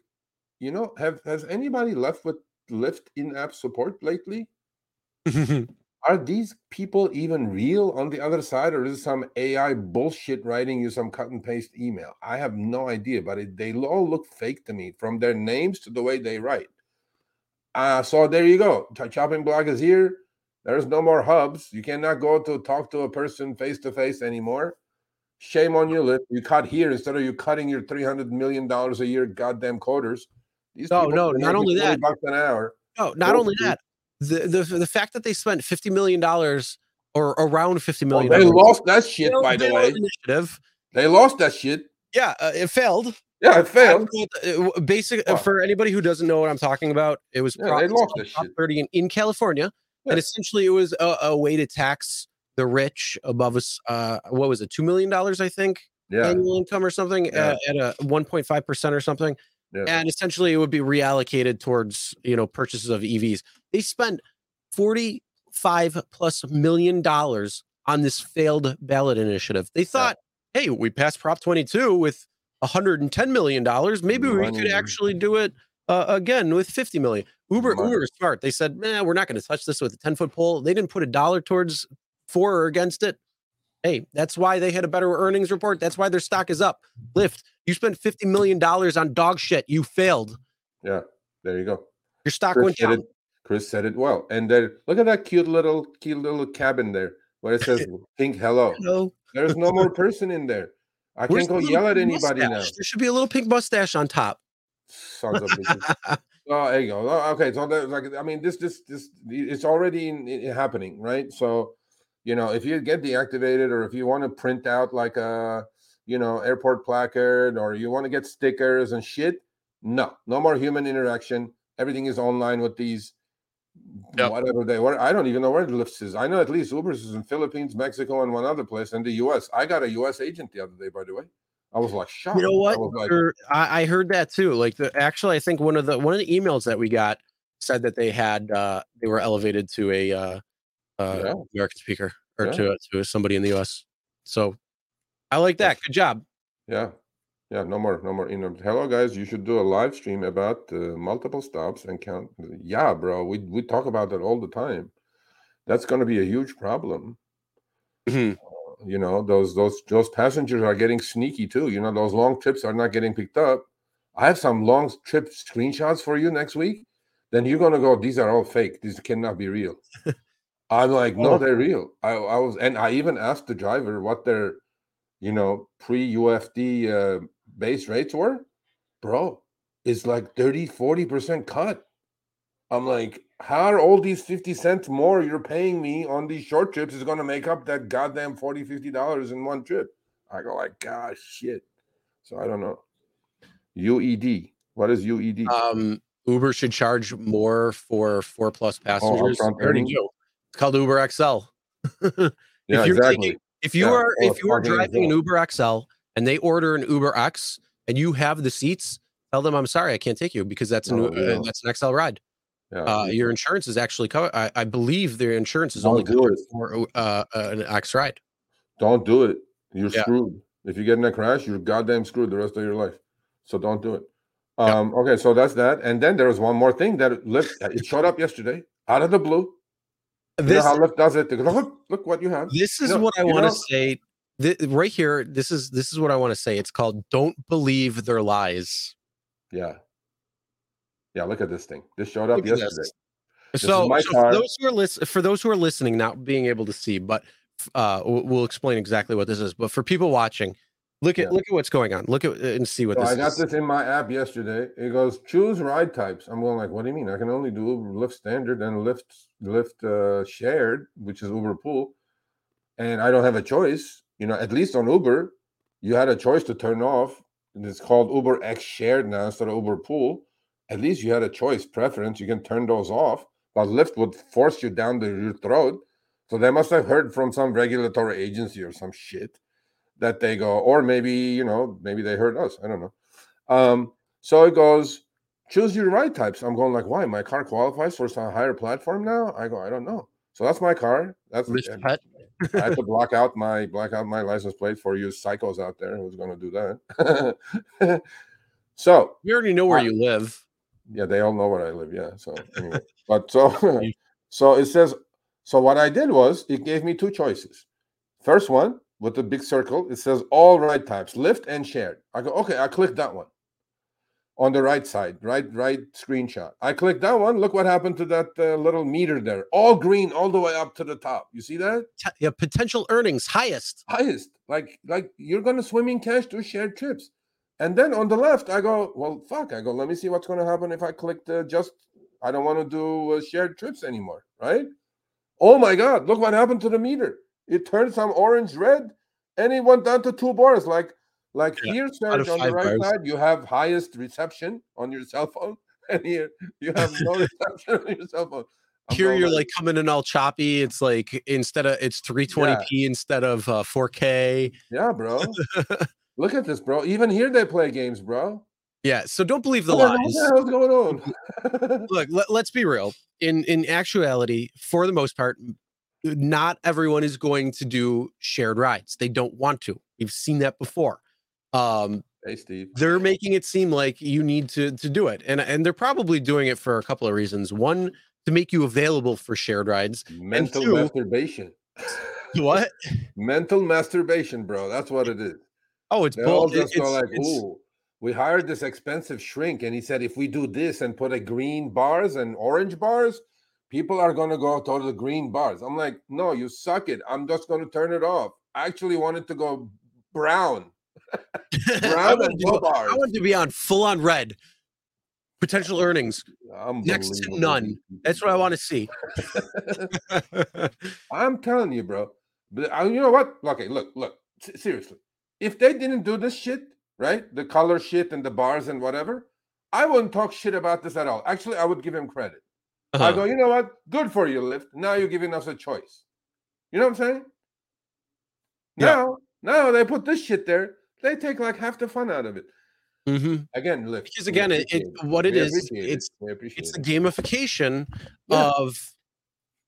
you know, have has anybody left with Lyft in-app support lately? are these people even real on the other side, or is it some AI bullshit writing you some cut and paste email? I have no idea, but it, they all look fake to me from their names to the way they write. Uh, so there you go. Chopping block is here. There's no more hubs. You cannot go to talk to a person face to face anymore. Shame on you, Lyft. You cut here instead of you cutting your three hundred million dollars a year goddamn coders. These no, no, not only that. Bucks an hour. No, not only that. The, the the fact that they spent fifty million dollars or around fifty million. Well, they lost that shit, by the way. Initiative. They lost that shit. Yeah, uh, it failed. Yeah, it failed. Uh, basic uh, for anybody who doesn't know what I'm talking about, it was yeah, they lost that shit. 30 in, in California. And essentially, it was a, a, way to tax the rich above us. Uh, what was it, two million dollars? I think yeah. annual income or something yeah. uh, at a one point five percent or something. Yeah. And essentially, it would be reallocated towards you know purchases of EVs. They spent forty five plus million dollars on this failed ballot initiative. They thought, hey, we passed Prop twenty two with 110 million dollars. Maybe Money. we could actually do it uh, again with 50 million. Uber, Money. Uber is smart. They said, man, we're not going to touch this with a 10 foot pole. They didn't put a dollar towards for or against it. Hey, that's why they had a better earnings report. That's why their stock is up. Lyft, you spent $50 million on dog shit. You failed. Yeah, there you go. Your stock Chris went down. It, Chris said it well. And then look at that cute little, cute little cabin there where it says pink hello. hello. There's no more person in there. I Where's can't go yell at anybody mustache? now. There should be a little pink mustache on top. Sons of bitches. oh, there you go. Oh, okay, so that, like, I mean, this, this, this, it's already in, in, happening, right? So, you know, if you get deactivated, or if you want to print out like a, you know, airport placard, or you want to get stickers and shit, no, no more human interaction. Everything is online with these Yep. whatever they were. I don't even know where the Lyft is. I know at least Uber's is in Philippines, Mexico, and one other place, and the U.S. I got a U.S. agent the other day, by the way. I was like shocked. You know what? I, like, I, I, heard that too. Like the actually, I think one of the one of the emails that we got said that they had uh they were elevated to a uh, uh yeah. American speaker or yeah. to to somebody in the U.S. So I like that. Good job. Yeah. Yeah, no more, no more. You know, hello guys, you should do a live stream about uh, multiple stops and count. Yeah, bro, we we talk about that all the time. That's going to be a huge problem. Mm-hmm you know those those those passengers are getting sneaky too you know those long trips are not getting picked up i have some long trip screenshots for you next week then you're gonna go these are all fake these cannot be real i'm like no oh. they're real. I, I was and i even asked the driver what their you know pre-ufd uh, base rates were. Bro it's like 30 40% cut. I'm like how are all these 50 cents more you're paying me on these short trips is going to make up that goddamn 40 50 dollars in one trip? I go like gosh shit. So i don't know. Ued what is ued um uber should charge more for four plus oh, passengers. Oh, it's called uber xl yeah exactly taking, if you yeah, are if you are driving an uber xl and they order an uber x and you have the seats tell them i'm sorry i can't take you because that's an oh, uh, that's an xl ride yeah. Uh, your insurance is actually covered. I, I, believe their insurance is Don't only covered for uh, an X ride. Don't do it. You're yeah. screwed. If you get in a crash, you're goddamn screwed the rest of your life. So don't do it. Um, yeah. Okay, so that's that. And then there was one more thing that Lyft it showed up yesterday out of the blue. This, you know how Lyft does it. Look, look what you have. This is you know, what I want to say. Right here, this is this is what I want to say. It's called "Don't Believe Their Lies." Yeah, yeah, look at this thing. This showed up yesterday. So, so for those who are lis- for those who are listening, not being able to see, but uh, we'll, explain exactly what this is. But for people watching, look at yeah. look at what's going on. Look at and see what so this I got is. this in my app yesterday. It goes choose ride types. I'm going like, what do you mean? I can only do Lyft standard and Lyft Lyft uh, shared, which is Uber Pool, and I don't have a choice. You know, at least on Uber, you had a choice to turn off. And it's called Uber X shared now instead of Uber Pool at least you had a choice preference. You can turn those off, but Lyft would force you down the, your throat. So they must have heard from some regulatory agency or some shit that they go, or maybe you know, maybe they heard us. I don't know. Um, so it goes, choose your ride types. I'm going like, why? My car qualifies for some higher platform now? I go, I don't know. So that's my car. That's. I had to block out my block out my license plate for you psychos out there who's going to do that. so You already know where you live. yeah, they all know where I live. Yeah. So anyway, but so so it says. So what I did was it gave me two choices. First one with the big circle, it says all ride types, Lyft and shared. I go okay. I click that one on the right side, right right screenshot. I click that one. Look what happened to that uh, little meter there, all green all the way up to the top. You see that? Yeah, potential earnings highest. highest. Like like you're gonna swim in cash to shared trips. And then on the left, I go, well, fuck. I go, let me see what's gonna happen if I click the just. I don't want to do uh, shared trips anymore, right? Oh my god! Look what happened to the meter. It turned some orange red, and it went down to two bars. Like like Yeah, here, Serge, on the right bars. side, you have highest reception on your cell phone, and here you have no reception on your cell phone. I'm Here you're like coming in all choppy. It's like instead of it's 320p instead of uh, 4K. yeah, bro. Look at this, bro. Even here they play games, bro. Yeah, so don't believe the What lies. the hell's going on? Look, let, let's be real. In in actuality, for the most part, not everyone is going to do shared rides. They don't want to. We've seen that before. Um, hey, Steve. they're making it seem like you need to to do it, and and they're probably doing it for a couple of reasons. One, to make you available for shared rides. Mental two- masturbation. What? Mental masturbation, bro. That's what it is. Oh, it's They all bull. it- just it's- like, it's- "Ooh, we hired this expensive shrink, and he said if we do this and put a green bars and orange bars, people are gonna go to the green bars." I'm like, "No, you suck it. I'm just gonna turn it off. I actually wanted to go brown, I wanted to. I want to be on full on red. Potential earnings. next to none. That's what I want to see. I'm telling you, bro. But uh, you know what? Okay, look, look. s- seriously, if they didn't do this shit, right? The color shit and the bars and whatever, I wouldn't talk shit about this at all. Actually, I would give him credit. I Uh-huh. go, you know what? Good for you, Lyft. Now you're giving us a choice. You know what I'm saying? Yeah. Now, now they put this shit there. They take like half the fun out of it. Mhm. Again, Lyft. Because again, it, it what it We is, appreciate it. it's it's the gamification Yeah. of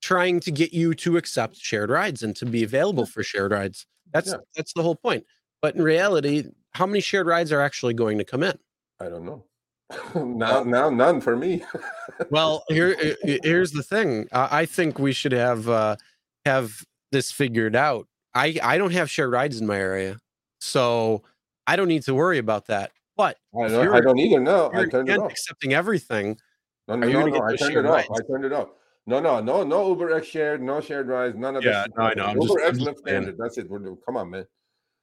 trying to get you to accept shared rides and to be available for shared rides. That's Yeah. that's the whole point. But in reality, how many shared rides are actually going to come in? I don't know. now, now, none for me. Well, here here's the thing. I I think we should have uh, have this figured out. I I don't have shared rides in my area, so I don't need to worry about that. But I don't, I don't either. No, I you're turned it off. accepting everything. No, Are no, you no, gonna no. get I those turned it off. rides? I turned it off. No, no, no, no Uber X shared, no shared rides, none of Yeah, that. shit. no, I know. Uber just- X just Lyft standard. That's it. We're. Come on, man.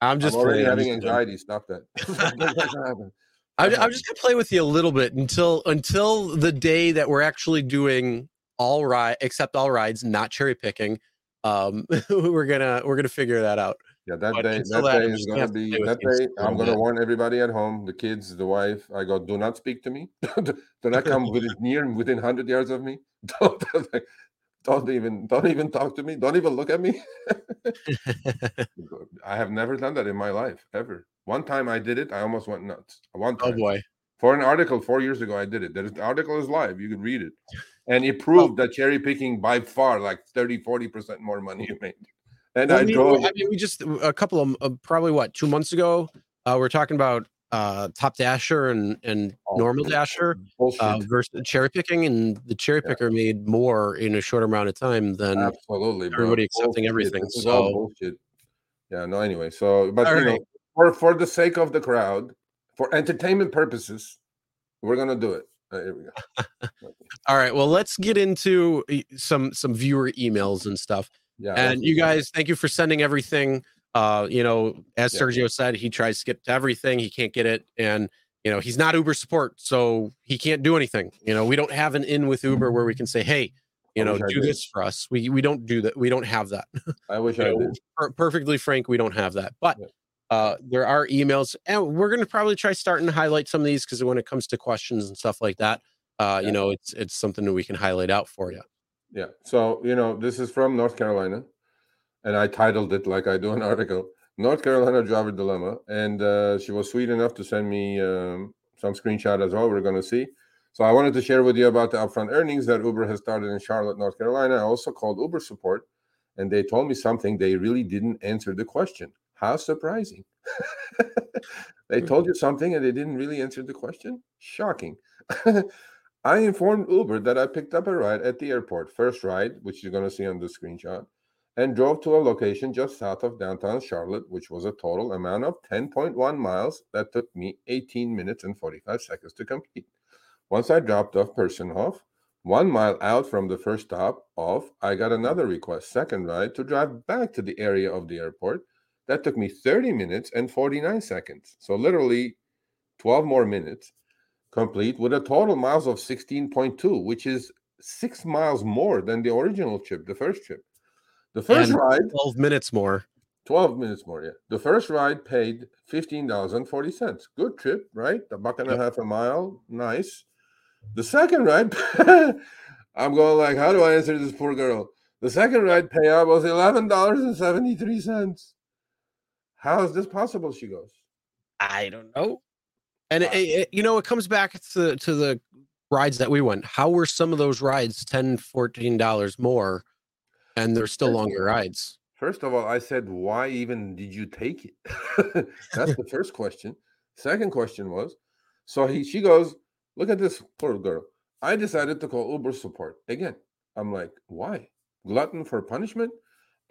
I'm just I'm already playing, having anxiety. Stop that. That's not happen. I'm, I'm just gonna play with you a little bit until until the day that we're actually doing all ride except all rides, not cherry picking. Um, we're gonna we're gonna figure that out. Yeah, that But day, that day is gonna be that day. I'm gonna warn everybody at home, the kids, the wife. I go, do not speak to me. do not come within near within hundred yards of me. Don't like, don't even don't even talk to me. Don't even look at me. I have never done that in my life ever. One time I did it, I almost went nuts. One oh time Oh boy. for an article four years ago, I did it. The article is live. You can read it. And it proved that cherry picking by far like 30, 40% more money you made. And Well, I we- drove. I mean, we just a couple of uh, probably what two months ago. Uh, we're talking about uh, top dasher and and Oh, normal dasher uh, versus cherry picking, and the cherry Yeah. picker made more in a short amount of time than Absolutely, bro. everybody accepting Bullshit. everything, so- Yeah, no, anyway. So, but All you know, for for the sake of the crowd, for entertainment purposes, we're gonna do it. Uh, here we go. All right. Well, let's get into some some viewer emails and stuff. Yeah. and you guys, thank you for sending everything. Uh, you know, as Yeah. Sergio said, he tries to get to everything. He can't get it, and you know he's not Uber support, so he can't do anything. You know, we don't have an in with Uber where we can say, "Hey, you know, do did. this for us." We we don't do that. We don't have that. I wish I did. per- perfectly frank, we don't have that. But Yeah. uh, there are emails, and we're going to probably try starting to highlight some of these because when it comes to questions and stuff like that, uh, Yeah. you know, it's it's something that we can highlight out for you. Yeah. So, you know, this is from North Carolina, and I titled it like I do an article North Carolina driver dilemma, and uh, she was sweet enough to send me um, some screenshot as well. We're going to see. So I wanted to share with you about the upfront earnings that Uber has started in Charlotte, North Carolina. I also called Uber support, and they told me something. They really didn't answer the question. How surprising! they hmm. told you something and they didn't really answer the question. Shocking. I informed Uber that I picked up a ride at the airport, first ride, which you're going to see on the screenshot, and drove to a location just south of downtown Charlotte, which was a total amount of 10.1 miles that took me 18 minutes and 45 seconds to complete. Once I dropped off Personhoff, one mile out from the first stop off, I got another request, second ride, to drive back to the area of the airport. That took me 30 minutes and 49 seconds. So literally 12 more minutes complete with a total miles of 16.2, which is six miles more than the original trip, the first trip. The first and ride 12 minutes more. 12 minutes more, yeah. The first ride paid $15.40. Good trip, right? A buck and yep. a half a mile. Nice. The second ride, I'm going like, how do I answer this poor girl? The second ride payout was $11.73. How is this possible? She goes. I don't know. And it, it, you know, it comes back to to the rides that we went. How were some of those rides 10 $14 more and they're still longer rides? First of all, I said, why even did you take it? That's the first question. Second question was, so he she goes, look at this poor girl. I decided to call Uber support again. I'm like, why? Glutton for punishment?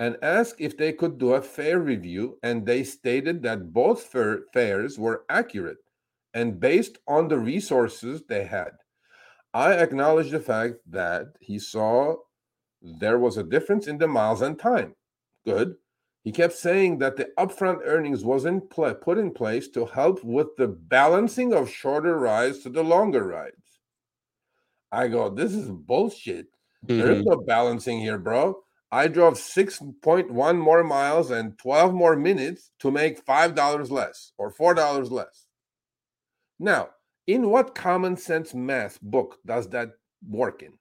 And ask if they could do a fare review. And they stated that both fare, fares were accurate and based on the resources they had. I acknowledge the fact that he saw there was a difference in the miles and time. Good. He kept saying that the upfront earnings wasn't pl- put in place to help with the balancing of shorter rides to the longer rides. I go, this is bullshit. Mm-hmm. There is no balancing here, bro. I drove 6.1 more miles and 12 more minutes to make $5 less or $4 less. Now, in what common sense math book does that work in?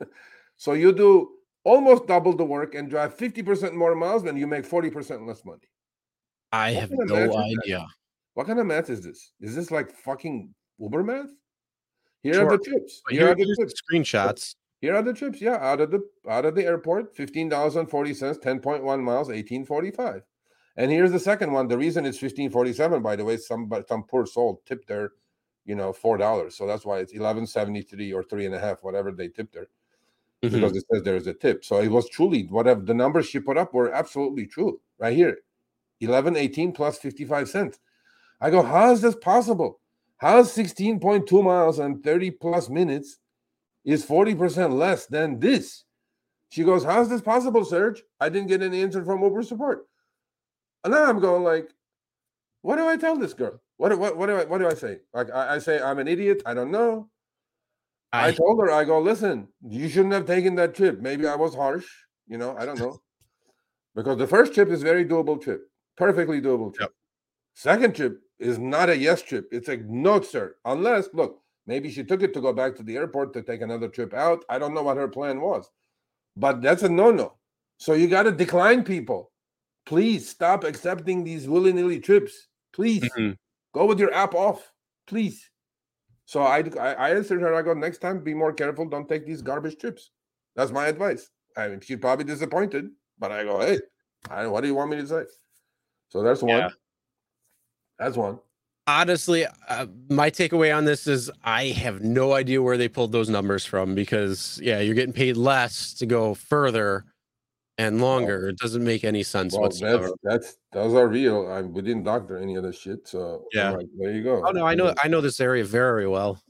so you do almost double the work and drive 50% more miles, then you make 40% less money. I what have no idea. What kind of math is this? Is this like fucking Uber math? Here sure. are the trips. Here, Here are the trips. screenshots. Here are the trips. Yeah, out of the out of the airport, fifteen dollars and forty cents, ten point one miles, eighteen forty five. And here's the second one. The reason it's 1547, by the way, some some poor soul tipped their, you know, four dollars. So that's why it's 1173 or three and a half, whatever they tipped there. Mm-hmm. Because it says there is a tip. So it was truly whatever the numbers she put up were absolutely true. Right here. 1118 plus 55 cents. I go, how is this possible? How is 16.2 miles and 30 plus minutes is 40% less than this? She goes, How's this possible, Serge? I didn't get any answer from Uber support. And then I'm going like, what do I tell this girl? What, what, what do I what do I say? Like I, I say I'm an idiot. I don't know. I, I, told her, I go, listen, you shouldn't have taken that trip. Maybe I was harsh, you know, I don't know. because the first trip is very doable trip, perfectly doable trip. Yep. Second trip is not a yes trip. It's a no, sir. Unless, look, maybe she took it to go back to the airport to take another trip out. I don't know what her plan was. But that's a no-no. So you got to decline people please stop accepting these willy-nilly trips. Please mm-hmm. go with your app off. Please. So I, I answered her. I go next time, be more careful. Don't take these garbage trips. That's my advice. I mean, she's probably disappointed, but I go, hey, I, what do you want me to say? So that's one. Yeah. That's one. Honestly, uh, my takeaway on this is I have no idea where they pulled those numbers from because yeah, you're getting paid less to go further and longer. It doesn't make any sense well, whatsoever. That's, that's those are real. I we didn't doctor any of this shit. So yeah, like, there you go. Oh no, I know I know this area very well.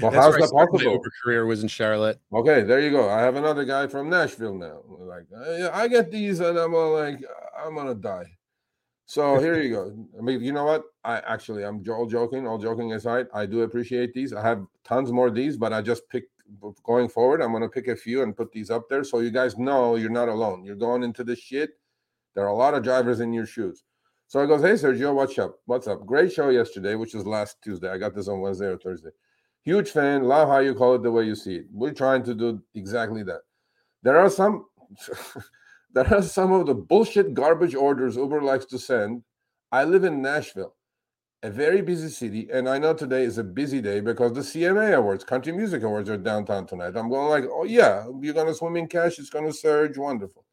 Well, how's that possible? Uber career was in Charlotte. Okay, there you go. I have another guy from Nashville now. Like I get these, and I'm like, I'm gonna die. So here you go. I mean, you know what? I actually, I'm all joking. All joking aside, I do appreciate these. I have tons more of these, but I just picked going forward, I'm going to pick a few and put these up there so you guys know you're not alone. You're going into this shit. There are a lot of drivers in your shoes. So I goes, Hey, Sergio, what's up? What's up? Great show yesterday, which was last Tuesday. I got this on Wednesday or Thursday. Huge fan. Love how you call it the way you see it. We're trying to do exactly that. There are some. there are some of the bullshit garbage orders Uber likes to send. I live in Nashville, a very busy city, and I know today is a busy day because the CMA Awards, Country Music Awards, are downtown tonight. I'm going like, oh yeah, you're gonna swim in cash. It's gonna surge. Wonderful.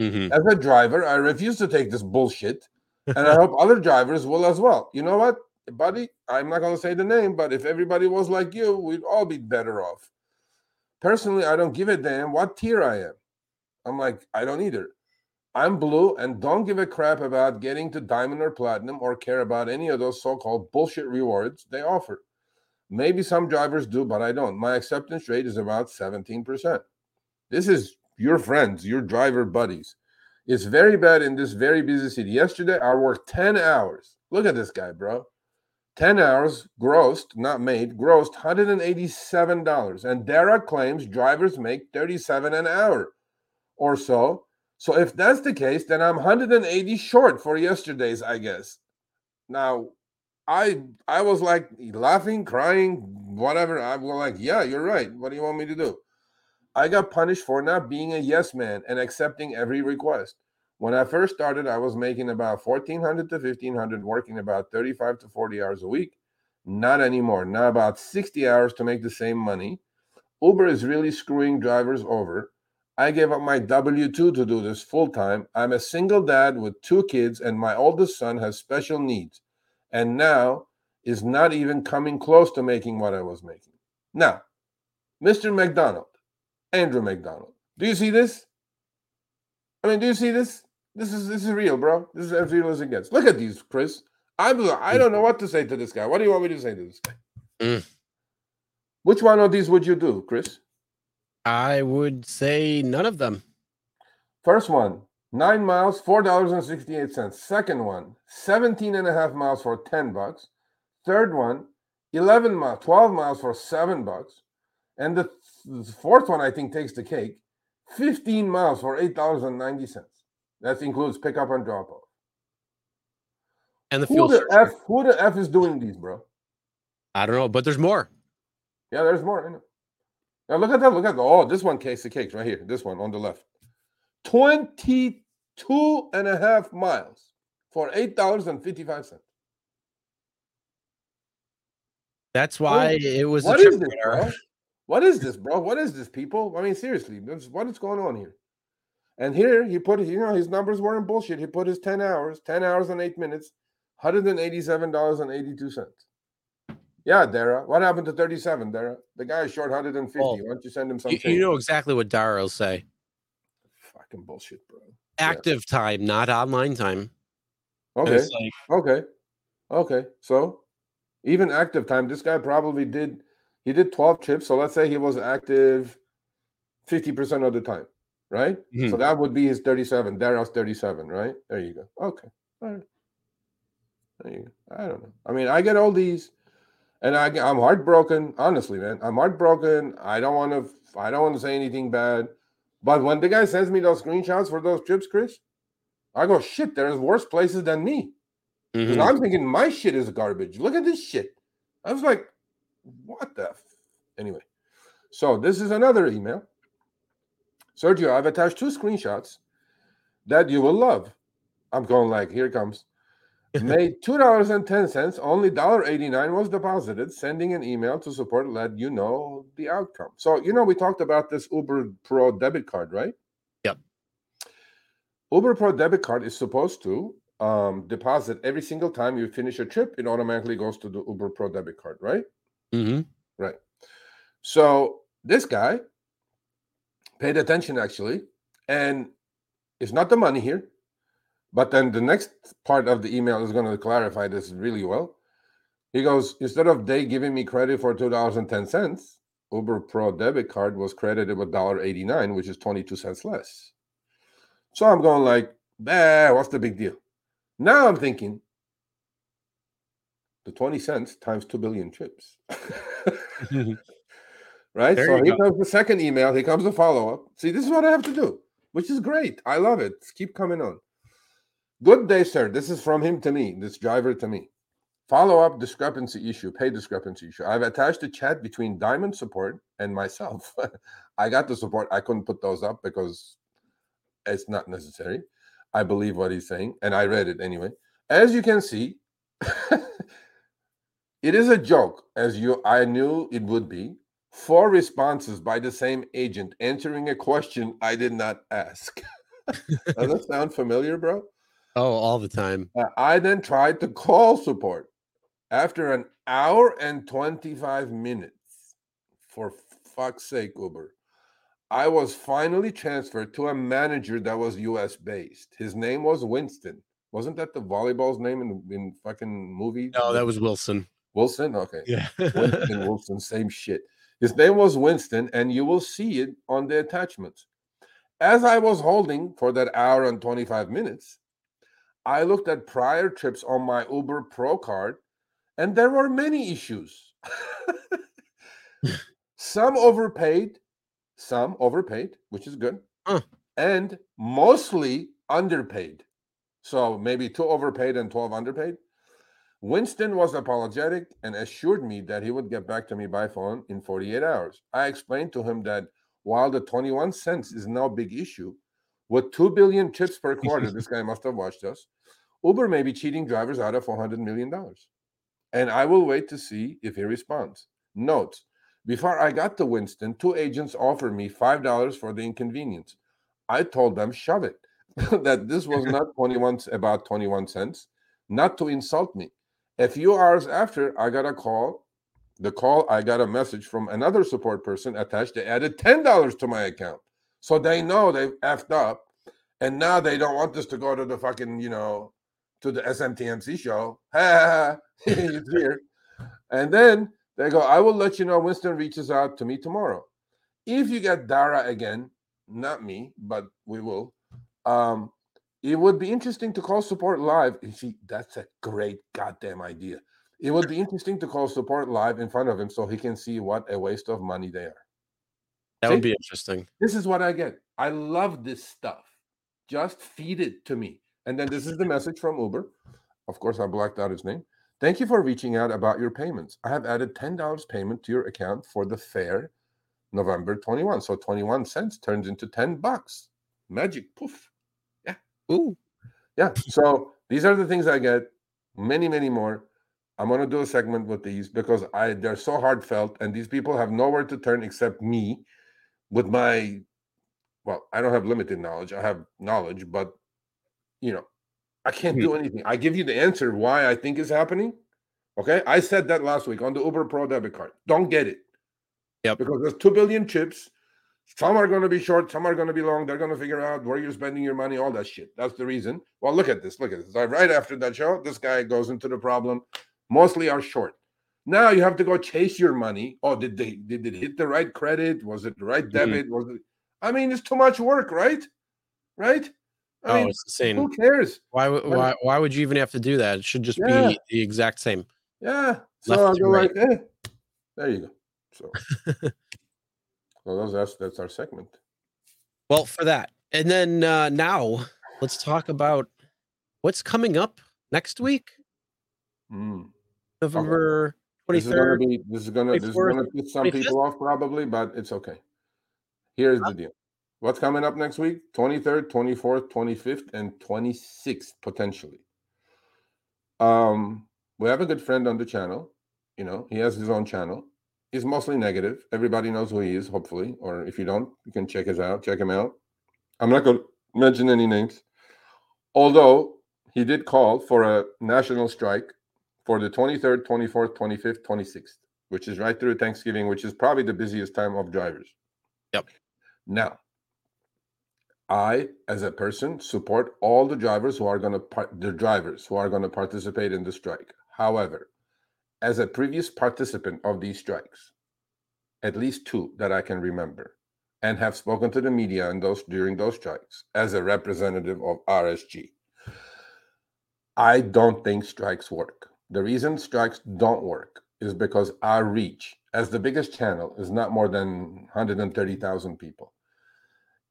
Mm-hmm. As a driver, I refuse to take this bullshit, and I hope other drivers will as well. You know what, buddy? I'm not gonna say the name, but if everybody was like you, we'd all be better off. Personally, I don't give a damn what tier I am. I'm like, I don't either. I'm blue and don't give a crap about getting to diamond or platinum or care about any of those so called bullshit rewards they offer. Maybe some drivers do, but I don't. My acceptance rate is about 17%. This is your friends, your driver buddies. It's very bad in this very busy city. Yesterday, I worked 10 hours. Look at this guy, bro. 10 hours grossed, not made, grossed $187. And Dara claims drivers make 37 an hour or so. So if that's the case, then I'm 180 short for yesterday's, I guess. Now, I I was like laughing, crying, whatever. I was like, yeah, you're right. What do you want me to do? I got punished for not being a yes man and accepting every request. When I first started, I was making about 1400 to 1500, working about 35 to 40 hours a week. Not anymore. Now about 60 hours to make the same money. Uber is really screwing drivers over. I gave up my W 2 to do this full time. I'm a single dad with two kids, and my oldest son has special needs. And now is not even coming close to making what I was making. Now, Mr. Macdonald, Andrew Macdonald, do you see this? I mean, do you see this? This is this is real, bro. This is as real as it gets. Look at these, Chris. I'm I don't know what to say to this guy. What do you want me to say to this guy? Mm. Which one of these would you do, Chris? I would say none of them. First one, nine miles, four dollars and sixty-eight cents. Second one, 17 and a half miles for 10 bucks. Third one, 11 miles, 12 miles for seven bucks. And the, th- the fourth one, I think, takes the cake. 15 miles for $8.90. That includes pickup and drop off. And the fuel. Who the F? Who the F is doing these, bro? I don't know, but there's more. Yeah, there's more. Now look at that. Look at that. Oh, this one case of cakes right here. This one on the left. 22 and a half miles for $8.55. That's why it was what a trip is this, bro? What is this, bro? What is this, people? I mean, seriously, what is going on here? And here he put, you know, his numbers weren't bullshit. He put his 10 hours, 10 hours and eight minutes, $187.82. Yeah, Dara. What happened to 37, Dara? The guy is short 150. Why don't you send him something? You know exactly what Dara will say. Fucking bullshit, bro. Active yeah. time, not online time. Okay. Like, okay. Okay. So even active time, this guy probably did he did 12 trips. So let's say he was active 50% of the time right? Mm-hmm. So that would be his 37. Dara's 37, right? There you go. Okay. All right. There you go. I don't know. I mean, I get all these, and I, I'm heartbroken. Honestly, man, I'm heartbroken. I don't want to. I don't want to say anything bad, but when the guy sends me those screenshots for those trips, Chris, I go, shit. There's worse places than me. Mm-hmm. I'm thinking my shit is garbage. Look at this shit. I was like, what the? F-? Anyway, so this is another email. Sergio, I've attached two screenshots that you will love. I'm going like, here comes. Made two dollars and ten cents. Only dollar eighty nine was deposited. Sending an email to support let you know the outcome. So you know we talked about this Uber Pro debit card, right? Yep. Uber Pro debit card is supposed to um, deposit every single time you finish a trip. It automatically goes to the Uber Pro debit card, right? Mm-hmm. Right. So this guy paid attention actually, and it's not the money here. But then the next part of the email is going to clarify this really well. He goes, instead of they giving me credit for two dollars and ten cents, Uber Pro debit card was credited with dollar eighty nine, which is twenty two cents less. So I'm going like, bah, what's the big deal? Now I'm thinking, the twenty cents times two billion chips. right? There so here go. comes the second email. Here comes the follow up. See, this is what I have to do, which is great. I love it. Keep coming on. Good day, sir. This is from him to me, this driver to me. Follow up discrepancy issue, pay discrepancy issue. I've attached a chat between Diamond support and myself. I got the support. I couldn't put those up because It's not necessary. I believe what he's saying, and I read it anyway. As you can see, it is a joke, as you I knew it would be. Four responses by the same agent answering a question I did not ask. Does that sound familiar, bro? Oh, all the time. Uh, I then tried to call support after an hour and 25 minutes. For fuck's sake, Uber. I was finally transferred to a manager that was US based. His name was Winston. Wasn't that the volleyball's name in, in fucking movie? No, that was Wilson. Wilson? Okay. Yeah. Winston Wilson, same shit. His name was Winston, and you will see it on the attachments. As I was holding for that hour and 25 minutes, I looked at prior trips on my Uber Pro card, and there were many issues. some overpaid, some overpaid, which is good, Huh. and mostly underpaid. So maybe two overpaid and 12 underpaid. Winston was apologetic and assured me that he would get back to me by phone in 48 hours. I explained to him that while the 21 cents is no big issue, with 2 billion chips per quarter, this guy must have watched us, Uber may be cheating drivers out of $400 million. And I will wait to see if he responds. Note, before I got to Winston, two agents offered me $5 for the inconvenience. I told them, shove it, that this was not 21 about 21 cents, not to insult me. A few hours after, I got a call. The call, I got a message from another support person attached. They added $10 to my account. So they know they've effed up. And now they don't want this to go to the fucking, you know, to the SMTMC show. Ha, it's here. And then they go, I will let you know Winston reaches out to me tomorrow. If you get Dara again, not me, but we will. Um, it would be interesting to call support live. See, that's a great goddamn idea. It would be interesting to call support live in front of him so he can see what a waste of money they are. That See? would be interesting. This is what I get. I love this stuff. Just feed it to me. And then this is the message from Uber. Of course, I blacked out his name. Thank you for reaching out about your payments. I have added $10 payment to your account for the fare November 21. So 21 cents turns into 10 bucks. Magic poof. Yeah. Ooh. Yeah. So these are the things I get. Many, many more. I'm gonna do a segment with these because I they're so heartfelt, and these people have nowhere to turn except me with my well, I don't have limited knowledge. I have knowledge, but you know, I can't hmm. do anything. I give you the answer why I think is happening. Okay. I said that last week on the Uber Pro debit card. Don't get it. Yeah, Because there's two billion chips. Some are going to be short, some are going to be long. They're going to figure out where you're spending your money, all that shit. That's the reason. Well, look at this. Look at this. Right after that show, this guy goes into the problem. Mostly are short. Now you have to go chase your money. Oh, did they did it hit the right credit? Was it the right Mhm. debit? Was it? I mean, it's too much work, right? Right? I Oh, mean, it's insane. who cares? Why, would- why, why would you even have to do that? It should just Yeah. be the exact same. Yeah. So I'll go right. like, eh. There you go. So, those, that's that's our segment. Well, for that. And then uh, now let's talk about what's coming up next week, Mm. November This is gonna be this is gonna this is gonna piss some people off probably, but it's okay. Here's the deal. What's coming up next week? 23rd, 24th, 25th, and 26th, potentially. Um, we have a good friend on the channel. You know, he has his own channel. He's mostly negative. Everybody knows who he is, hopefully. Or if you don't, you can check his out, check him out. I'm not gonna mention any names. Although he did call for a national strike for the 23rd, 24th, 25th, 26th, which is right through Thanksgiving, which is probably the busiest time of drivers. Yep. Now, I, as a person, support all the drivers who are going to par- the drivers who are going to participate in the strike. However, as a previous participant of these strikes, at least two that I can remember, and have spoken to the media those during those strikes as a representative of RSG. I don't think strikes work. The reason strikes don't work is because our reach as the biggest channel is not more than 130,000 people.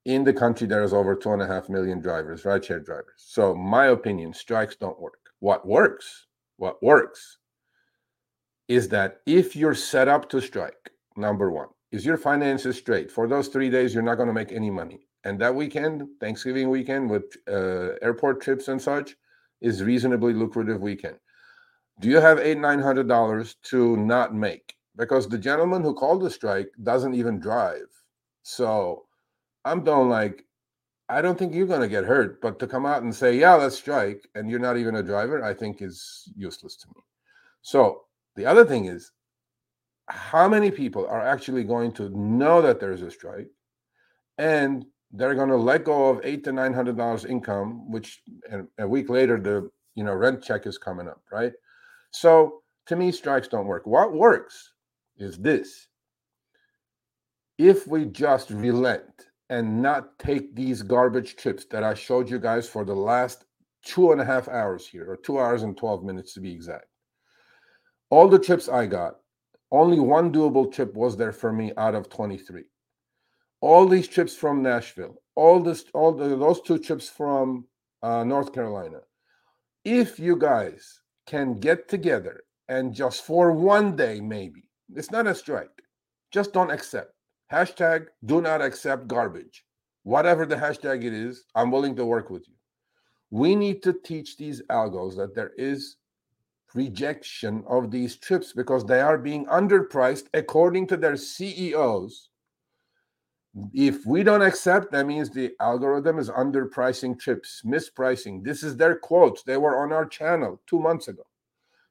In the country, there is over two and a half million drivers, rideshare drivers. So, my opinion, strikes don't work. What works, what works is that if you're set up to strike, number one, is your finances straight. For those three days, you're not going to make any money. And that weekend, Thanksgiving weekend with uh, airport trips and such, is reasonably lucrative weekend. Do you have eight, nine hundred dollars to not make? Because the gentleman who called the strike doesn't even drive. So I'm doing like, I don't think you're going to get hurt, but to come out and say, yeah, let's strike, and you're not even a driver, I think is useless to me. So the other thing is, how many people are actually going to know that there's a strike and they're going to let go of eight to nine hundred dollars income, which a week later the you know rent check is coming up, right? So to me, strikes don't work. What works is this: if we just relent and not take these garbage trips that I showed you guys for the last two and a half hours here, or two hours and twelve minutes to be exact. All the trips I got, only one doable trip was there for me out of 23 all these trips from Nashville, all this, all the, those two trips from uh, North Carolina. If you guys can get together and just for one day, maybe it's not a strike, just don't accept. Hashtag do not accept garbage. Whatever the hashtag it is, I'm willing to work with you. We need to teach these algos that there is rejection of these trips because they are being underpriced according to their CEOs if we don't accept, that means the algorithm is underpricing chips, mispricing. This is their quotes. They were on our channel two months ago.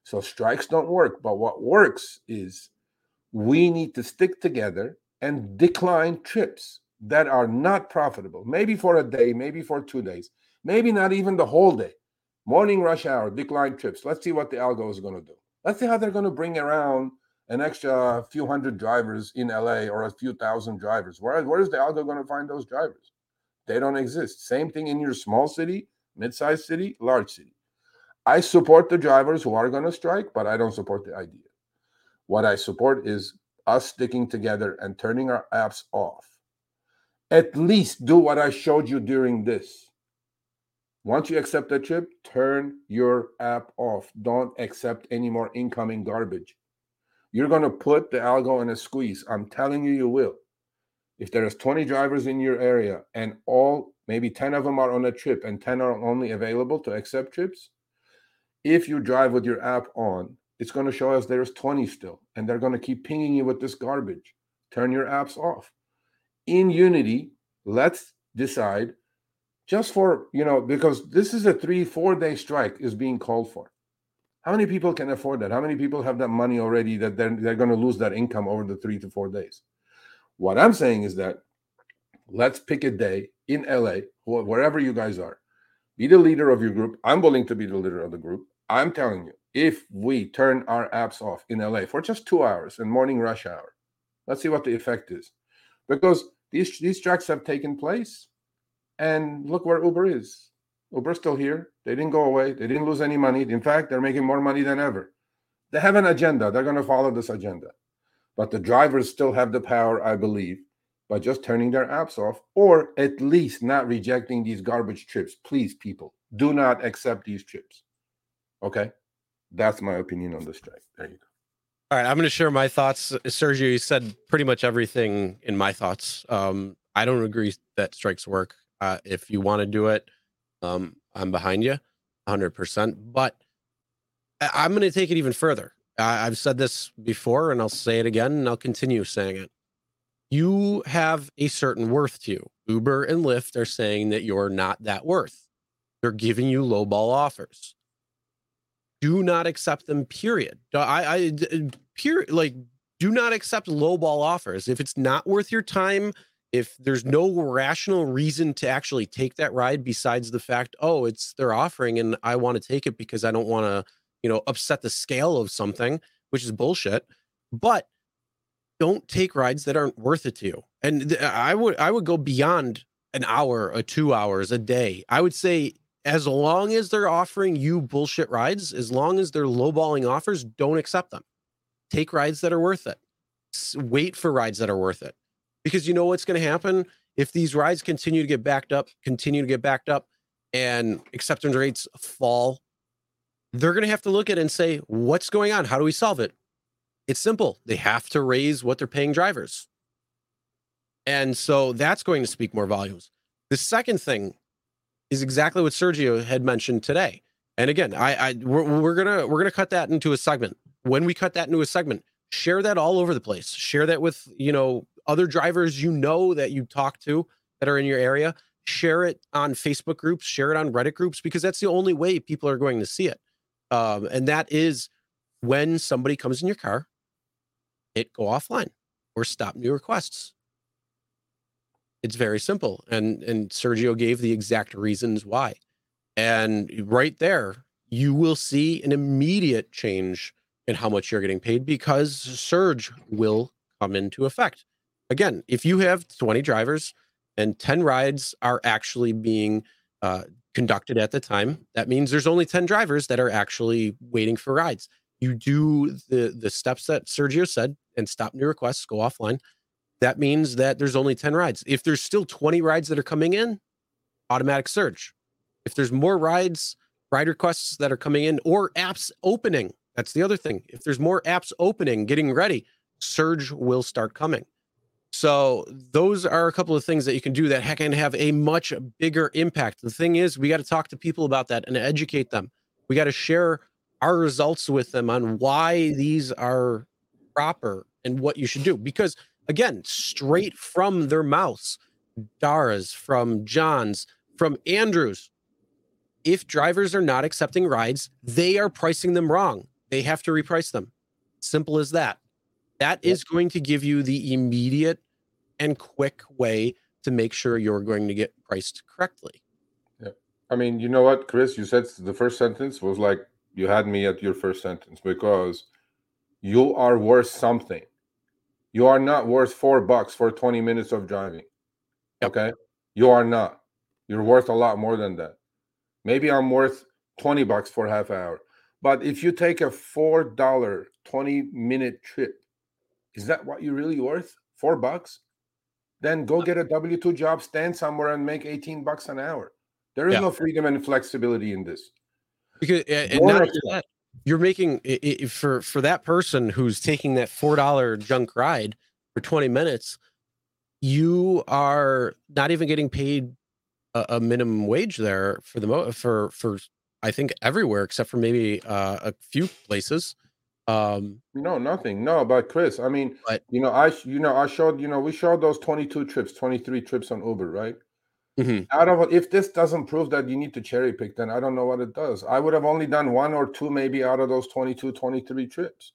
So strikes don't work. But what works is we need to stick together and decline trips that are not profitable, maybe for a day, maybe for two days, maybe not even the whole day. Morning rush hour, decline trips. Let's see what the algo is going to do. Let's see how they're going to bring around an extra few hundred drivers in LA or a few thousand drivers. Where, where is the algo going to find those drivers? They don't exist. Same thing in your small city, mid-sized city, large city. I support the drivers who are going to strike, but I don't support the idea. What I support is us sticking together and turning our apps off. At least do what I showed you during this. Once you accept the chip, turn your app off. Don't accept any more incoming garbage. You're going to put the algo in a squeeze. I'm telling you, you will. If there's 20 drivers in your area and all, maybe 10 of them are on a trip and 10 are only available to accept trips, if you drive with your app on, it's going to show us there's 20 still, and they're going to keep pinging you with this garbage. Turn your apps off. In Unity, let's decide just for, you know, because this is a three, four day strike is being called for. How many people can afford that? How many people have that money already that they're, they're going to lose that income over the three to four days? What I'm saying is that let's pick a day in LA, wherever you guys are. Be the leader of your group. I'm willing to be the leader of the group. I'm telling you, if we turn our apps off in LA for just two hours in morning rush hour, let's see what the effect is. Because these these strikes have taken place, and look where Uber is. Uber's still here. They didn't go away. They didn't lose any money. In fact, they're making more money than ever. They have an agenda. They're going to follow this agenda. But the drivers still have the power, I believe, by just turning their apps off or at least not rejecting these garbage trips. Please, people, do not accept these trips. Okay? That's my opinion on the strike. There you go. All right, I'm going to share my thoughts. Sergio, you said pretty much everything in my thoughts. Um, I don't agree that strikes work. Uh, if you want to do it, um, I'm behind you 100%. But I'm going to take it even further. I've said this before and I'll say it again and I'll continue saying it. You have a certain worth to you. Uber and Lyft are saying that you're not that worth. They're giving you lowball offers. Do not accept them, period. I, I, period, like, do not accept lowball offers. If it's not worth your time, if there's no rational reason to actually take that ride besides the fact oh it's they're offering and i want to take it because i don't want to you know upset the scale of something which is bullshit but don't take rides that aren't worth it to you and th- i would i would go beyond an hour or two hours a day. I would say as long as they're offering you bullshit rides as long as they're lowballing offers don't accept them. Take rides that are worth it. Wait for rides that are worth it because you know what's going to happen if these rides continue to get backed up, continue to get backed up, and acceptance rates fall. They're going to have to look at it and say, what's going on? How do we solve it? It's simple. They have to raise what they're paying drivers. And so that's going to speak more volumes. The second thing is exactly what Sergio had mentioned today. And again, I, I we're, we're gonna we're gonna cut that into a segment. When we cut that into a segment, share that all over the place. Share that with you know other drivers you know that you talk to that are in your area. Share it on Facebook groups. Share it on Reddit groups because that's the only way people are going to see it. Um, and that is when somebody comes in your car, hit go offline or stop new requests. It's very simple. And and Sergio gave the exact reasons why. And right there, you will see an immediate change in how much you're getting paid because surge will come into effect. Again, if you have 20 drivers and 10 rides are actually being uh, conducted at the time, that means there's only 10 drivers that are actually waiting for rides. You do the the steps that Sergio said and stop new requests, go offline that means that there's only 10 rides. If there's still 20 rides that are coming in, automatic surge. If there's more rides, ride requests that are coming in, or apps opening, that's the other thing. If there's more apps opening, getting ready, surge will start coming. So those are a couple of things that you can do that can have a much bigger impact. The thing is, we got to talk to people about that and educate them. We got to share our results with them on why these are proper and what you should do because again, straight from their mouths. Dara's, from John's, from Andrews. If drivers are not accepting rides, they are pricing them wrong. They have to reprice them. Simple as that. That is going to give you the immediate and quick way to make sure you're going to get priced correctly. Yeah. I mean, you know what, Chris? You said the first sentence was like you had me at your first sentence because you are worth something. You are not worth four bucks for 20 minutes of driving. Yep. Okay. You are not. You're worth a lot more than that. Maybe I'm worth 20 bucks for half hour. But if you take a four dollar 20 minute trip, is that what you're really worth? Four bucks? Then go get a W 2 job, stand somewhere and make 18 bucks an hour. There is yeah. no freedom and flexibility in this. Because and not that, you're making it, for for that person who's taking that four dollar junk ride for 20 minutes you are not even getting paid a, a minimum wage there for the mo for for i think everywhere except for maybe uh, a few places um no nothing no but chris i mean but, you know i you know i showed you know we showed those 22 trips 23 trips on uber right Mm-hmm. Out of if this doesn't prove that you need to cherry pick, then I don't know what it does. I would have only done one or two maybe out of those 22, 23 trips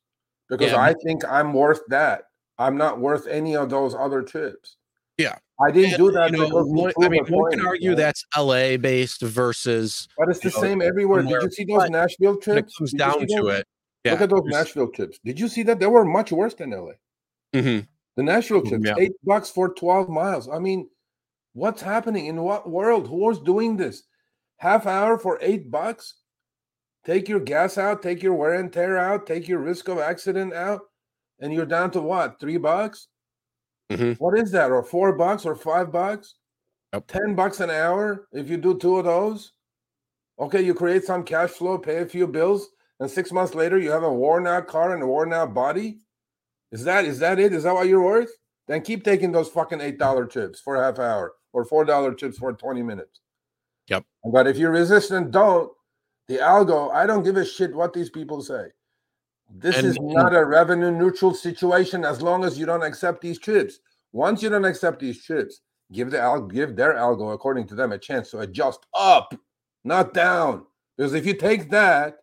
because yeah. I think I'm worth that. I'm not worth any of those other trips. Yeah. I didn't and, do that. You know, one, I mean, one can argue that's LA based versus. But it's the same know, everywhere. Did you see those Nashville trips? It comes down to it. Yeah. Look at those Nashville trips. Did you see that? They were much worse than LA. Mm-hmm. The Nashville trips, yeah. eight bucks for 12 miles. I mean, What's happening in what world? Who's doing this? Half hour for eight bucks? Take your gas out, take your wear and tear out, take your risk of accident out, and you're down to what? Three bucks? Mm-hmm. What is that? Or four bucks or five bucks? Yep. 10 bucks an hour if you do two of those? Okay, you create some cash flow, pay a few bills, and six months later you have a worn out car and a worn out body. Is that is that it? Is that what you're worth? Then keep taking those fucking eight dollar chips for a half hour or four dollar chips for 20 minutes. Yep. But if you're resistant, don't. The algo, I don't give a shit what these people say. This and, is not a revenue neutral situation as long as you don't accept these chips. Once you don't accept these chips, give the al- give their algo according to them a chance to adjust up, not down. Because if you take that,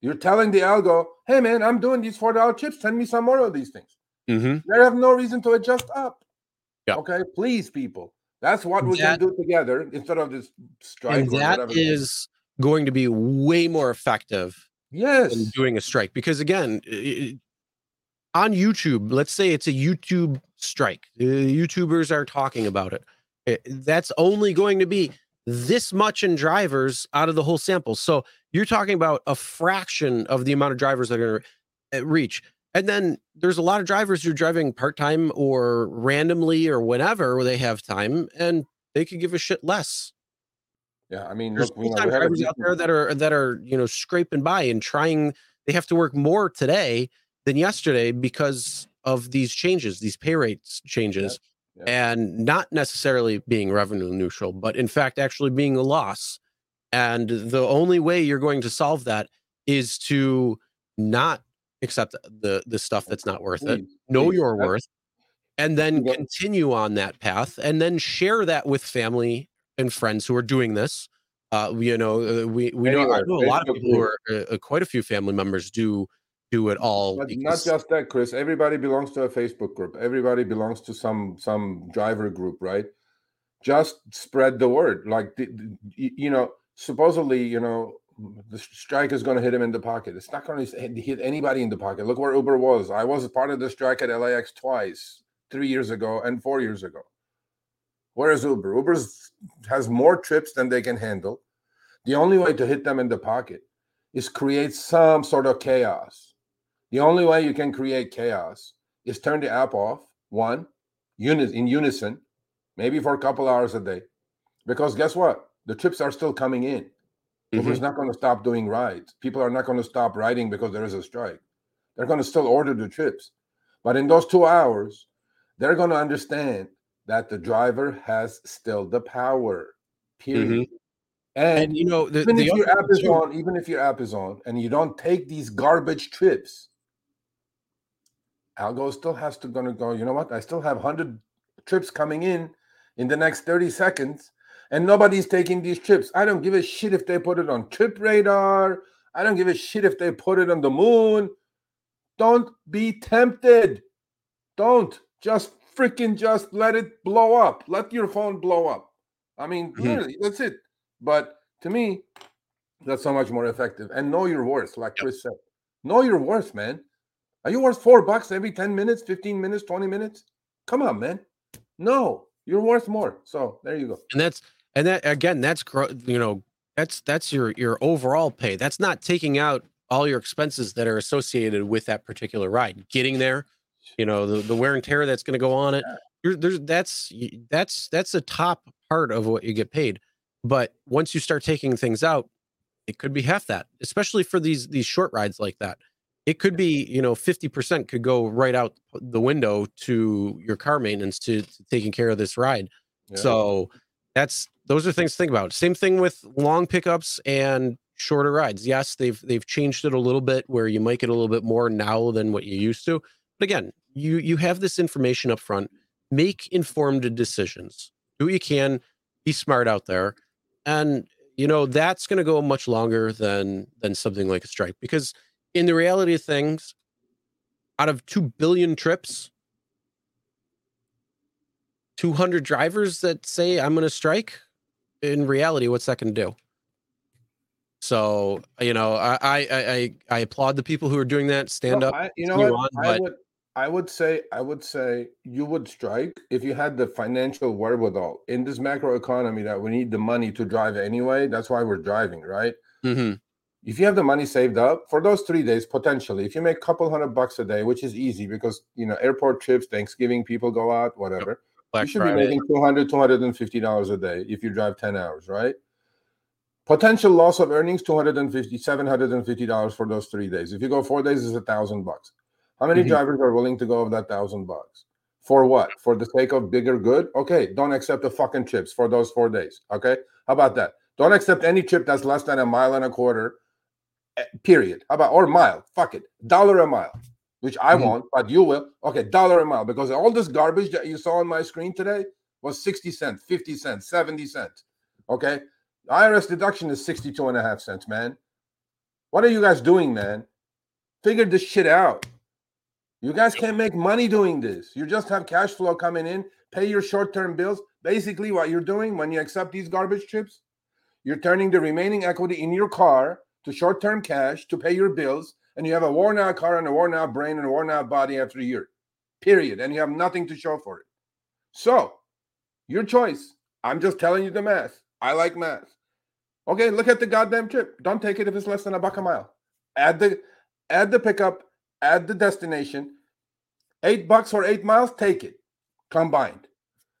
you're telling the algo, "Hey man, I'm doing these four dollar chips. Send me some more of these things." Mm-hmm. They have no reason to adjust up. Yeah. Okay, please, people. That's what we that, can do together instead of this strike. And that is going to be way more effective. Yes, than doing a strike because again, it, on YouTube, let's say it's a YouTube strike. YouTubers are talking about it. it. That's only going to be this much in drivers out of the whole sample. So you're talking about a fraction of the amount of drivers that are going to uh, reach. And then there's a lot of drivers who are driving part time or randomly or whenever they have time, and they could give a shit less. Yeah, I mean, there's full time drivers out there that are that are you know scraping by and trying. They have to work more today than yesterday because of these changes, these pay rates changes. yeah. and not necessarily being revenue neutral, but in fact actually being a loss. And the only way you're going to solve that is to not accept the the stuff that's not worth it, know your worth, and then continue on that path, and then share that with family and friends who are doing this. Uh, you know, uh, we we know, know a lot of people who are uh, quite a few family members do do it all. But not just that, Chris. Everybody belongs to a Facebook group. Everybody belongs to some some driver group, right? Just spread the word. Like you know, supposedly, you know, the strike is going to hit him in the pocket. It's not going to eh, hit anybody in the pocket. Look where Uber was. I was part of the strike at LAX twice, three years ago and four years ago. Where is Uber? Uber has more trips than they can handle. The only way to hit them in the pocket is create some sort of chaos. The only way you can create chaos is turn the app off, one, unit in unison, maybe for a couple hours a day. Because guess what? The trips are still coming in. Mm-hmm. Uber's not going to stop doing rides. People are not going to stop riding because there is a strike. They're going to still order the trips. But in those two hours, they're going to understand that the driver has still the power. Period. Mm-hmm. And, and, you know, the, even the if your app is on, even if your app is on, and you don't take these garbage trips, Algo still has to gonna go. You know what? I still have hundred trips coming in in the next thirty seconds, and nobody's taking these trips. I don't give a shit if they put it on Trip Radar. I don't give a shit if they put it on the moon. Don't be tempted. Don't just freaking just let it blow up. Let your phone blow up. I mean, mm-hmm. really, that's it. But to me, that's so much more effective. And know your worth, like Chris said. Know your worth, man. Are you worth four bucks every 10 minutes, 15 minutes, 20 minutes? Come on, man. No, you're worth more. So there you go. And that's and that again, that's you know, that's that's your your overall pay. That's not taking out all your expenses that are associated with that particular ride. Getting there, you know, the, the wear and tear that's going to go on it. You're, there's that's that's that's the top part of what you get paid. But once you start taking things out, it could be half that, especially for these these short rides like that it could be you know 50% could go right out the window to your car maintenance to, to taking care of this ride yeah. so that's those are things to think about. Same thing with long pickups and shorter rides. Yes they've they've changed it a little bit where you might get a little bit more now than what you used to but again you you have this information up front. Make informed decisions. Do what you can. Be smart out there. And you know that's going to go much longer than than something like a strike because in the reality of things, out of 2 billion trips, 200 drivers that say I'm going to strike, in reality, what's that going to do? So, you know, I, I, I, I applaud the people who are doing that. Stand up. I, you know what? On, I would, I would say, I would say you would strike if you had the financial wherewithal in this macro economy that we need the money to drive anyway. That's why we're driving, right? Mm-hmm if you have the money saved up for those three days potentially if you make a couple hundred bucks a day which is easy because you know airport trips thanksgiving people go out whatever Black you should Friday. be making 200 250 dollars a day if you drive 10 hours right? Potential loss of earnings 250 750 dollars for those three days. If you go four days is a thousand bucks. How many mm-hmm. drivers are willing to go of that thousand bucks? For what? For the sake of bigger good? Okay don't accept the fucking chips for those four days okay? How about that? Don't accept any chip that's less than a mile and a quarter Eh, period. How about or mile? Fuck it, dollar a mile, which I mm-hmm. want, but you will. Okay, dollar a mile because all this garbage that you saw on my screen today was 60 cents, 50 cents, 70 cents. Okay, IRS deduction is 62 and a half cents, man. What are you guys doing, man? Figure this shit out. You guys can't make money doing this. You just have cash flow coming in, pay your short term bills. Basically, what you're doing when you accept these garbage trips, you're turning the remaining equity in your car to short term cash to pay your bills, and you have a worn out car and a worn out brain and a worn out body after a year, period. And you have nothing to show for it. So, your choice. I'm just telling you the math. I like math. Okay, look at the goddamn trip. Don't take it if it's less than a buck a mile. Add the add the pickup, add the destination. Eight bucks for eight miles, take it combined.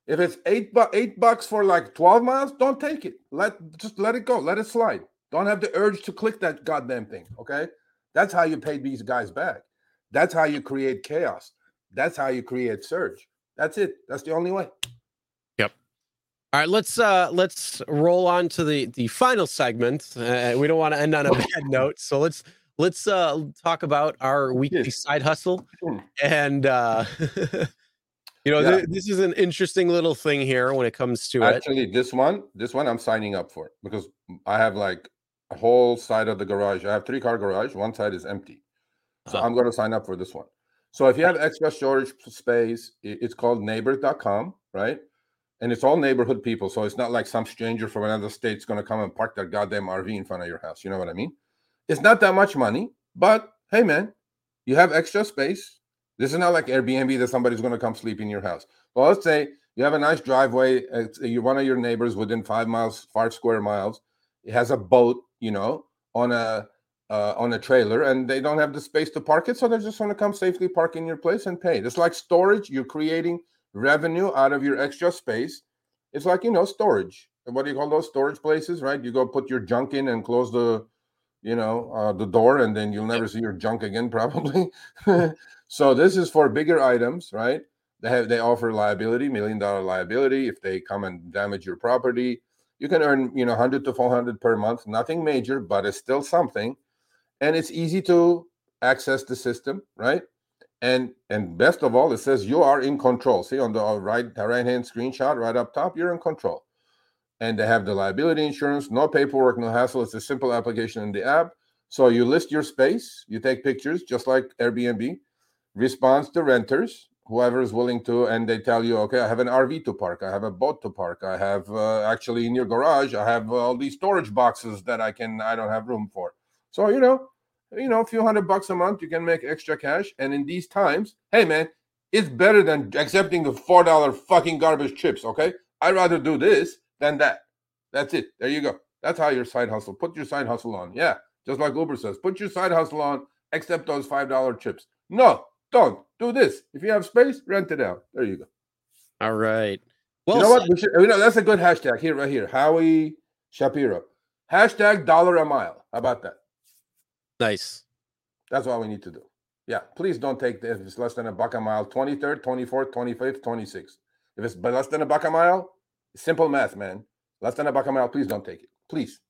If it's eight bu- eight bucks for like 12 miles, don't take it. Let just let it go. Let it slide. Don't have the urge to click that goddamn thing. Okay. That's how you pay these guys back. That's how you create chaos. That's how you create surge. That's it. That's the only way. Yep. All right, let's uh let's roll on to the the final segment. Uh, we don't want to end on a bad note, so let's let's uh talk about our weekly Yes. side hustle Hmm. and uh you know Yeah. th- this is an interesting little thing here when it comes to it. Actually, this one, this one I'm signing up for because I have like whole side of the garage. I have three car garage. One side is empty. So Uh-huh. I'm going to sign up for this one. So if you have extra storage space, it's called neighbors.com, right? And it's all neighborhood people. So it's not like some stranger from another state's going to come and park their goddamn RV in front of your house. You know what I mean? It's not that much money, but hey, man, you have extra space. This is not like Airbnb that somebody's going to come sleep in your house. Well, let's say you have a nice driveway. It's, you're one of your neighbors within five miles, five square miles. It has a boat, you know, on a uh, on a trailer, and they don't have the space to park it, so they're just going to come safely park in your place and pay. It's like storage. You're creating revenue out of your extra space. It's like you know storage. What do you call those storage places, right? You go put your junk in and close the, you know, uh, the door, and then you'll never see your junk again, probably. so this is for bigger items, right? They have they offer liability, million dollar liability. If they come and damage your property, you can earn you know 100 to 400 per month. Nothing major, but it's still something, and it's easy to access the system, right? And and best of all, it says you are in control. See on the uh, right the right hand screenshot right up top, you're in control. And they have the liability insurance, no paperwork, no hassle. It's a simple application in the app. So you list your space, you take pictures, just like Airbnb, responds to renters, whoever is willing to, and they tell you, okay, I have an RV to park, I have a boat to park, I have uh, actually in your garage, I have all these storage boxes that I can, I don't have room for. So you know, you know, a few hundred bucks a month, you can make extra cash. And in these times, hey man, it's better than accepting the four dollar fucking garbage chips. Okay, I'd rather do this than that. That's it. There you go. That's how your side hustle. Put your side hustle on. Yeah, just like Uber says, put your side hustle on. Accept those five dollar chips. No, don't do this. If you have space, rent it out. There you go. All right. Well, you know what? We should, you know, that's a good hashtag here, right here. Howie Shapiro. Hashtag dollar a mile. How about that? nice. That's all we need to do. Yeah, please don't take this. if it's less than a buck a mile, 23rd, 24th, 25th, 26th. If it's less than a buck a mile, simple math, man. Less than a buck a mile, please don't take it. Please.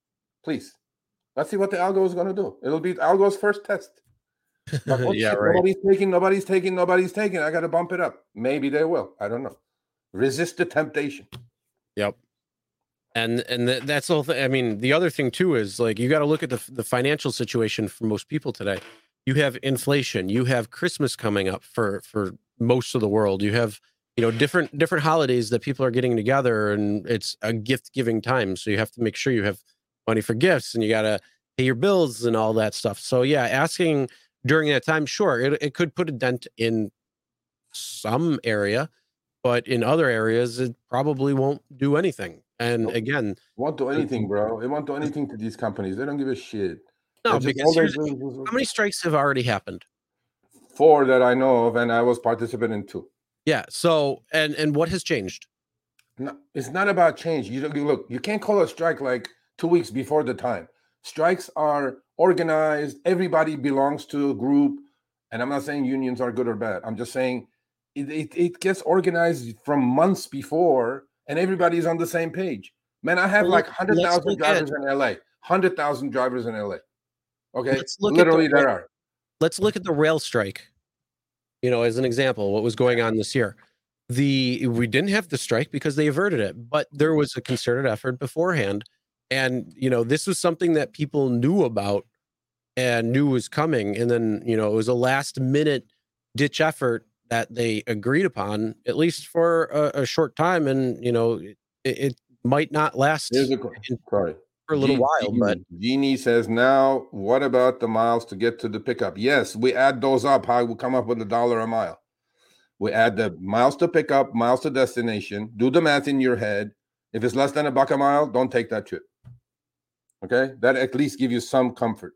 Please. Let's see what the algo is going to do. It'll be algo's first test. Like, oh, yeah, shit, right. Nobody's taking, nobody's taking, nobody's taking. I got to bump it up. Maybe they will. I don't know. Resist the temptation. Yep. And and th- that's all. thing. I mean, the other thing too is like you got to look at the the financial situation for most people today. You have inflation. You have Christmas coming up for for most of the world. You have you know different different holidays that people are getting together, and it's a gift giving time. So you have to make sure you have money for gifts, and you got to pay your bills and all that stuff. So yeah, asking during that time, sure, it it could put a dent in some area, but in other areas, it probably won't do anything. And again, Won't do anything, bro. It won't do anything to these companies. They don't give a shit. no, They're just- because all here's, do how many strikes have already happened? Four that I know of, and I was participant in two. Yeah. So and and what has changed? No, it's not about change. You, don't- you look, you can't call a strike like two weeks before the time. Strikes are organized. Everybody belongs to a group, and I'm not saying unions are good or bad. I'm just saying it, it, it gets organized from months before, and everybody's on the same page. Man, I have Well, like let's- hundred let's thousand look at- drivers in LA. Hundred thousand drivers in LA. Okay, at the literally there are. Let's look at the rail strike. You know, as an example, what was going on this year. The we didn't have the strike because they averted it, but there was a concerted effort beforehand. And you know, this was something that people knew about and knew was coming. And then, you know, it was a last minute ditch effort that they agreed upon, at least for a, a short time. And, you know, it, it might not last a in- sorry. for a little Ge- while, but Jeannie- Jeannie says now, what about the miles to get to the pickup? Yes, we add those up. How we come up with a dollar a mile? We add the miles to pickup, miles to destination. Do the math in your head. If it's less than a buck a mile, don't take that trip. Okay, that at least give you some comfort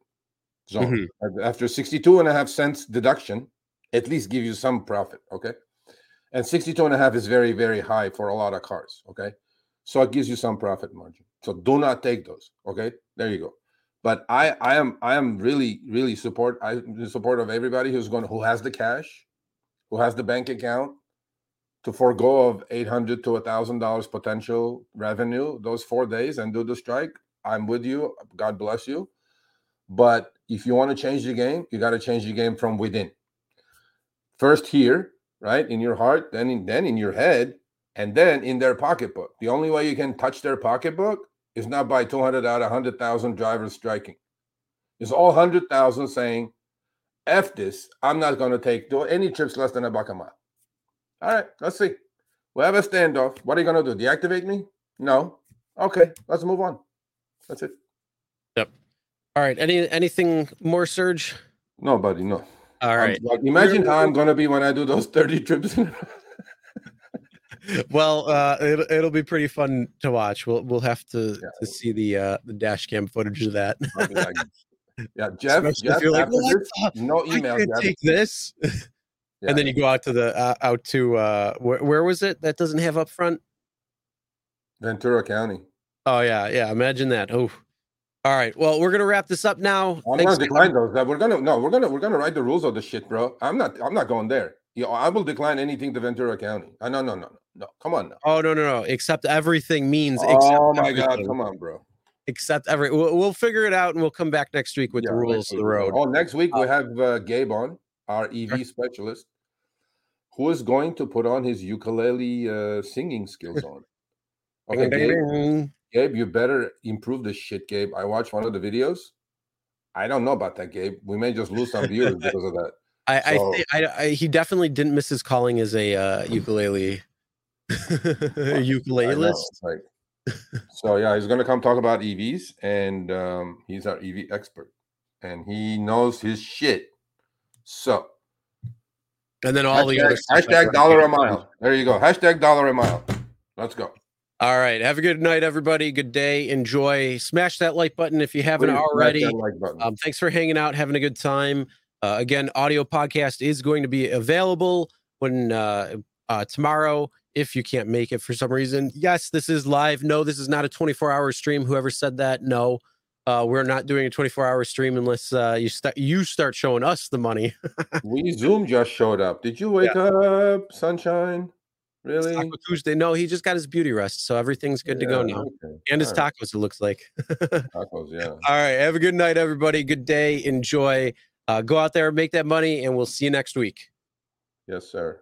zone. Mhm. After 62 and a half cents deduction, at least give you some profit. Okay, and 62 and a half is very, very high for a lot of cars. Okay, so it gives you some profit margin. So do not take those. Okay, there you go. But I, I am, I am really, really support. I in support of everybody who's going, who has the cash, who has the bank account to forego of eight hundred to a thousand dollars potential revenue those four days and do the strike, I'm with you. God bless you. But if you want to change the game, you got to change the game from within. First here, right in your heart, then in, then in your head, and then in their pocketbook. The only way you can touch their pocketbook is not by 200 out of 100,000 drivers striking. It's all 100,000 saying, F this. I'm not going to take any trips less than a buck a mile. All right, let's see. We'll have a standoff. What are you going to do? Deactivate me? No. Okay, let's move on. That's it. Yep. All right. Any anything more, Serge? No, buddy, no. All right. Imagine how I'm going to be when I do those 30 trips. well, uh, it'll, it'll be pretty fun to watch. We'll we'll have to, yeah. to see the uh, the dash cam footage of that. yeah, Jeff. Jeff you're like, this, no email. I take this. yeah. And then you go out to the uh, out to uh, where, where was it? That doesn't have up front. Ventura County. Oh yeah, yeah. Imagine that. Oh, all right. Well, we're gonna wrap this up now. I'm Thanks gonna decline those. We're gonna no. We're gonna we're gonna write the rules of the shit, bro. I'm not. I'm not going there. You know, I will decline anything to Ventura County. Uh, no, no, no, no. Come on now. Oh no, no, no. Except everything means. Oh my everything. god! Come on, bro. Except every. We'll, we'll, figure it out, and we'll come back next week with yeah, the rules of the road. Oh, next week uh, we have uh, Gabe on, our EV specialist, who is going to put on his ukulele uh, singing skills on. Okay, Gabe, Gabe, you better improve this shit, Gabe. I watched one of the videos. I don't know about that, Gabe. We may just lose some viewers because of that. I, so, I, think, I, I, he definitely didn't miss his calling as a uh, ukulele ukulelist. Like, so yeah, he's gonna come talk about EVs, and um, he's our EV expert, and he knows his shit. So, and then all hashtag, the other hashtag dollar a mile. There you go. Hashtag dollar a mile. Let's go. All right. Have a good night, everybody. Good day. Enjoy. Smash that like button if you haven't Please already. Like um, thanks for hanging out, having a good time. Uh, again, audio podcast is going to be available when uh, uh, tomorrow. If you can't make it for some reason, yes, this is live. No, this is not a 24 hour stream. Whoever said that, no, uh, we're not doing a 24 hour stream unless uh, you start you start showing us the money. we Zoom just showed up. Did you wake yeah. up, sunshine? Really? Taco Tuesday. No, he just got his beauty rest, so everything's good yeah, to go now. Okay. And his All tacos, right. it looks like. tacos, yeah. All right. Have a good night, everybody. Good day. Enjoy. Uh, go out there, make that money, and we'll see you next week. Yes, sir.